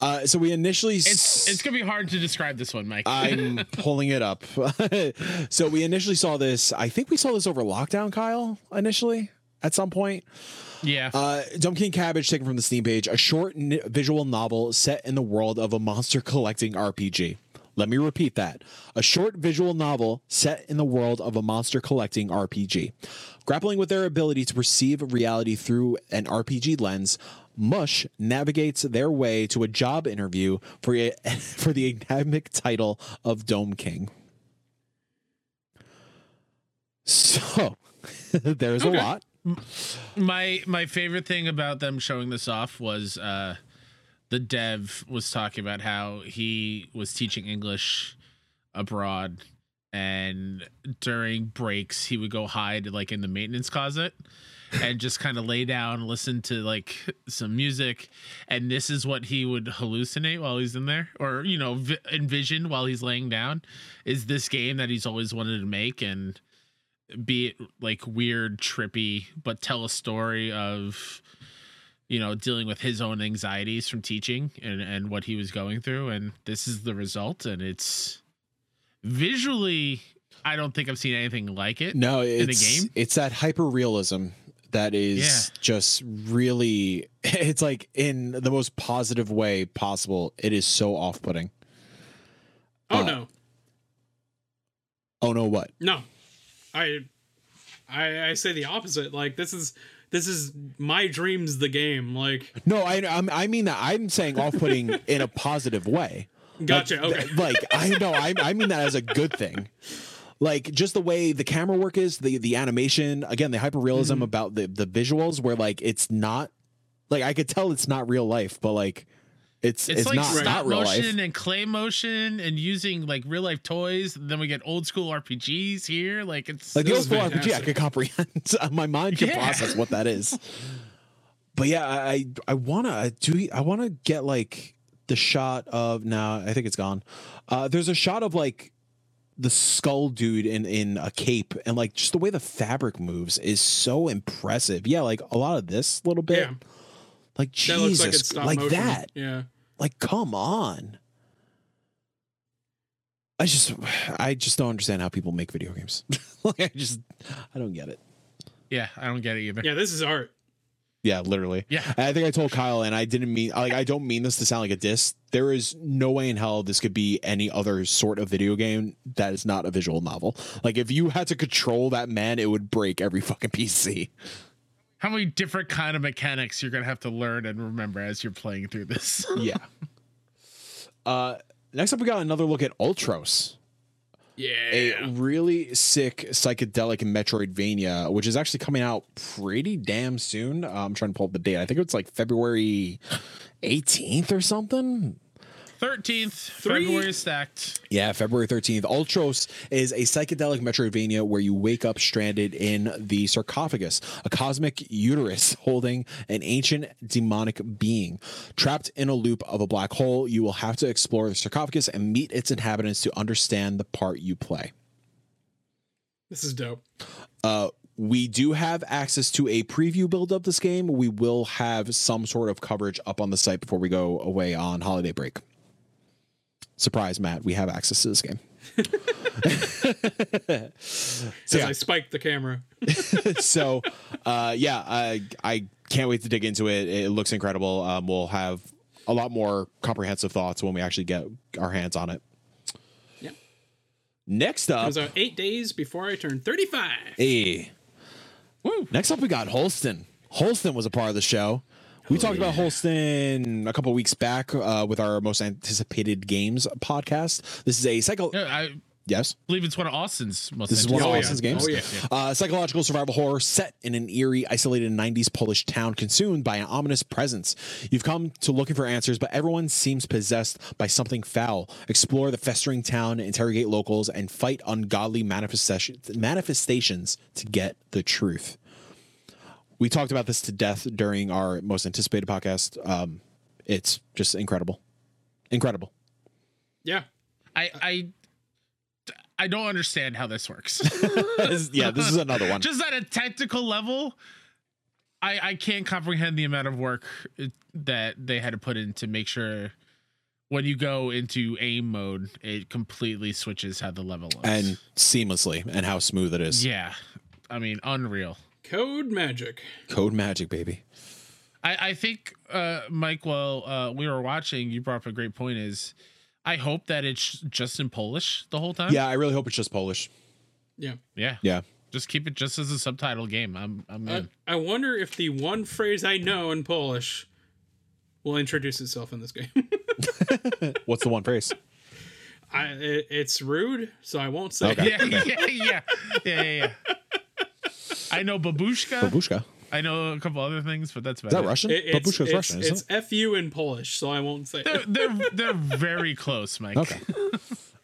Uh, so we initially It's it's gonna be hard to describe this one, Mike. I'm [laughs] pulling it up. so we initially saw this. I think we saw this over lockdown, Kyle. Initially, at some point. Yeah. Uh, Dome King Cabbage, taken from the Steam page, a short n- visual novel set in the world of a monster collecting RPG. Let me repeat that. A short visual novel set in the world of a monster collecting RPG. Grappling with their ability to perceive reality through an RPG lens, Mush navigates their way to a job interview for, a, [laughs] for the enigmatic title of Dome King. So, [laughs] there's a lot. My my favorite thing about them showing this off was uh the dev was talking about how he was teaching english abroad and during breaks he would go hide like in the maintenance closet and just kind of lay down listen to like some music. And this is what he would hallucinate while he's in there or you know vi- envision while he's laying down is this game that he's always wanted to make. And be it like weird, trippy, but tell a story of you know dealing with his own anxieties from teaching and and what he was going through and this is the result and it's visually I don't think I've seen anything like it. No, in a it's game? it's that hyper realism that is Yeah. just really [laughs] it's like in the most positive way possible. It is so off putting. Oh Uh, no. Oh no, what? No. I I I say the opposite. Like this is this is my dreams the game. Like No, I I'm, I mean that I'm saying off putting [laughs] in a positive way. gotcha. Like, Okay. th- like I know I I mean that as a good thing. Like just the way the camera work is, the the animation, again, the hyper realism Mm-hmm. about the the visuals where like it's not like I could tell it's not real life, but like It's It's, it's, like not stop not motion life. and clay motion and using like real life toys. Then we get old school RPGs here. Like it's Like the old school RPG, I could comprehend. [laughs] My mind can Yeah. process what that is. But yeah, I I, wanna I do I wanna get like the shot of now I think it's gone. Uh, there's a shot of like the skull dude in in a cape and like just the way the fabric moves is so impressive. Yeah, like a lot of this little bit. Yeah. Like That looks like Jesus, like that. Yeah. Like come on. I just I just don't understand how people make video games. [laughs] like I just I don't get it. yeah, I don't get it either. Yeah, this is art. Yeah, literally. Yeah. I think I told Kyle, and I didn't mean like I don't mean this to sound like a diss. There is no way in hell this could be any other sort of video game that is not a visual novel. Like if you had to control that man, it would break every fucking PC. How many different kind of mechanics you're gonna have to learn and remember as you're playing through this? [laughs] Yeah. uh next up we got another look at Ultros. Yeah. A really sick psychedelic Metroidvania, which is actually coming out pretty damn soon. Uh, I'm trying to pull up the date. I think it's like February 18th or something. Thirteenth February stacked. Yeah, February 13th. Ultros is a psychedelic Metroidvania where you wake up stranded in the sarcophagus, a cosmic uterus holding an ancient demonic being. Trapped in a loop of a black hole, you will have to explore the sarcophagus and meet its inhabitants to understand the part you play. This is dope. Uh, we do have access to a preview build of this game. We will have some sort of coverage up on the site before we go away on holiday break. Surprise, Matt. We have access to this game. [laughs] so, yeah, I spiked the camera. [laughs] so uh, yeah, I I can't wait to dig into it. It looks incredible. Um, we'll have a lot more comprehensive thoughts when we actually get our hands on it. Yep. Next It up, was out eight days before I turned 35. Hey. Woo. Next up, we got Holstin. Holstin was a part of the show. We talked about Holstin a couple weeks back uh, with our most anticipated games podcast. This is a psycho. Yeah, I Yes, believe it's one of Austin's most. this is one of Oh, yeah. Austin's games. Oh, yeah. Uh, psychological survival horror set in an eerie, isolated 90s Polish town consumed by an ominous presence. You've come to looking for answers, but everyone seems possessed by something foul. Explore the festering town, interrogate locals, and fight ungodly manifestation- manifestations to get the truth. We talked about this to death during our most anticipated podcast. Um, it's just incredible. Incredible. Yeah. I I I don't understand how this works. [laughs] Yeah, this is another one. Just at a technical level, I I can't comprehend the amount of work it- that they had to put in to make sure when you go into aim mode, it completely switches how the level looks. and seamlessly, and how smooth it is. yeah, I mean, unreal. Code magic. Code magic, baby. I, I think, uh, Mike, while uh, we were watching, you brought up a great point. Is I hope that it's just in Polish the whole time. Yeah, I really hope it's just Polish. Yeah. yeah, Yeah. Just keep it just as a subtitle game. I'm, I'm I, in. I wonder if the one phrase I know in Polish will introduce itself in this game. [laughs] What's the one phrase? I, it, it's rude, so I won't say. Okay. it. [laughs] yeah, yeah, yeah, yeah, yeah, yeah. I know babushka. Babushka. I know a couple other things, but that's about Is that it. Russian? It- it's, Babushka is it's, Russian, isn't it's F-U in Polish, so I won't say They're, they're [laughs] they're very close, Mike. Okay. [laughs]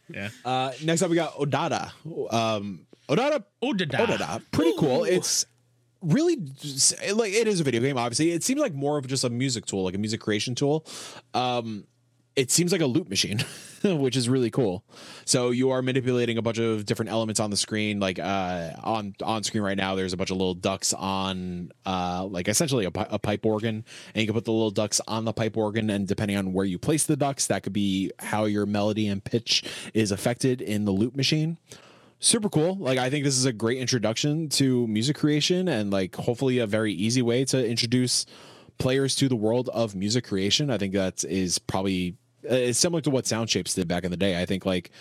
Yeah. Uh, next up, we got Odada. Um, Odada. Odada. Odada. Pretty cool. It's really like it is a video game. Obviously, it seems like more of just a music tool, like a music creation tool. Um, it seems like a loop machine, [laughs] which is really cool. So you are manipulating a bunch of different elements on the screen. Like uh, on on screen right now, there's a bunch of little ducks on uh, like essentially a, a pipe organ, and you can put the little ducks on the pipe organ, and depending on where you place the ducks, that could be how your melody and pitch is affected in the loop machine super cool. Like I think this is a great introduction to music creation and like hopefully a very easy way to introduce players to the world of music creation. I think that is probably it's similar to what Soundshapes did back in the day. I think like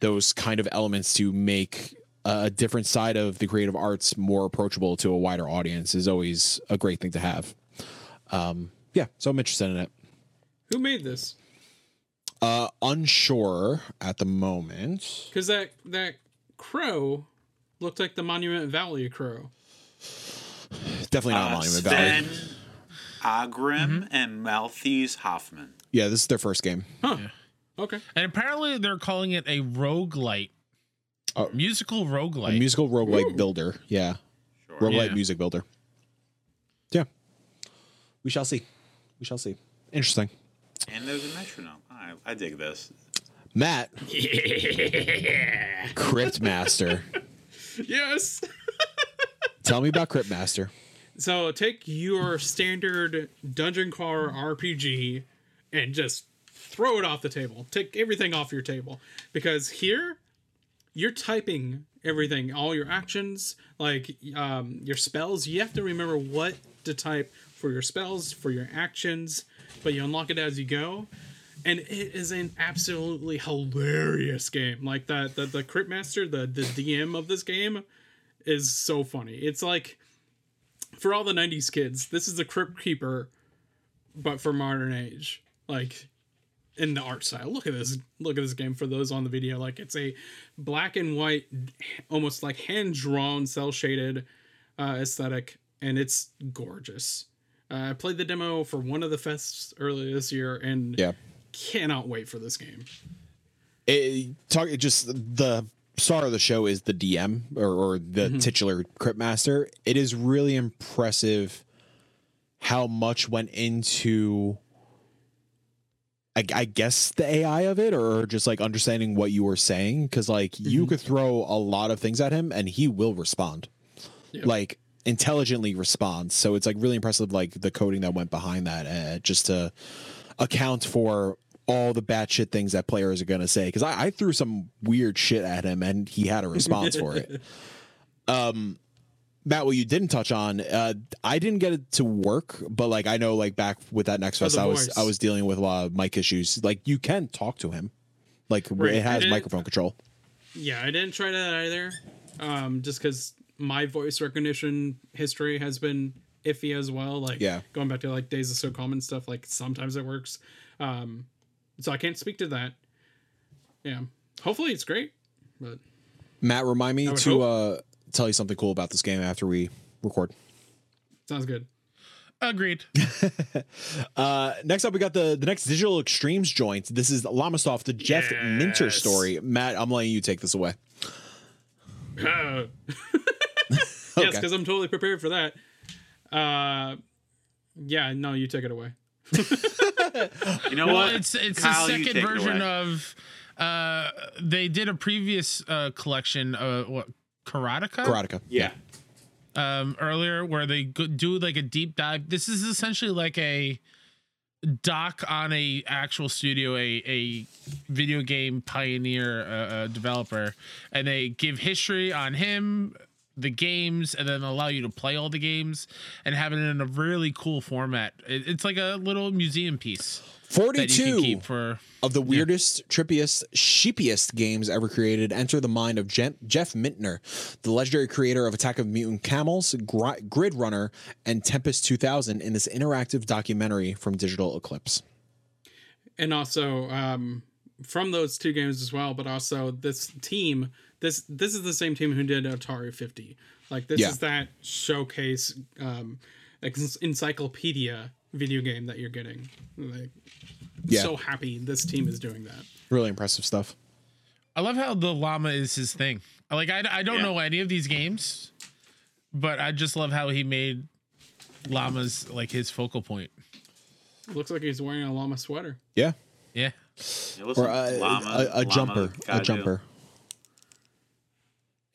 those kind of elements to make a different side of the creative arts more approachable to a wider audience is always a great thing to have. Um, yeah, so I'm interested in it. Who made this? Uh, unsure at the moment. Because that that crow looked like the Monument Valley crow. Definitely not Uh, Monument Valley. then Agrim and Malthes Hoffman. Yeah, this is their first game. Huh. Okay. And apparently they're calling it a roguelite. Oh. musical A roguelite. musical roguelike builder. Yeah. Sure. Roguelite Yeah. music builder. Yeah. We shall see. We shall see. Interesting. And there's a metronome. I, I dig this. Matt. [laughs] Crypt Master. Yes. [laughs] Tell me about Crypt Master. So take your standard dungeon crawler RPG and just throw it off the table. Take everything off your table because here you're typing everything, all your actions, like um, your spells. You have to remember what to type for your spells, for your actions, but you unlock it as you go. And it is an absolutely hilarious game. Like that, the the Crypt Master, the the DM of this game, is so funny. It's like for all the 90s kids, this is the Crypt Keeper, but for modern age. Like in the art style. Look at this. Look at this game for those on the video. Like it's a black and white, almost like hand drawn, cell shaded uh, aesthetic, and it's gorgeous. Uh, I played the demo for one of the fests earlier this year, and Yeah. cannot wait for this game. It, talk it just the star of the show is the DM or, or the titular Crypt Master. It is really impressive how much went into I, I guess the AI of it or just like understanding what you were saying because like you could throw a lot of things at him and he will respond. Yeah. like intelligently responds so it's like really impressive like the coding that went behind that uh, just to account for all the batshit things that players are gonna say. Because I, I threw some weird shit at him and he had a response for it. [laughs] Um Matt, what you didn't touch on, uh, I didn't get it to work, but like I know, like back with that next Oh, fest, I was voice. I was dealing with a lot of mic issues. Like you can talk to him, like Right. it has microphone control. Yeah, I didn't try that either. Um, just because my voice recognition history has been iffy as well. Like, Yeah. going back to like Days of SOCOM stuff. Like sometimes it works. Um, so I can't speak to that. Yeah, hopefully it's great. But Matt, remind me to hope. uh, tell you something cool about this game after we record. sounds good. Agreed. [laughs] Uh, next up, we got the the next digital extremes joint. This is Llamasoft, the Jeff Minter story. Matt, I'm letting you take this away. Uh, [laughs] yes, Okay. because I'm totally prepared for that. Uh, yeah, no, you [laughs] take it away. You know well, what? it's it's Kyle, the second version of. Uh, they did a previous uh, collection, uh, what Karateka, Karateka. Yeah. um, earlier, where they go- do like a deep dive. This is essentially like a doc on a actual studio, a a video game pioneer, uh, uh, developer, and they give history on him, the games, and then allow you to play all the games and have it in a really cool format. It, it's like a little museum piece that you can 42 keep for. of the weirdest, trippiest, sheepiest games ever created enter the mind of Jen- Jeff Minter, the legendary creator of Attack of Mutant Camels, Gri- Grid Runner, and Tempest 2000 in this interactive documentary from Digital Eclipse. and also um, from those two games as well. But also this team, this this is the same team who did Atari 50. Like this Yeah. is that showcase um, encyclopedia video game that you're getting. Like, Yeah. so happy this team is doing that. Really impressive stuff. I love how the llama is his thing. Like I, I don't Yeah. know any of these games, but I just love how he made llamas like his focal point. Looks like he's wearing a llama sweater. Yeah. Yeah. Yeah, listen, Or uh, llama- a, a llama jumper. A gotta do. jumper.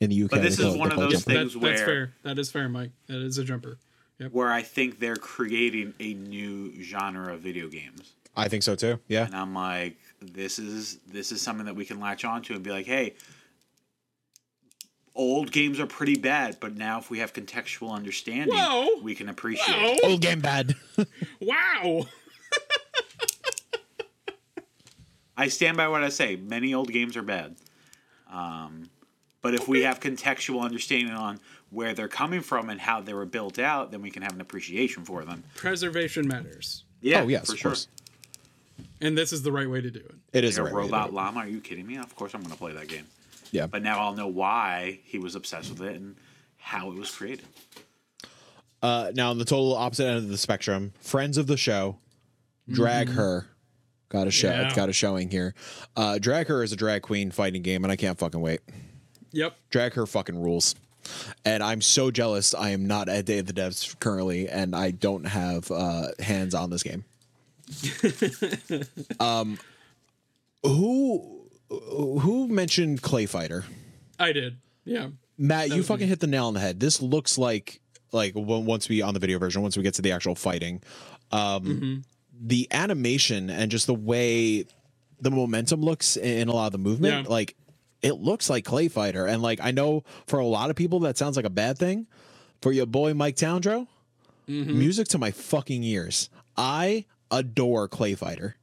In the UK, But this is one of those things That, that's fair. That is fair, Mike. That is a jumper. Where I think they're creating a new genre of video games. I think so too. Yeah. And I'm like, this is this is something that we can latch onto and be like, hey, old games are pretty bad, but now if we have contextual understanding, Whoa! we can appreciate. Whoa! it. Old game bad. [laughs] Wow! I stand by what I say. Many old games are bad. Um, but if we have contextual understanding on where they're coming from and how they were built out, then we can have an appreciation for them. Preservation matters, Yeah, oh yes, for of sure. course. and this is the right way to do it. It is Like a right way to do robot it. llama? Are you kidding me? Of course I'm going to play that game. Yeah. But now I'll know why he was obsessed with it and how it was created. Uh, now on the total opposite end of the spectrum, friends of the show, drag her. Got a show. Yeah. Got a showing here. Uh, drag her is a drag queen fighting game, and I can't fucking wait. Yep. Drag her fucking rules. And I'm so jealous. I am not at Day of the Devs currently, and I don't have uh, hands on this game. [laughs] um, who who mentioned Clay Fighter? I did. Yeah. Matt, you was fucking hit the nail on the head. This looks like like once we on the video version, once we get to the actual fighting, um, Mm-hmm. the animation and just the way the momentum looks in a lot of the movement, Yeah. like it looks like Clay Fighter. And like I know for a lot of people that sounds like a bad thing. For your boy Mike Towndrow, Mm-hmm. music to my fucking ears. I adore Clay Fighter.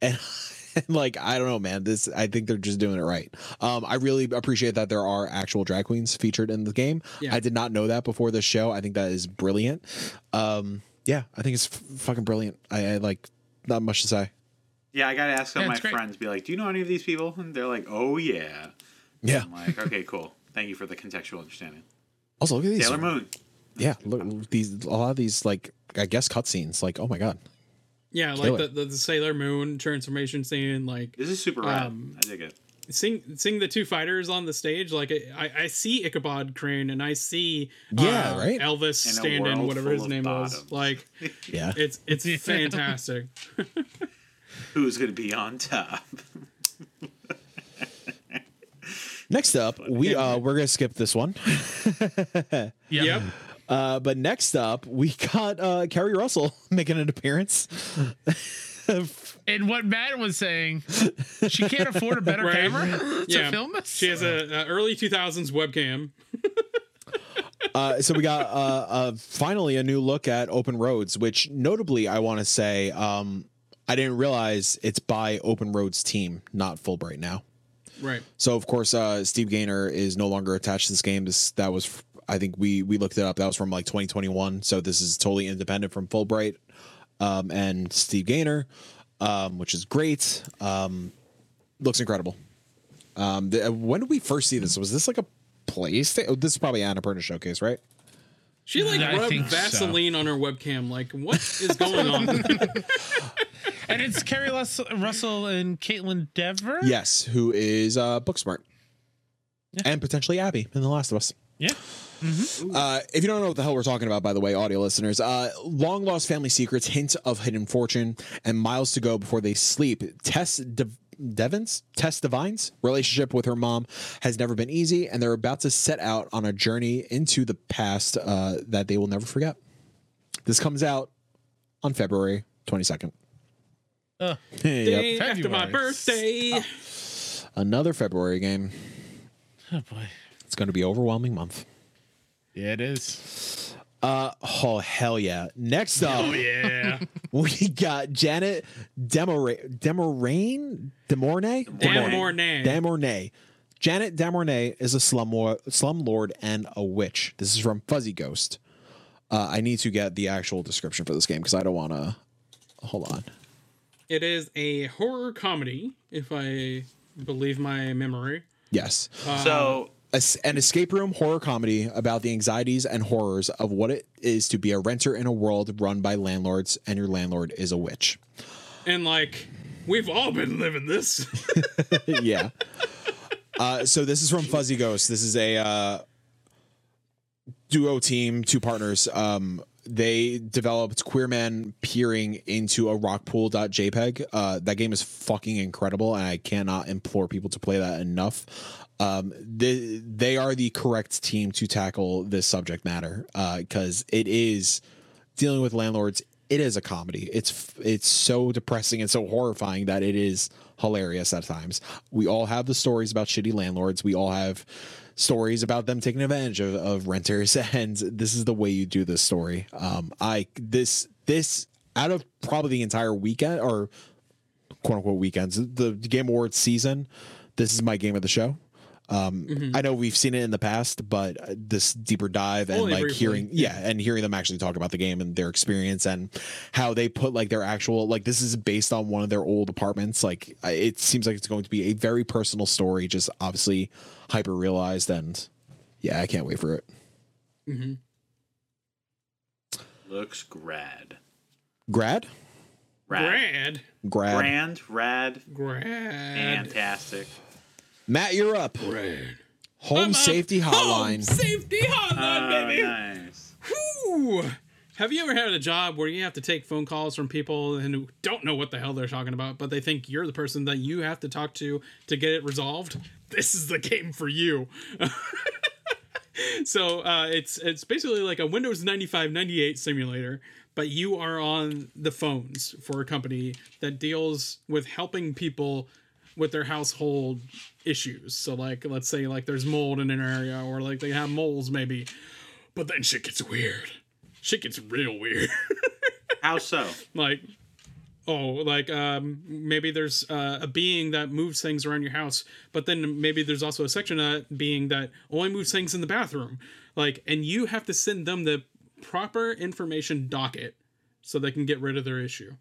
And [laughs] And like I don't know, man. This I think they're just doing it right. Um, I really appreciate that there are actual drag queens featured in the game. Yeah. I did not know that before this show. I think that is brilliant. Um, yeah, I think it's f- fucking brilliant. I, I like not much to say. Yeah, I gotta ask some Yeah, of my great. friends. Be like, "Do you know any of these people?" And they're like, "Oh yeah." Yeah. I'm like, "Okay, cool. Thank you for the contextual understanding." Also, look at these. Sailor Moon. Yeah, look these a lot of these like I guess cutscenes. Like, oh my god. Yeah, Kill like the, the, the Sailor Moon transformation scene, like This is super rad. Um, I dig it. seeing seeing the two fighters on the stage, like I, I see Ichabod Crane and I see Yeah, uh, right? Elvis In a stand in world whatever his of name was. Like Yeah. it's it's [laughs] fantastic. [laughs] Who's gonna be on top? [laughs] Next up, we uh we're gonna skip this one. [laughs] Yep. Uh, but next up, we got uh Keri Russell [laughs] making an appearance. And what Matt was saying, she can't afford a better Right. camera to Yeah. film this. She has a, a early 2000s webcam. Uh, so we got uh, uh, finally a new look at Open Roads, which notably I want to say um, I didn't realize it's by Open Roads team, not Fulbright now. Right. So of course, uh, Steve Gaynor is no longer attached to this game. This that was I think we we looked it up. That was from like 2021. So this is totally independent from Fulbright um, and Steve Gaynor, um, which is great. Um, looks incredible. Um, the, when did we first see this? Was this like a PlayStation? Oh, this is probably an Annapurna showcase, right? She like I rubbed think so. Vaseline on her webcam. Like, what is going on? [laughs] And it's Keri Lus- Russell and Kaitlyn Dever. Yes, who is uh, Booksmart, and potentially Abby in The Last of Us. Yeah. Uh, if you don't know what the hell we're talking about, by the way, audio listeners, uh, long lost family secrets, hint of hidden fortune, and miles to go before they sleep. Tess De- Devins, Tess Devine's relationship with her mom has never been easy, and they're about to set out on a journey into the past uh, that they will never forget. This comes out on February 22nd. Uh, Yep. After my February. birthday. Another February game. oh boy. It's going to be overwhelming month. Yeah, it is. Uh, oh hell yeah! Next up, Oh yeah. [laughs] we got Janet Demora- Demoraine Demornay Dan Demornay. Janet Demornay is a slumlord, slumlord and a witch. This is from Fuzzy Ghost. Uh, I need to get the actual description for this game because I don't want to. Hold on. It is a horror comedy, if I believe my memory. Yes, so Es- an escape room horror comedy about the anxieties and horrors of what it is to be a renter in a world run by landlords, and your landlord is a witch. And like, we've all been living this. [laughs] yeah. Uh, so this is from Fuzzy Ghost. This is a uh, duo team, two partners. Um, they developed Queer Man peering into a rockpool.jpg. Uh, that game is fucking incredible, and I cannot implore people to play that enough. Um, they, they are the correct team to tackle this subject matter because it is dealing with landlords. It is a comedy. It's it's so depressing and so horrifying that it is hilarious at times. We all have the stories about shitty landlords. We all have stories about them taking advantage of, of renters. [laughs] And this is the way you do this story. Um i this this out of probably the entire weekend or quote unquote weekends the game awards season this is my game of the show um Mm-hmm. i know we've seen it in the past but uh, this deeper dive and Only like briefly. hearing yeah and hearing them actually talk about the game and their experience and how they put like their actual like this is based on one of their old apartments like it seems like it's going to be a very personal story just obviously hyper realized and yeah i can't wait for it Looks grad. Grad? Rad. Grad. Grad. Grand, rad, Grad. fantastic. Matt, you're up. Grad. Home I'm up. safety Home safety hotline, Oh, baby. nice. Whew. Have you ever had a job where you have to take phone calls from people and don't know what the hell they're talking about, but they think you're the person that you have to talk to to get it resolved? This is the game for you. [laughs] so uh, it's it's basically like a Windows 95 98 simulator, but you are on the phones for a company that deals with helping people with their household issues. So like let's say like there's mold in an area or like they have moles maybe. But then shit gets weird. Shit gets real weird. [laughs] How so? like oh like um maybe there's uh, a being that moves things around your house but then maybe there's also a section of that being that only moves things in the bathroom like and you have to send them the proper information docket so they can get rid of their issue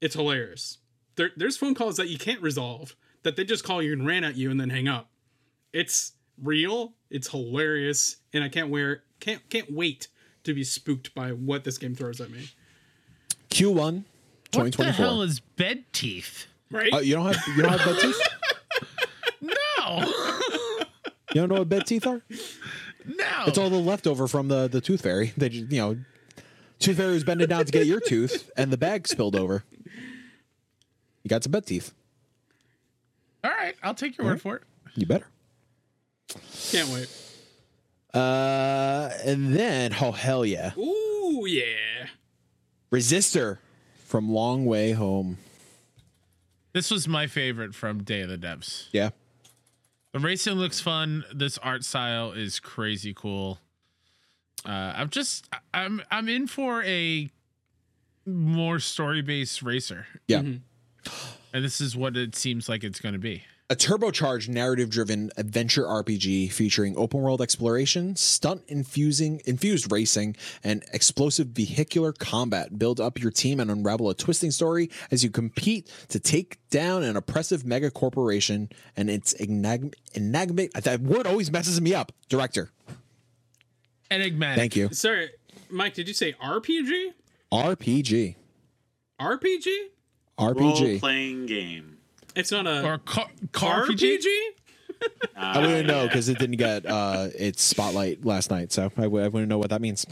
it's hilarious there, there's phone calls that you can't resolve that they just call you and ran at you and then hang up it's real it's hilarious and i can't wear can't can't wait to be spooked by what this game throws at me Q1 What the hell is bed teeth? right Uh, you don't have you don't have bed teeth? [laughs] No, [laughs] You don't know what bed teeth are? no. It's all the leftover from the the tooth fairy. They just, you know, tooth fairy was bending down to get your tooth, and the bag spilled over. You got some bed teeth. all right, I'll take your word for it. You better. Can't wait. Uh, and then oh hell yeah, Ooh yeah. Resistor from Long Way Home. This was my favorite from Day of the Devs. Yeah, The racing looks fun. This art style is crazy cool. Uh, I'm just I'm I'm in for a more story based racer, yeah. Mm-hmm. And this is what it seems like it's going to be. A turbocharged narrative driven adventure RPG featuring open world exploration, stunt infusing infused racing, and explosive vehicular combat. Build up your team and unravel a twisting story as you compete to take down an oppressive mega corporation and its enigm- enigmatic that word always messes me up. Director. Enigmatic. Thank you. Sorry, Mike. Did you say RPG? RPG. RPG? Role RPG. playing game. It's not a Or car, car RPG. RPG? [laughs] I wouldn't know because it didn't get uh, its spotlight last night, so I w- I wouldn't know what that means.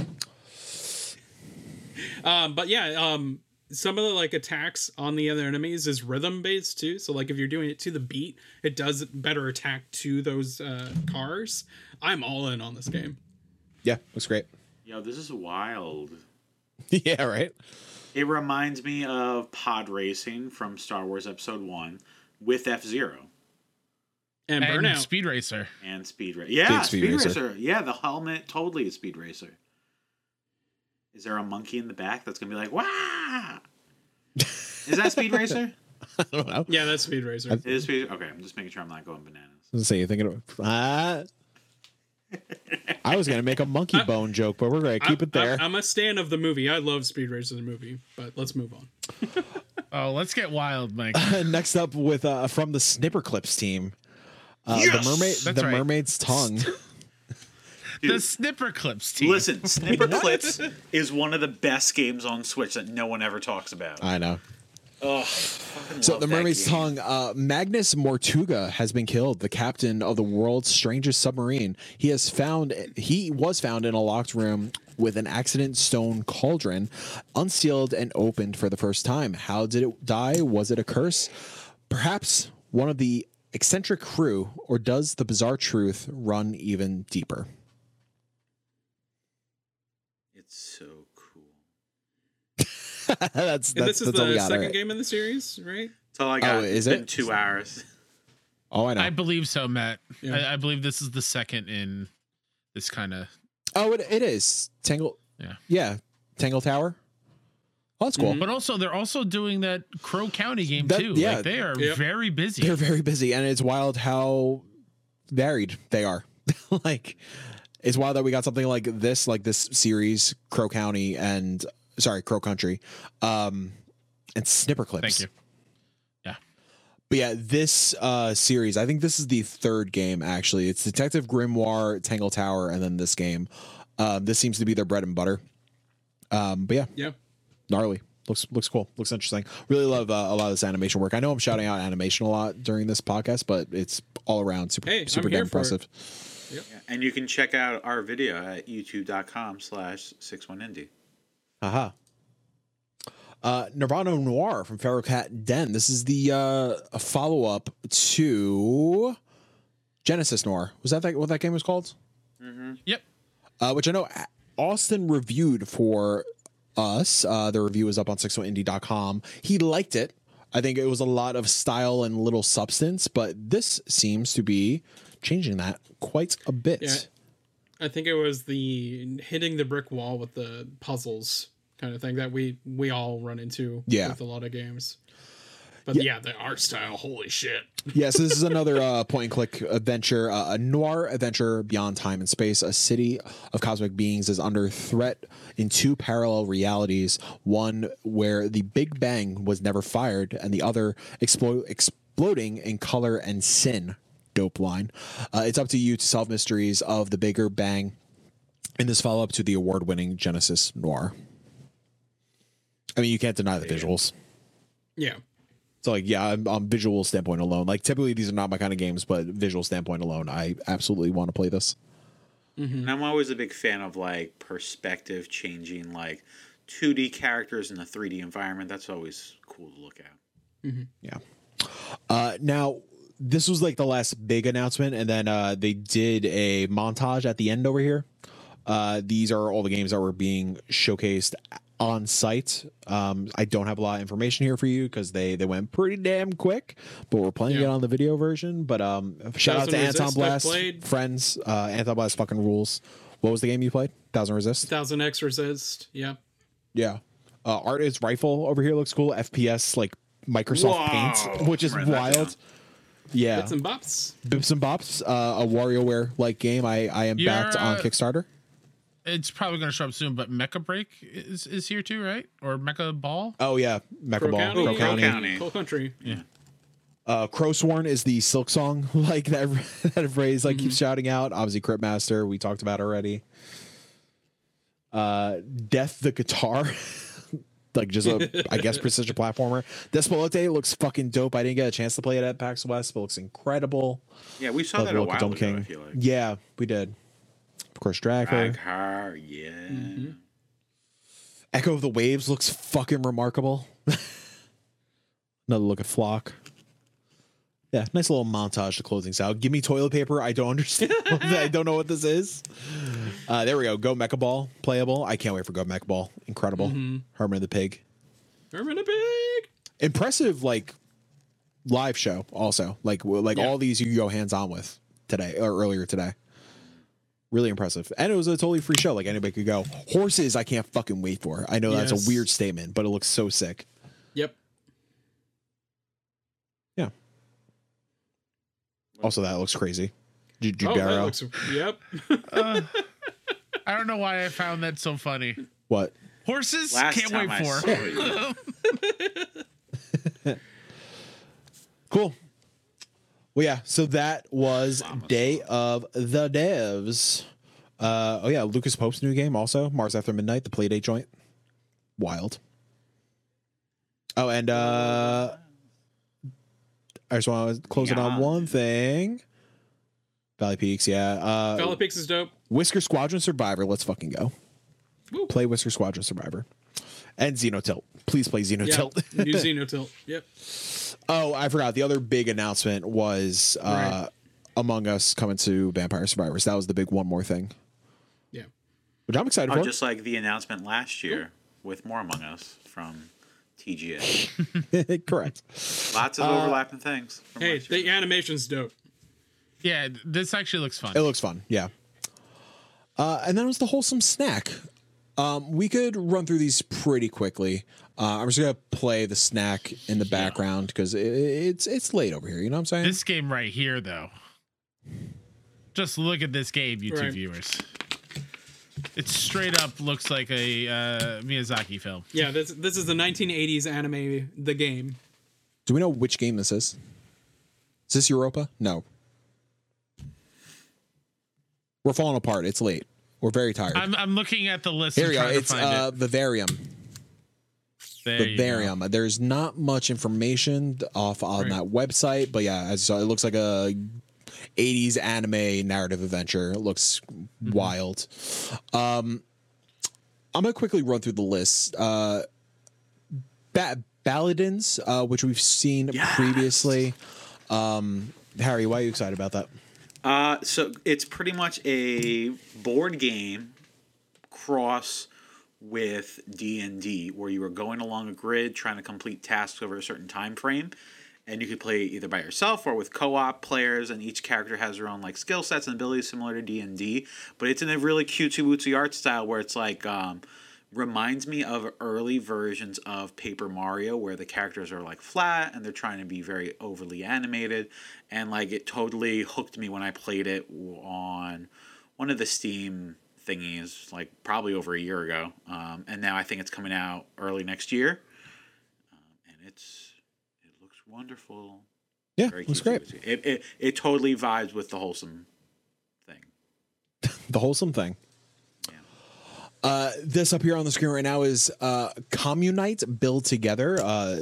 Um, but yeah, um, some of the like attacks on the other enemies is rhythm based too. So like if you're doing it to the beat, it does better attack to those uh, cars. I'm all in on this game. Yeah, looks great. Yo, this is wild. [laughs] yeah, right. It reminds me of pod racing from Star Wars Episode 1 with F Zero And, And Burnout. Speed Racer. and Speed Racer. Yeah, Big Speed Speed, Racer. Racer. Yeah, the helmet totally is Speed Racer. Is there a monkey in the back that's going to be like, wah? Is that Speed [laughs] Racer? I don't know. yeah, that's Speed Racer. It is Speed Okay, I'm just making sure I'm not going bananas. Let's say you're thinking of ah. [laughs] I was gonna make a monkey bone joke, but we're gonna keep it there. I'm, I'm a fan of the movie. I love Speed Racer the movie, but let's move on. [laughs] Oh, let's get wild, Mike. [laughs] Next up, with uh, from the Snipper Clips team, uh, Yes! the mermaid, That's the right. mermaid's tongue. the Snipper Clips team. Listen, Snipper Clips is one of the best games on Switch that no one ever talks about. I know. Oh, So the mermaid's game. tongue, uh, Magnus Mortuga has been killed. The captain of the world's strangest submarine. He has found. He was found in a locked room with an accident stone cauldron, unsealed and opened for the first time. How did it die? Was it a curse? Perhaps one of the eccentric crew, or does the bizarre truth run even deeper? It's so cool. [laughs] that's that's, this is that's the got. second alright. game in the series, right? That's all I oh, got. Oh, is it's been two hours. Oh, I know. I believe so, Matt. Yeah. I, I believe this is the second in this kind of. oh, it, it is Tangle. Yeah. Yeah, Tangle Tower. Oh, that's cool. Mm-hmm. But also, they're also doing that Crow County game That- too. yeah. like they are Yep. very busy. They're very busy, and it's wild how varied they are. [laughs] like, it's wild that we got something like this, like this series, Crow County, and sorry, Crow Country, um, and Snipper Clips. Thank you. Yeah, but yeah, this uh, series, I think this is the third game actually. It's Detective Grimoire, Tangle Tower, and then this game. Um, this seems to be their bread and butter. Um, but yeah, Yeah. gnarly. Looks looks cool. Looks interesting. Really love uh, a lot of this animation work. I know I'm shouting out animation a lot during this podcast, but it's all around super Hey, super damn for it. impressive. And you can check out our video at youtube.com slash 61indie. Haha. Uh, Nirvana Noir from Feral Cat Den. This is the uh, follow up to Genesis Noir. Was that, that what that game was called? Yep. uh, which I know Austin reviewed for us. Uh, the review is up on 61indie.com. He liked it. I think it was a lot of style and little substance, but this seems to be changing that quite a bit. Yeah. I think it was the hitting the brick wall with the puzzles kind of thing that we we all run into Yeah. with a lot of games. But yeah, the art style, holy shit. [laughs] yeah, so this is another uh, point and click adventure, uh, a noir adventure beyond time and space. A city of cosmic beings is under threat in two parallel realities one where the Big Bang was never fired, and the other explo- exploding in color and sin. Dope line. Uh, it's up to you to solve mysteries of the bigger bang in this follow up to the award winning Genesis Noir. I mean, you can't deny the visuals. Yeah. So like, yeah, I'm, on visual standpoint alone, like typically these are not my kind of games, but visual standpoint alone, I absolutely want to play this. And I'm always a big fan of like perspective changing, like 2D characters in a 3D environment. That's always cool to look at. Yeah. Uh, now this was like the last big announcement, and then uh, they did a montage at the end over here. Uh, these are all the games that were being showcased on site. Um, I don't have a lot of information here for you because they they went pretty damn quick, but we're playing Yeah. it on the video version. But um, shout out to Thousand Anton Blast, friends. Uh, Anton Blast fucking rules. What was the game you played? Thousand Resist. Thousand X resist. Yeah. Yeah. Uh, Artist Rifle over here looks cool. FPS like Microsoft Whoa. Paint, which is that wild. Yeah. Bits and bops. Bips and Bops, uh, a WarioWare like game. I, I am You're, backed on Kickstarter. It's probably going to show up soon, but Mecha Break is, is here too, right? Or Mecha Ball? Oh yeah, Mecha Crow Ball, County. Crow Crow County. County. Coal Country. Yeah. Uh, Crowsworn is the Silk Song [laughs] like that. [laughs] That phrase like keeps shouting out. Obviously, Crypt Master we talked about already. Uh, Death the Guitar, [laughs] like just a I guess precision platformer. Despelote looks fucking dope. I didn't get a chance to play it at PAX West, but it looks incredible. Yeah, we saw Love that a while Dome ago, King. I feel like. Yeah, we did. Of course, Dragher. Drag her, yeah. Echo of the Waves looks fucking remarkable. [laughs] Another look at Flock. Yeah, nice little montage to closing out. Give me toilet paper. I don't understand. [laughs] I don't know what this is. Uh, there we go. Go Mecha Ball, playable. I can't wait for Go Mecha Ball. Incredible. Herman the Pig. Herman a Pig. Impressive, like live show. Also, like like Yeah. all these you go hands on with today or earlier today. Really impressive, and it was a totally free show. Like anybody could go. Horses, I can't fucking wait for. I know that's a weird statement, but it looks so sick. Yep. Yeah. Also, that looks crazy. Ju- Oh, that looks. Yep. Uh, [laughs] I don't know why I found that so funny. what? Horses, Last can't wait I for. [laughs] Cool. Well, yeah. So that was Day of the Devs. Uh, oh yeah, Lucas Pope's new game also Mars After Midnight, the Playdate joint. Wild. Oh, and uh, I just want to close it on one thing. Valley Peaks, yeah. Uh, Valley Peaks is dope. Whisker Squadron Survivor. Let's fucking go. Woo. Play Whisker Squadron Survivor. And Xenotilt. Please play Yeah. Xenotilt. New [laughs] Xenotilt. Yep. Oh, I forgot. The other big announcement was uh, Right. Among Us coming to Vampire Survivors. That was the big one more thing, Yeah. which I'm excited Oh, for. just like the announcement last year with More Among Us from TGA. [laughs] Correct. Lots of overlapping things. Hey, the animation's dope. Yeah, this actually looks fun. It looks fun. Yeah. Uh, and then it was the wholesome snack. Um, we could run through these pretty quickly. Uh, I'm just gonna play the snack in the background because it, it's it's late over here. You know what I'm saying? This game right here, though. Just look at this game, YouTube Right. viewers. It straight up looks like a uh, Miyazaki film. Yeah, this this is the 1980s anime, The Game. Do we know which game this is? Is this Europa? No. We're falling apart. It's late. We're very tired. I'm, I'm looking at the list. Here we go. It's uh, it. Vivarium. There. Vivarium. There's not much information off on Right. that website, but yeah, as saw, it looks like a 80s anime narrative adventure. It looks Mm-hmm. wild. Um, I'm gonna quickly run through the list. Uh, ba- Balladins, uh, which we've seen Yes. previously. Um, Harry, why are you excited about that? Uh, so it's pretty much a board game cross with D&D where you are going along a grid trying to complete tasks over a certain time frame and you could play either by yourself or with co-op players and each character has their own like skill sets and abilities similar to D&D but it's in a really cutesy wootsy art style where it's like um, reminds me of early versions of Paper Mario where the characters are like flat and they're trying to be very overly animated. And like it totally hooked me when I played it on one of the Steam thingies like probably over a year ago. Um, and now I think it's coming out early next year. Um, and it's it looks wonderful. Yeah, very looks great. it, it, it totally vibes with the wholesome thing. [laughs] The wholesome thing. Uh, this up here on the screen right now is uh, Communite Build Together, uh,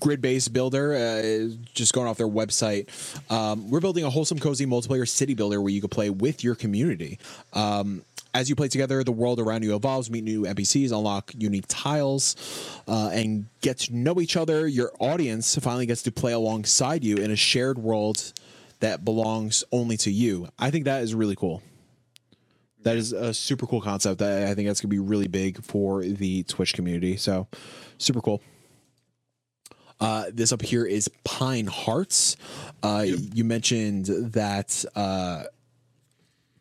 grid based builder. Uh, just going off their website. Um, we're building a wholesome, cozy multiplayer city builder where you can play with your community. Um, as you play together, the world around you evolves, meet new NPCs, unlock unique tiles, uh, and get to know each other. Your audience finally gets to play alongside you in a shared world that belongs only to you. I think that is really cool. That is a super cool concept. That I think that's gonna be really big for the Twitch community. So, super cool. Uh, this up here is Pine Hearts. Uh, You mentioned that uh,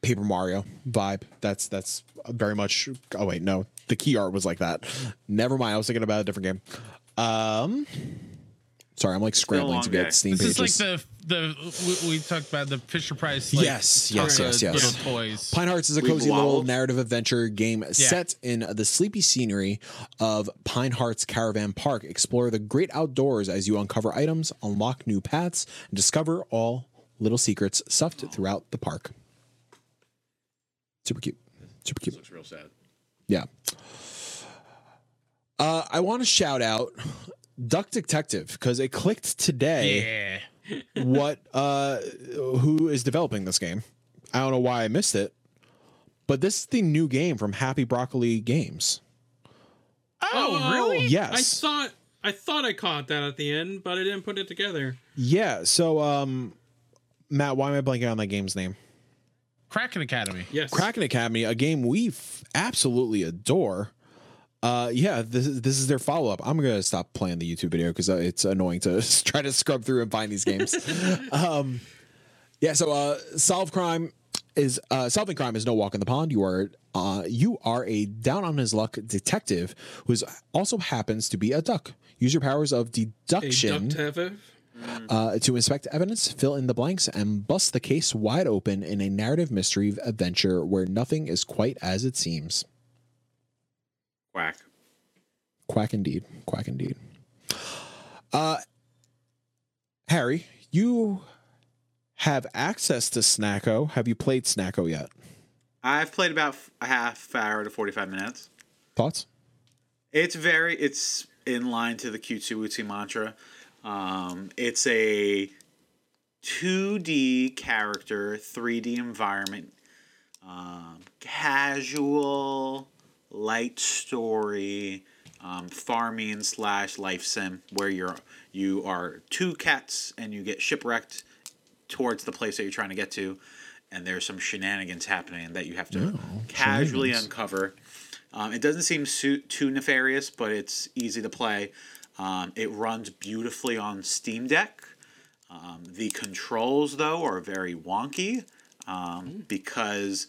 Paper Mario vibe. That's that's very much. Oh wait, no, the key art was like that. Never mind. I was thinking about a different game. Um, sorry, I'm like scrambling to get day. Steam This pages. is like the the we, we talked about the Fisher Price. Like, Yes, yes, yes, yes. Little toys. Pine Hearts is a We've cozy little wobbled. narrative adventure game set in the sleepy scenery of Pine Hearts Caravan Park. Explore the great outdoors as you uncover items, unlock new paths, and discover all little secrets stuffed throughout the park. Super cute. Super cute. looks real sad Yeah. Uh, I want to shout out Duck Detective because it clicked today Yeah. [laughs] what uh who is developing this game. I don't know why I missed it. But this is the new game from Happy Broccoli Games. Oh, really? Yes. I thought I thought I caught that at the end, but I didn't put it together. Yeah, so um Matt, why am I blanking on that game's name? Kraken Academy. Yes. Kraken Academy, a game we f- absolutely adore. Uh, yeah, this is this is their follow up. I'm gonna stop playing the YouTube video because uh, it's annoying to [laughs] try to scrub through and find these games. [laughs] um, yeah, so uh, solve crime is uh, solving crime is no walk in the pond. You are uh, you are a down on his luck detective who is also happens to be a duck. Use your powers of deduction uh, to inspect evidence, fill in the blanks, and bust the case wide open in a narrative mystery adventure where nothing is quite as it seems. Quack Quack indeed. Quack indeed. Uh, Harry, you have access to Snacko. Have you played Snacko yet? I've played about a half hour to 45 minutes. Thoughts? It's very, it's in line to the cutesy wootsy mantra. Um, it's a 2D character, 3D environment, um, casual, light story, um, farming slash life sim, where you're you are two cats and you get shipwrecked towards the place that you're trying to get to, and there's some shenanigans happening that you have to casually uncover. Um, it doesn't seem su- too nefarious, but it's easy to play. Um, it runs beautifully on Steam Deck. Um, the controls, though, are very wonky um, because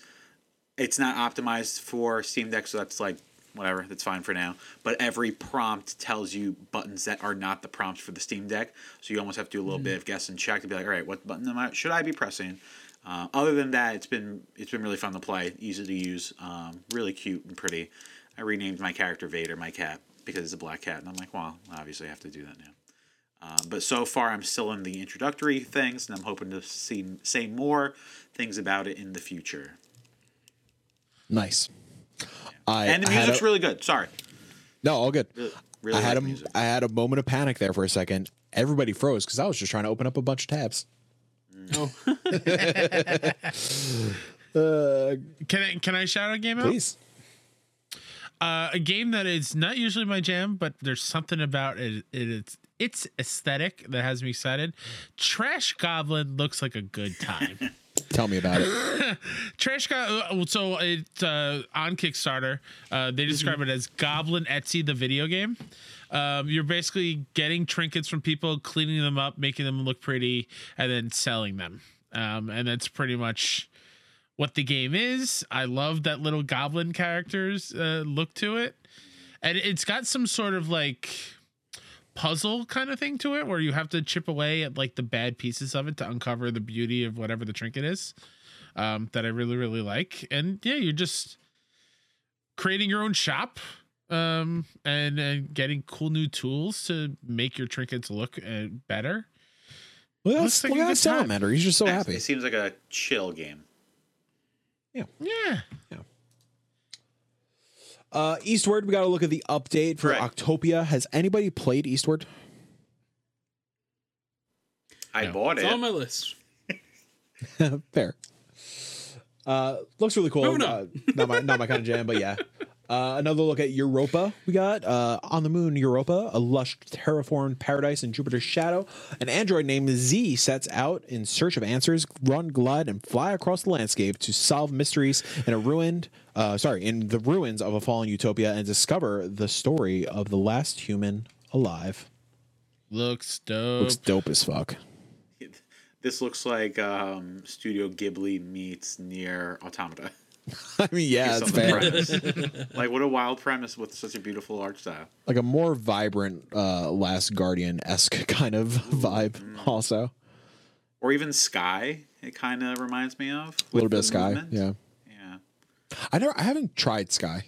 it's not optimized for Steam Deck, so that's like whatever, that's fine for now. But every prompt tells you buttons that are not the prompts for the Steam Deck, so you almost have to do a little bit of guess and check to be like, all right, what button am I, should I be pressing? Uh, other than that, it's been it's been really fun to play, easy to use, um, really cute and pretty. I renamed my character Vader, my cat, because it's a black cat, and I'm like, well, obviously I have to do that now. Um, but so far, I'm still in the introductory things, and I'm hoping to see say more things about it in the future. Nice. I and the music's a- really good. Sorry. no, all good. Really, really I had like a music. I had a moment of panic there for a second. Everybody froze because I was just trying to open up a bunch of tabs. Oh, [laughs] Uh, Can I can I shout out a game out? please. Uh, a game that is not usually my jam, but there's something about it. it it's its aesthetic that has me excited. Trash Goblin looks like a good time. [laughs] Tell me about it. [laughs] Trash Goblin. So it's uh, on Kickstarter. Uh, they describe it as Goblin Etsy, the video game. Um, you're basically getting trinkets from people, cleaning them up, making them look pretty, and then selling them. Um, and that's pretty much what the game is. I love that little goblin characters uh, look to it, and it's got some sort of like puzzle kind of thing to it, where you have to chip away at like the bad pieces of it to uncover the beauty of whatever the trinket is. Um, that I really really like, and yeah, you're just creating your own shop um and, and getting cool new tools to make your trinkets look uh, better Well, that's like look a at good that time. salamander. He's just so happy. It seems like a chill game. Yeah. Yeah. Yeah Uh, Eastward, we got to look at the update for Correct. Octopia. Has anybody played Eastward? I No. bought it's on it. my list. [laughs] Fair. Uh, looks really cool. Moving Uh, not my not my kind of jam, but yeah. [laughs] Uh, another look at Europa. We got uh, on the moon Europa, a lush terraformed paradise in Jupiter's shadow. An android named Z sets out in search of answers, run, glide, and fly across the landscape to solve mysteries in a ruined, uh, sorry, in the ruins of a fallen utopia and discover the story of the last human alive. looks dope Looks dope as fuck. This looks like um, Studio Ghibli meets Nier Automata. [laughs] [laughs] I mean, yeah, it's Some fair. [laughs] like what a wild premise with such a beautiful art style. like a more vibrant uh last guardian esque [laughs] kind of vibe also Or even Sky. It kind of reminds me of. a little bit of sky movement. yeah Yeah. i never i haven't tried sky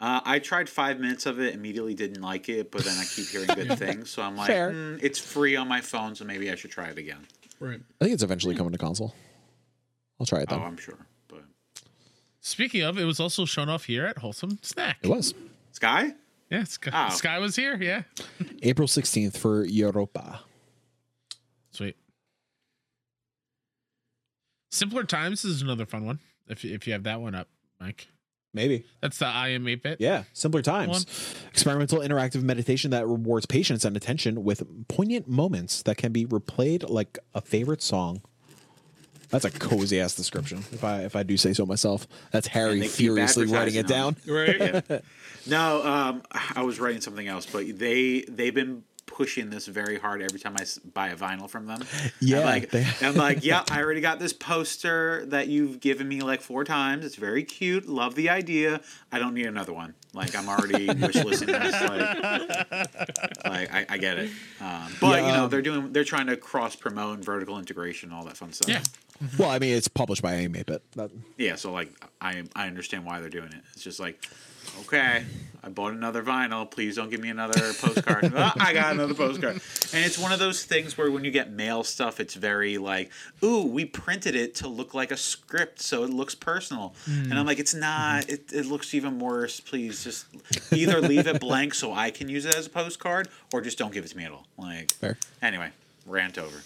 Uh, I tried five minutes of it, immediately didn't like it, but then I keep hearing good things, so I'm like, Fair. "Hmm, it's free on my phone, so maybe I should try it again. Right. i think it's eventually coming to console i'll try it Oh, I'm sure. But speaking of it was also shown off here at wholesome snack. It was. Sky? yeah sky, Oh. sky was here yeah. April 16th for europa. Sweet. Simpler times is another fun one if, if you have that one up mike. Maybe. That's the i am 8 bit. Yeah simpler times. One. experimental interactive meditation that rewards patience and attention with poignant moments that can be replayed like a favorite song that's a cozy ass description if i if i do say so myself that's harry And they keep furiously writing it down Right. Yeah. [laughs] no, um, I was writing something else, but they they've been pushing this very hard every time I buy a vinyl from them. Yeah, I'm like, they- I'm like, yeah, I already got this poster that you've given me like four times. It's very cute. Love the idea. I don't need another one. Like I'm already [laughs] wish listing this. Like, like I, I get it. Um, but Yeah, you know, um, they're doing they're trying to cross promote and vertical integration, all that fun stuff. yeah Mm-hmm. well i mean it's published by iam8bit that Yeah, so like I I understand why they're doing it. It's just like, okay, I bought another vinyl. Please don't give me another postcard. [laughs] Ah, I got another postcard. And it's one of those things where when you get mail stuff, it's very like, ooh, we printed it to look like a script, so it looks personal. And I'm mm. like, it's not. Mm-hmm. It, it looks even worse. Please just either leave it blank so I can use it as a postcard, or just don't give it to me at all. Like, Fair. anyway, rant over.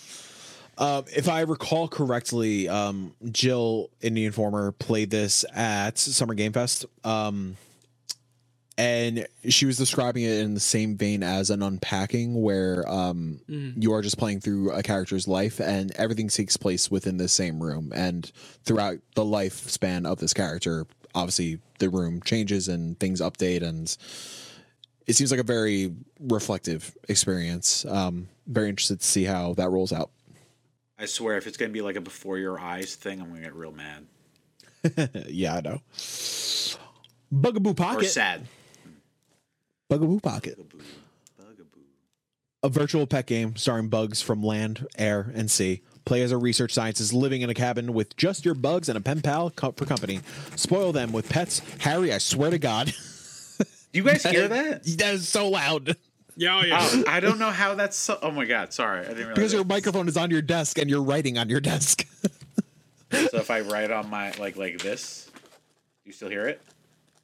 Um, if I recall correctly, um, Jill the Informer played this at Summer Game Fest. Um, and she was describing it in the same vein as an unpacking, where um, you are just playing through a character's life, and everything takes place within the same room. And throughout the lifespan of this character, obviously the room changes and things update, and it seems like a very reflective experience. Um, very interested to see how that rolls out. I swear, if it's gonna be like a before your eyes thing, I'm gonna get real mad [laughs] Yeah, I know. Bugaboo or Pocket. sad. Bugaboo Pocket. Bugaboo. Bugaboo. A virtual pet game starring bugs from land, air, and sea. Play as a research scientist living in a cabin with just your bugs and a pen pal co- for company. Spoil them with pets. Harry, I swear to God. Do you guys hear [laughs] that? that is so loud. Yeah, oh, yeah. Oh, I don't know how that's so. Oh my god, sorry, I didn't realize. Because your that. microphone is on your desk and you're writing on your desk. [laughs] So if I write on my like like this, You still hear it?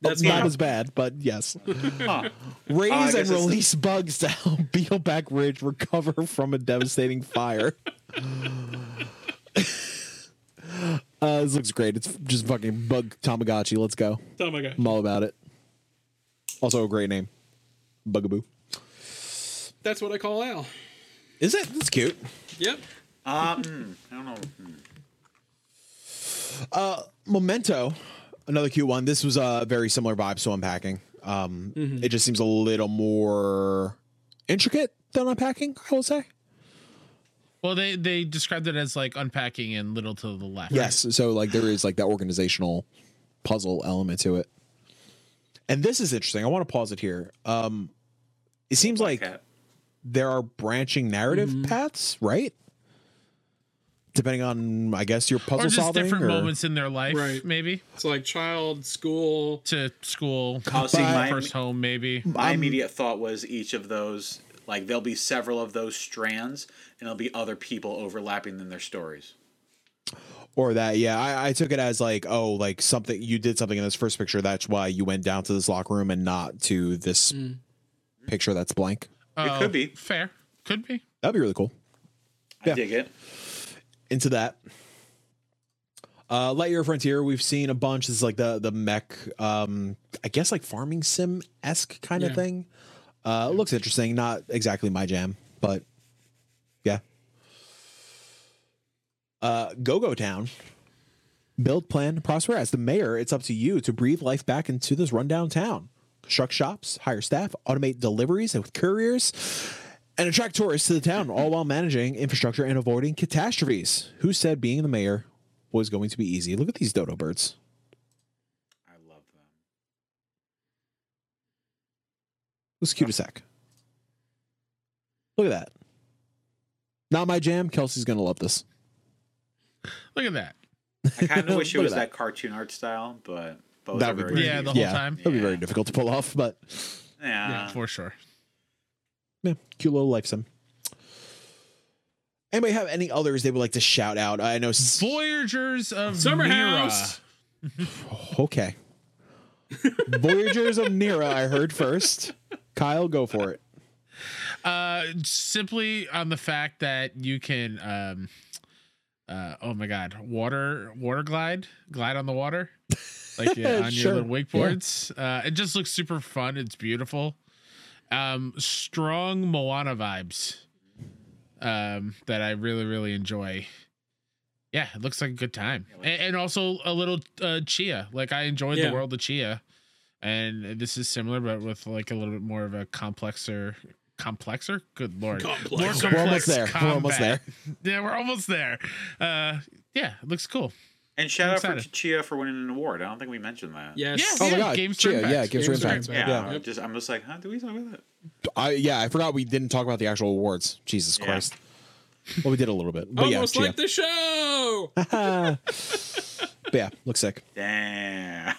That's not as bad, but yes. [laughs] Huh. Raise [laughs] Oh, I and guess it's the- release bugs to help Beetleback Ridge recover from a devastating fire. uh, this looks great. It's just fucking bug Tamagotchi. Let's go. Oh my god. I'm all about it. Also a great name. Bugaboo. That's what I call Al. Is it? That's cute. Yep. Um, I don't know. Hmm. Memento, another cute one. This was a very similar vibe. to unpacking. Um, It just seems a little more intricate than unpacking, I will say. Well, they they described it as like unpacking and little to the left. Yes. So like there is like that organizational puzzle element to it. And this is interesting. I want to pause it here. Um, it seems like Cat. There are branching narrative mm-hmm. paths, right? Depending on, I guess, your puzzle or just solving. different or- moments in their life, Right. maybe So like child, school. to school, Oh, see, my, first home, maybe. my um, immediate thought was each of those, like, there'll be several of those strands, and there'll be other people overlapping in their stories. Or that, yeah. I, I took it as like, oh, like something you did something in this first picture. That's why you went down to this locker room and not to this mm. picture that's blank. Oh, could be. fair. Could be. That'd be really cool. I dig it. Into that. Uh, Lightyear Frontier, we've seen a bunch. This is like the the mech, um, I guess like farming sim esque kind of Yeah. thing. Uh, it looks interesting. Not exactly my jam, but yeah. Uh, Go Go Town. Build, plan, prosper. As the mayor, it's up to you to breathe life back into this rundown town. Construct shops, hire staff, automate deliveries with couriers, and attract tourists to the town, all while managing infrastructure and avoiding catastrophes. Who said being the mayor was going to be easy? Look at these dodo birds. I love them. Looks cute as heck. Look at that. Not my jam. Kelsey's gonna love this. Look at that. [laughs] I kind of wish it was at that. cartoon art style, but both That are would very be Yeah, the whole yeah, time. It'll be very difficult to pull off, but yeah. Yeah, for sure. yeah, cute little life sim. Anybody have any others they would like to shout out? I know. s- Voyagers of Summer Mira. House. [laughs] Okay. Voyagers of Nera, I heard first. Kyle, go for it. Uh, simply on the fact that you can, um, uh, oh my god, water, water glide, glide on the water, [laughs] like yeah, on Sure, your little wakeboards. Uh, it just looks super fun. It's beautiful. Um, strong Moana vibes. Um, that I really, really enjoy. Yeah, it looks like a good time, and, and also a little uh, Tchia. Like I enjoyed Yeah. the world of Tchia, and this is similar, but with like a little bit more of a complexer, complexer. Good lord, Complex. More We're almost there. We're almost combat. [laughs] Yeah, we're almost there. Uh, yeah, it looks cool. And shout out for. Tchia for winning an award. I don't think we mentioned that. Yes. Yeah. Oh my god, Games Tchia, yeah, Games for Games for Impact. Impact. Yeah, Yeah. I'm just I'm just like, huh? Do we talk about that? I yeah, I forgot we didn't talk about the actual awards. Jesus Yeah. Christ. Well, we did a little bit, but Almost yeah, like the show. Tchia. [laughs] but yeah, looks sick. Damn.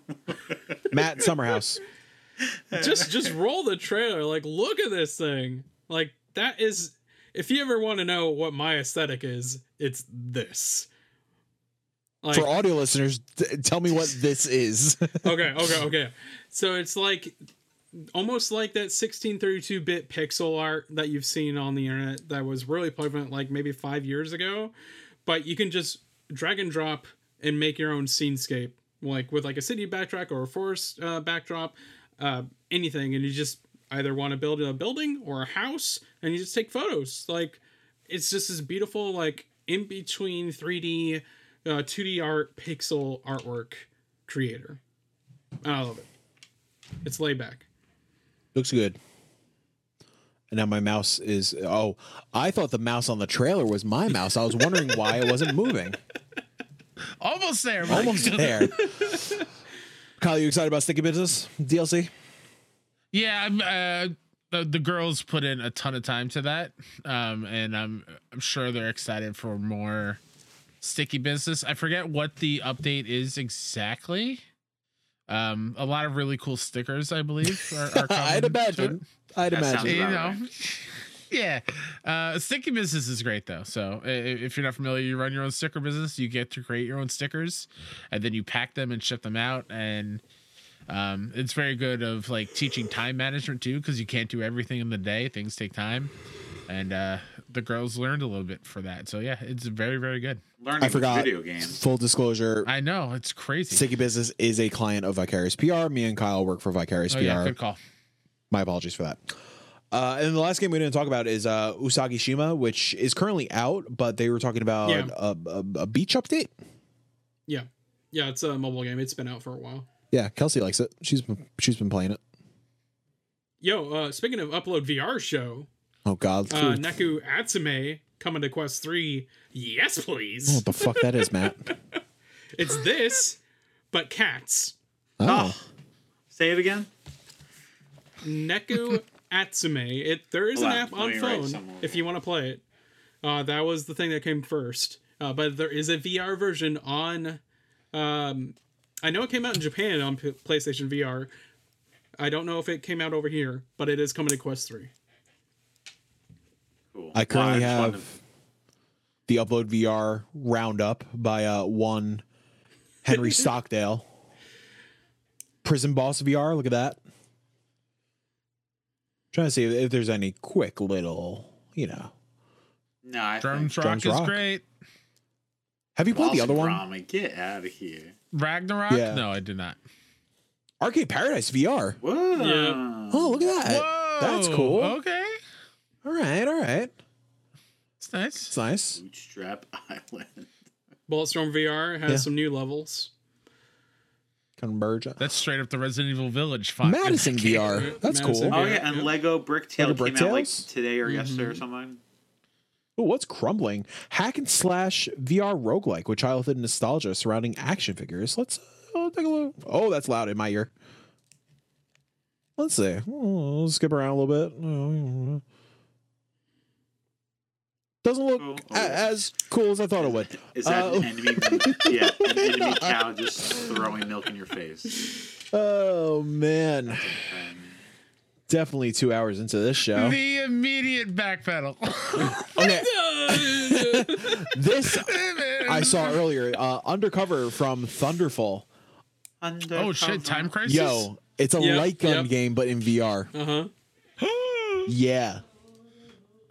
[laughs] Matt Summerhouse. Just just roll the trailer. Like, look at this thing. Like that is. If you ever want to know what my aesthetic is, it's this. Like, For audio listeners, t- tell me what this is. [laughs] okay, okay, okay. So it's like almost like that 1632-bit pixel art that you've seen on the internet that was really prevalent like maybe five years ago, but you can just drag and drop and make your own scenescape, like with like a city backtrack or a forest uh, backdrop, uh, anything, and you just either want to build a building or a house, and you just take photos. Like it's just this beautiful like in between 3D, uh, 2D art, pixel artwork creator. I love it. It's laid back. Looks good. And now my mouse is. Oh, I thought the mouse on the trailer was my mouse. I was wondering why it wasn't moving. [laughs] Almost there. Mike. Almost there. [laughs] Kyle, you excited about Sticky Business DLC? Yeah, I'm, uh, the, the girls put in a ton of time to that, um, and I'm I'm sure they're excited for more sticky business. I forget what the update is exactly. Um, a lot of really cool stickers, I believe. Are, are [laughs] coming I'd imagine. it. I'd That imagine. You know, right. Yeah. Uh, sticky business is great though. So i- i- if you're not familiar, you run your own sticker business. You get to create your own stickers, and then you pack them and ship them out. And um, it's very good of like teaching time management too, because you can't do everything in the day. Things take time, and uh, the girls learned a little bit for that. So yeah, it's very very good. Learning I forgot. video games. Full disclosure. I know it's crazy. Sticky Business is a client of Vicarious PR. Me and Kyle work for Vicarious oh PR. yeah, good call. My apologies for that. Uh, and the last game we didn't talk about is uh, Usagi Shima, which is currently out, but they were talking about Yeah. a, a, a beach update. Yeah. Yeah, it's a mobile game. It's been out for a while. Yeah, Kelsey likes it. She's been, she's been playing it. Yo, uh, speaking of Upload VR show, Oh God, uh, Neko Atsume coming to Quest 3. Yes, please. what the fuck that is, Matt? [laughs] It's this, but cats. Oh, Say it again. Neko Atsume. It there is an Hold on, app on phone somewhere. if you want to play it. Uh, that was the thing that came first. Uh, but there is a VR version on. Um, I know it came out in Japan on P- PlayStation VR. I don't know if it came out over here, but it is coming to Quest Three. Cool. I currently just wanted have the Upload VR roundup by uh, one Henry [laughs] Stockdale. Prison Boss VR. Look at that. Trying to see if, if there's any quick little, you know. No, I Drums think Rock Drums is Rock. great. Have you played the other one? Brahma, get out of here. Ragnarock? Yeah. No, I did not. Arcade Paradise VR. Whoa. Yeah. Oh, look at that. Whoa, That's cool. Okay, All right, all right. it's nice. It's nice. Bootstrap [laughs] Island. Bulletstorm VR has Yeah. some new levels. Converge. That's straight up the Resident Evil Village font. Madison VR. That's Madison cool. Oh Yeah, yeah, and. Lego Bricktail Lego came out like today or yesterday Mm-hmm. or something. Ooh, what's crumbling? Hack and slash VR roguelike with childhood nostalgia surrounding action figures. Let's uh, take a look. Oh, that's loud in my ear. Let's see. Oh, skip around a little bit. Oh, Doesn't look Cool. a- as cool as I thought it would. Is that Uh, an enemy? yeah, an [laughs] enemy cow just throwing milk in your face. Oh man, definitely two hours into this show. The immediate backpedal. [laughs] Okay, [laughs] this I saw earlier. Uh, undercover from Thunderfall. oh shit! Time crisis. Yo, it's a Yep, light gun yep. game, but in VR. Uh huh. Yeah,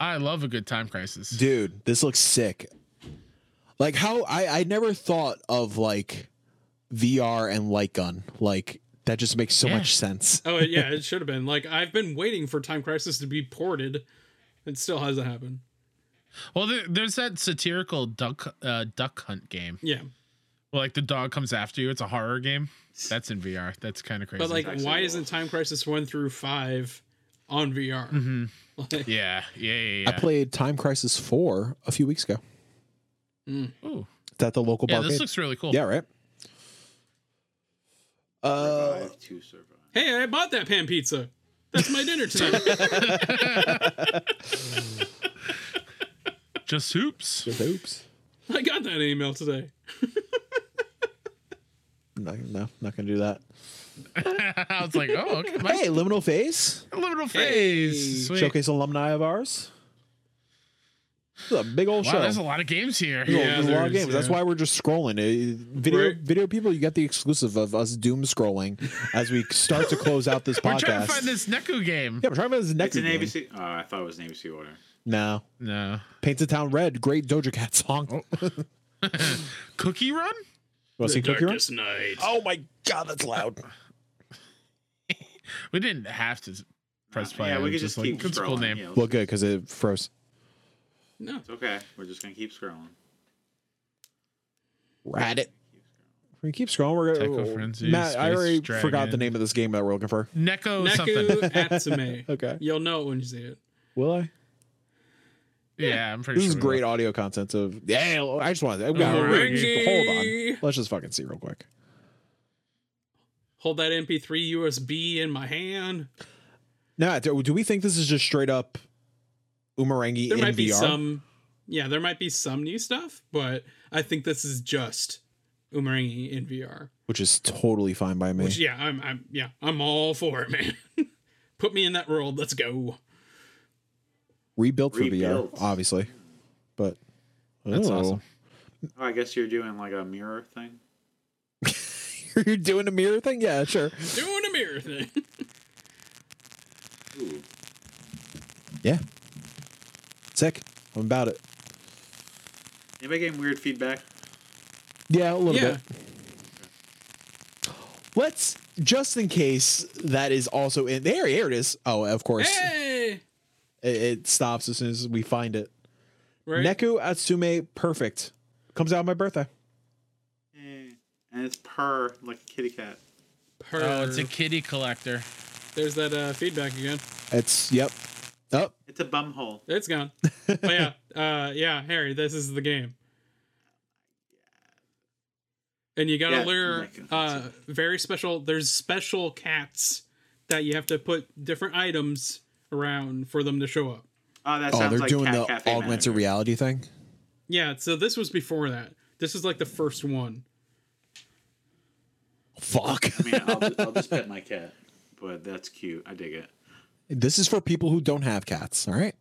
I love a good time crisis. dude, this looks sick. Like how I I never thought of like VR and light gun. Like that just makes so Yeah. much sense. Oh yeah, [laughs] it should have been. Like I've been waiting for Time Crisis to be ported. It still hasn't happened. Well, there, there's that satirical duck uh, duck hunt game. Yeah, Well, like the dog comes after you. It's a horror game. That's in VR. That's kind of crazy. but like, why isn't Time Crisis one through five on VR? Mhm. Like, yeah, yeah, yeah. yeah. I played Time Crisis 4 a few weeks ago. Ooh. It's at the local Yeah, barcade. this looks really cool. yeah, right. Uh, to hey, I bought that pan pizza. That's my dinner tonight. [laughs] Just hoops. just oops. I got that email today. No, no, not gonna do that. [laughs] I was like, oh, okay. My Hey, Liminal Phase, little face. Sweet. showcase alumni of ours. This is a big old Wow, show. there's a lot of games here. There's a- Yeah, there's a lot of there's- games. That's why we're just scrolling. Uh, Video Right. video people, you get the exclusive of us doom scrolling as we start to close out this podcast. [laughs] We're trying to find this Neko game. Yeah, we're trying to find this next It's an game. ABC. Oh, I thought it was an ABC order. No, No. Paints the Town Red. Great Doja Cat song. [laughs] Cookie Run? Want to see Cookie Run? Darkest night. Oh my god, that's loud. [laughs] We didn't have to press play. yeah, we I'm could just like, keep it's a cool scrolling. name. Yeah, Well, good because it froze. No. It's okay. We're just gonna keep scrolling. Rat it. We keep scrolling. We're gonna. Frenzy, Matt, I already Dragon. forgot the name of this game that we're looking for. Neko Neku something. Atsume. [laughs] Okay. You'll know it when you see it. Will I? Yeah, I'm pretty This sure. is great will. audio content of. Yeah, I just want to. Hold on. Let's just fucking see real quick. Hold that MP3 USB in my hand. Now, do, do we think this is just straight up Umurangi There in might be VR? some. Yeah, there might be some new stuff, but I think this is just Umurangi in VR. which is totally fine by me. Which yeah, I'm I'm yeah, I'm all for it, man. [laughs] Put me in that world. Let's go. rebuilt for Rebuilt. VR, obviously. But That's oh. awesome. Oh, I guess you're doing like a mirror thing. [laughs] You're doing a mirror thing? Yeah, sure. Doing a mirror thing. [laughs] Ooh. Yeah. Sick. I'm about it. Anybody getting weird feedback? Yeah, a little yeah. bit. Let's just in case that is also in there. Here it is. Oh, of course. Hey. It, it stops as soon as we find it. Right. Neko Atsume Perfect comes out on my birthday. Eh. And it's purr like a kitty cat. Per- Oh, it's a kitty collector. There's that uh, feedback again. It's yep. Oh, It's a bum hole. It's gone. but yeah, [laughs] uh, yeah, Harry, this is the game. And you gotta Yeah, lure uh, very special. There's special cats that you have to put different items around for them to show up. Oh, that oh, they're like doing Cat the Cafe augmented Manager. reality thing. Yeah, so this was before that. This is like the first one. Fuck. I mean, I'll, I'll just pet my cat, but that's cute. I dig it. this is for people who don't have cats. All right.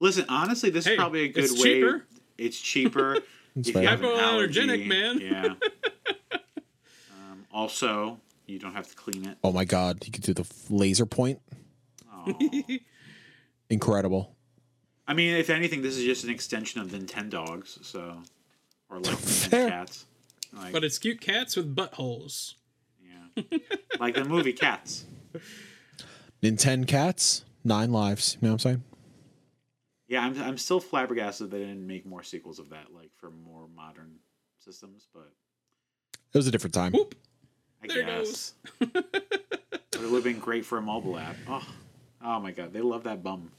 Listen, honestly, this Hey, is probably a good it's way. cheaper. It's cheaper. [laughs] It's if you have Hypoallergenic, man. Yeah. [laughs] um, also, you don't have to clean it. Oh my god, you could do the laser point. Incredible. I mean, if anything, this is just an extension of Nintendogs, so or like [laughs] cats. Like, But it's cute cats with buttholes. Yeah. [laughs] like the movie Cats. Nintendo cats, nine lives. You know what I'm saying? Yeah, I'm I'm still flabbergasted they didn't make more sequels of that, like for more modern systems. But It was a different time. Whoop. I There it guess it [laughs] would have been great for a mobile app. Oh, oh my god, they love that bum.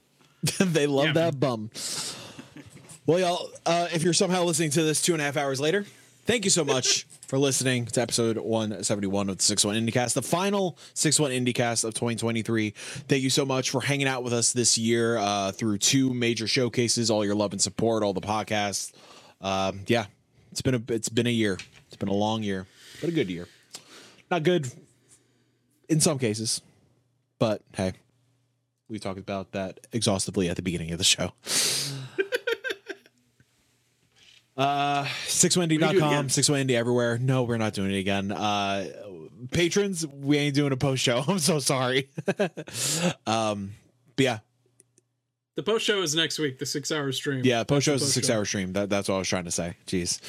[laughs] they love Yeah, that bum. Well, y'all, uh, if you're somehow listening to this two and a half hours later, thank you so much [laughs] for listening to episode 171 of the Six One IndieCast, the final Six One IndieCast of 2023. Thank you so much for hanging out with us this year uh, through two major showcases, all your love and support, all the podcasts. Um, yeah, it's been a it's been a year. It's been a long year, but a good year. Not good in some cases, but hey, we talked about that exhaustively at the beginning of the show. Uh, We do it SixOneIndie.com, again. 6windy everywhere. No, we're not doing it again. Uh, patrons, we ain't doing a post show. [laughs] I'm so sorry. [laughs] um, but yeah, The post show is next week, the six hour stream. yeah, post show is a six show. hour stream. That, that's what I was trying to say. Jeez.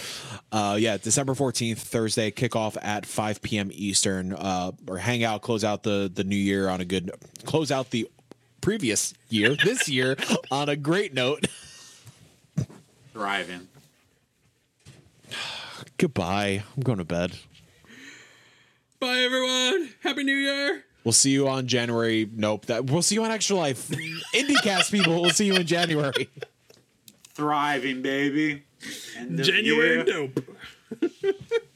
Uh, yeah, December 14th, Thursday, kickoff at 5 p.m. Eastern. Uh, or hang out, close out the, the new year on a good, close out the previous year, this year, [laughs] on a great note. Thriving. Goodbye. I'm going to bed. Bye, everyone. Happy New Year. We'll see you on January. Nope. That we'll see you on Extra Life. [laughs] IndieCast people. We'll see you in January. Thriving, baby. January year. dope. [laughs]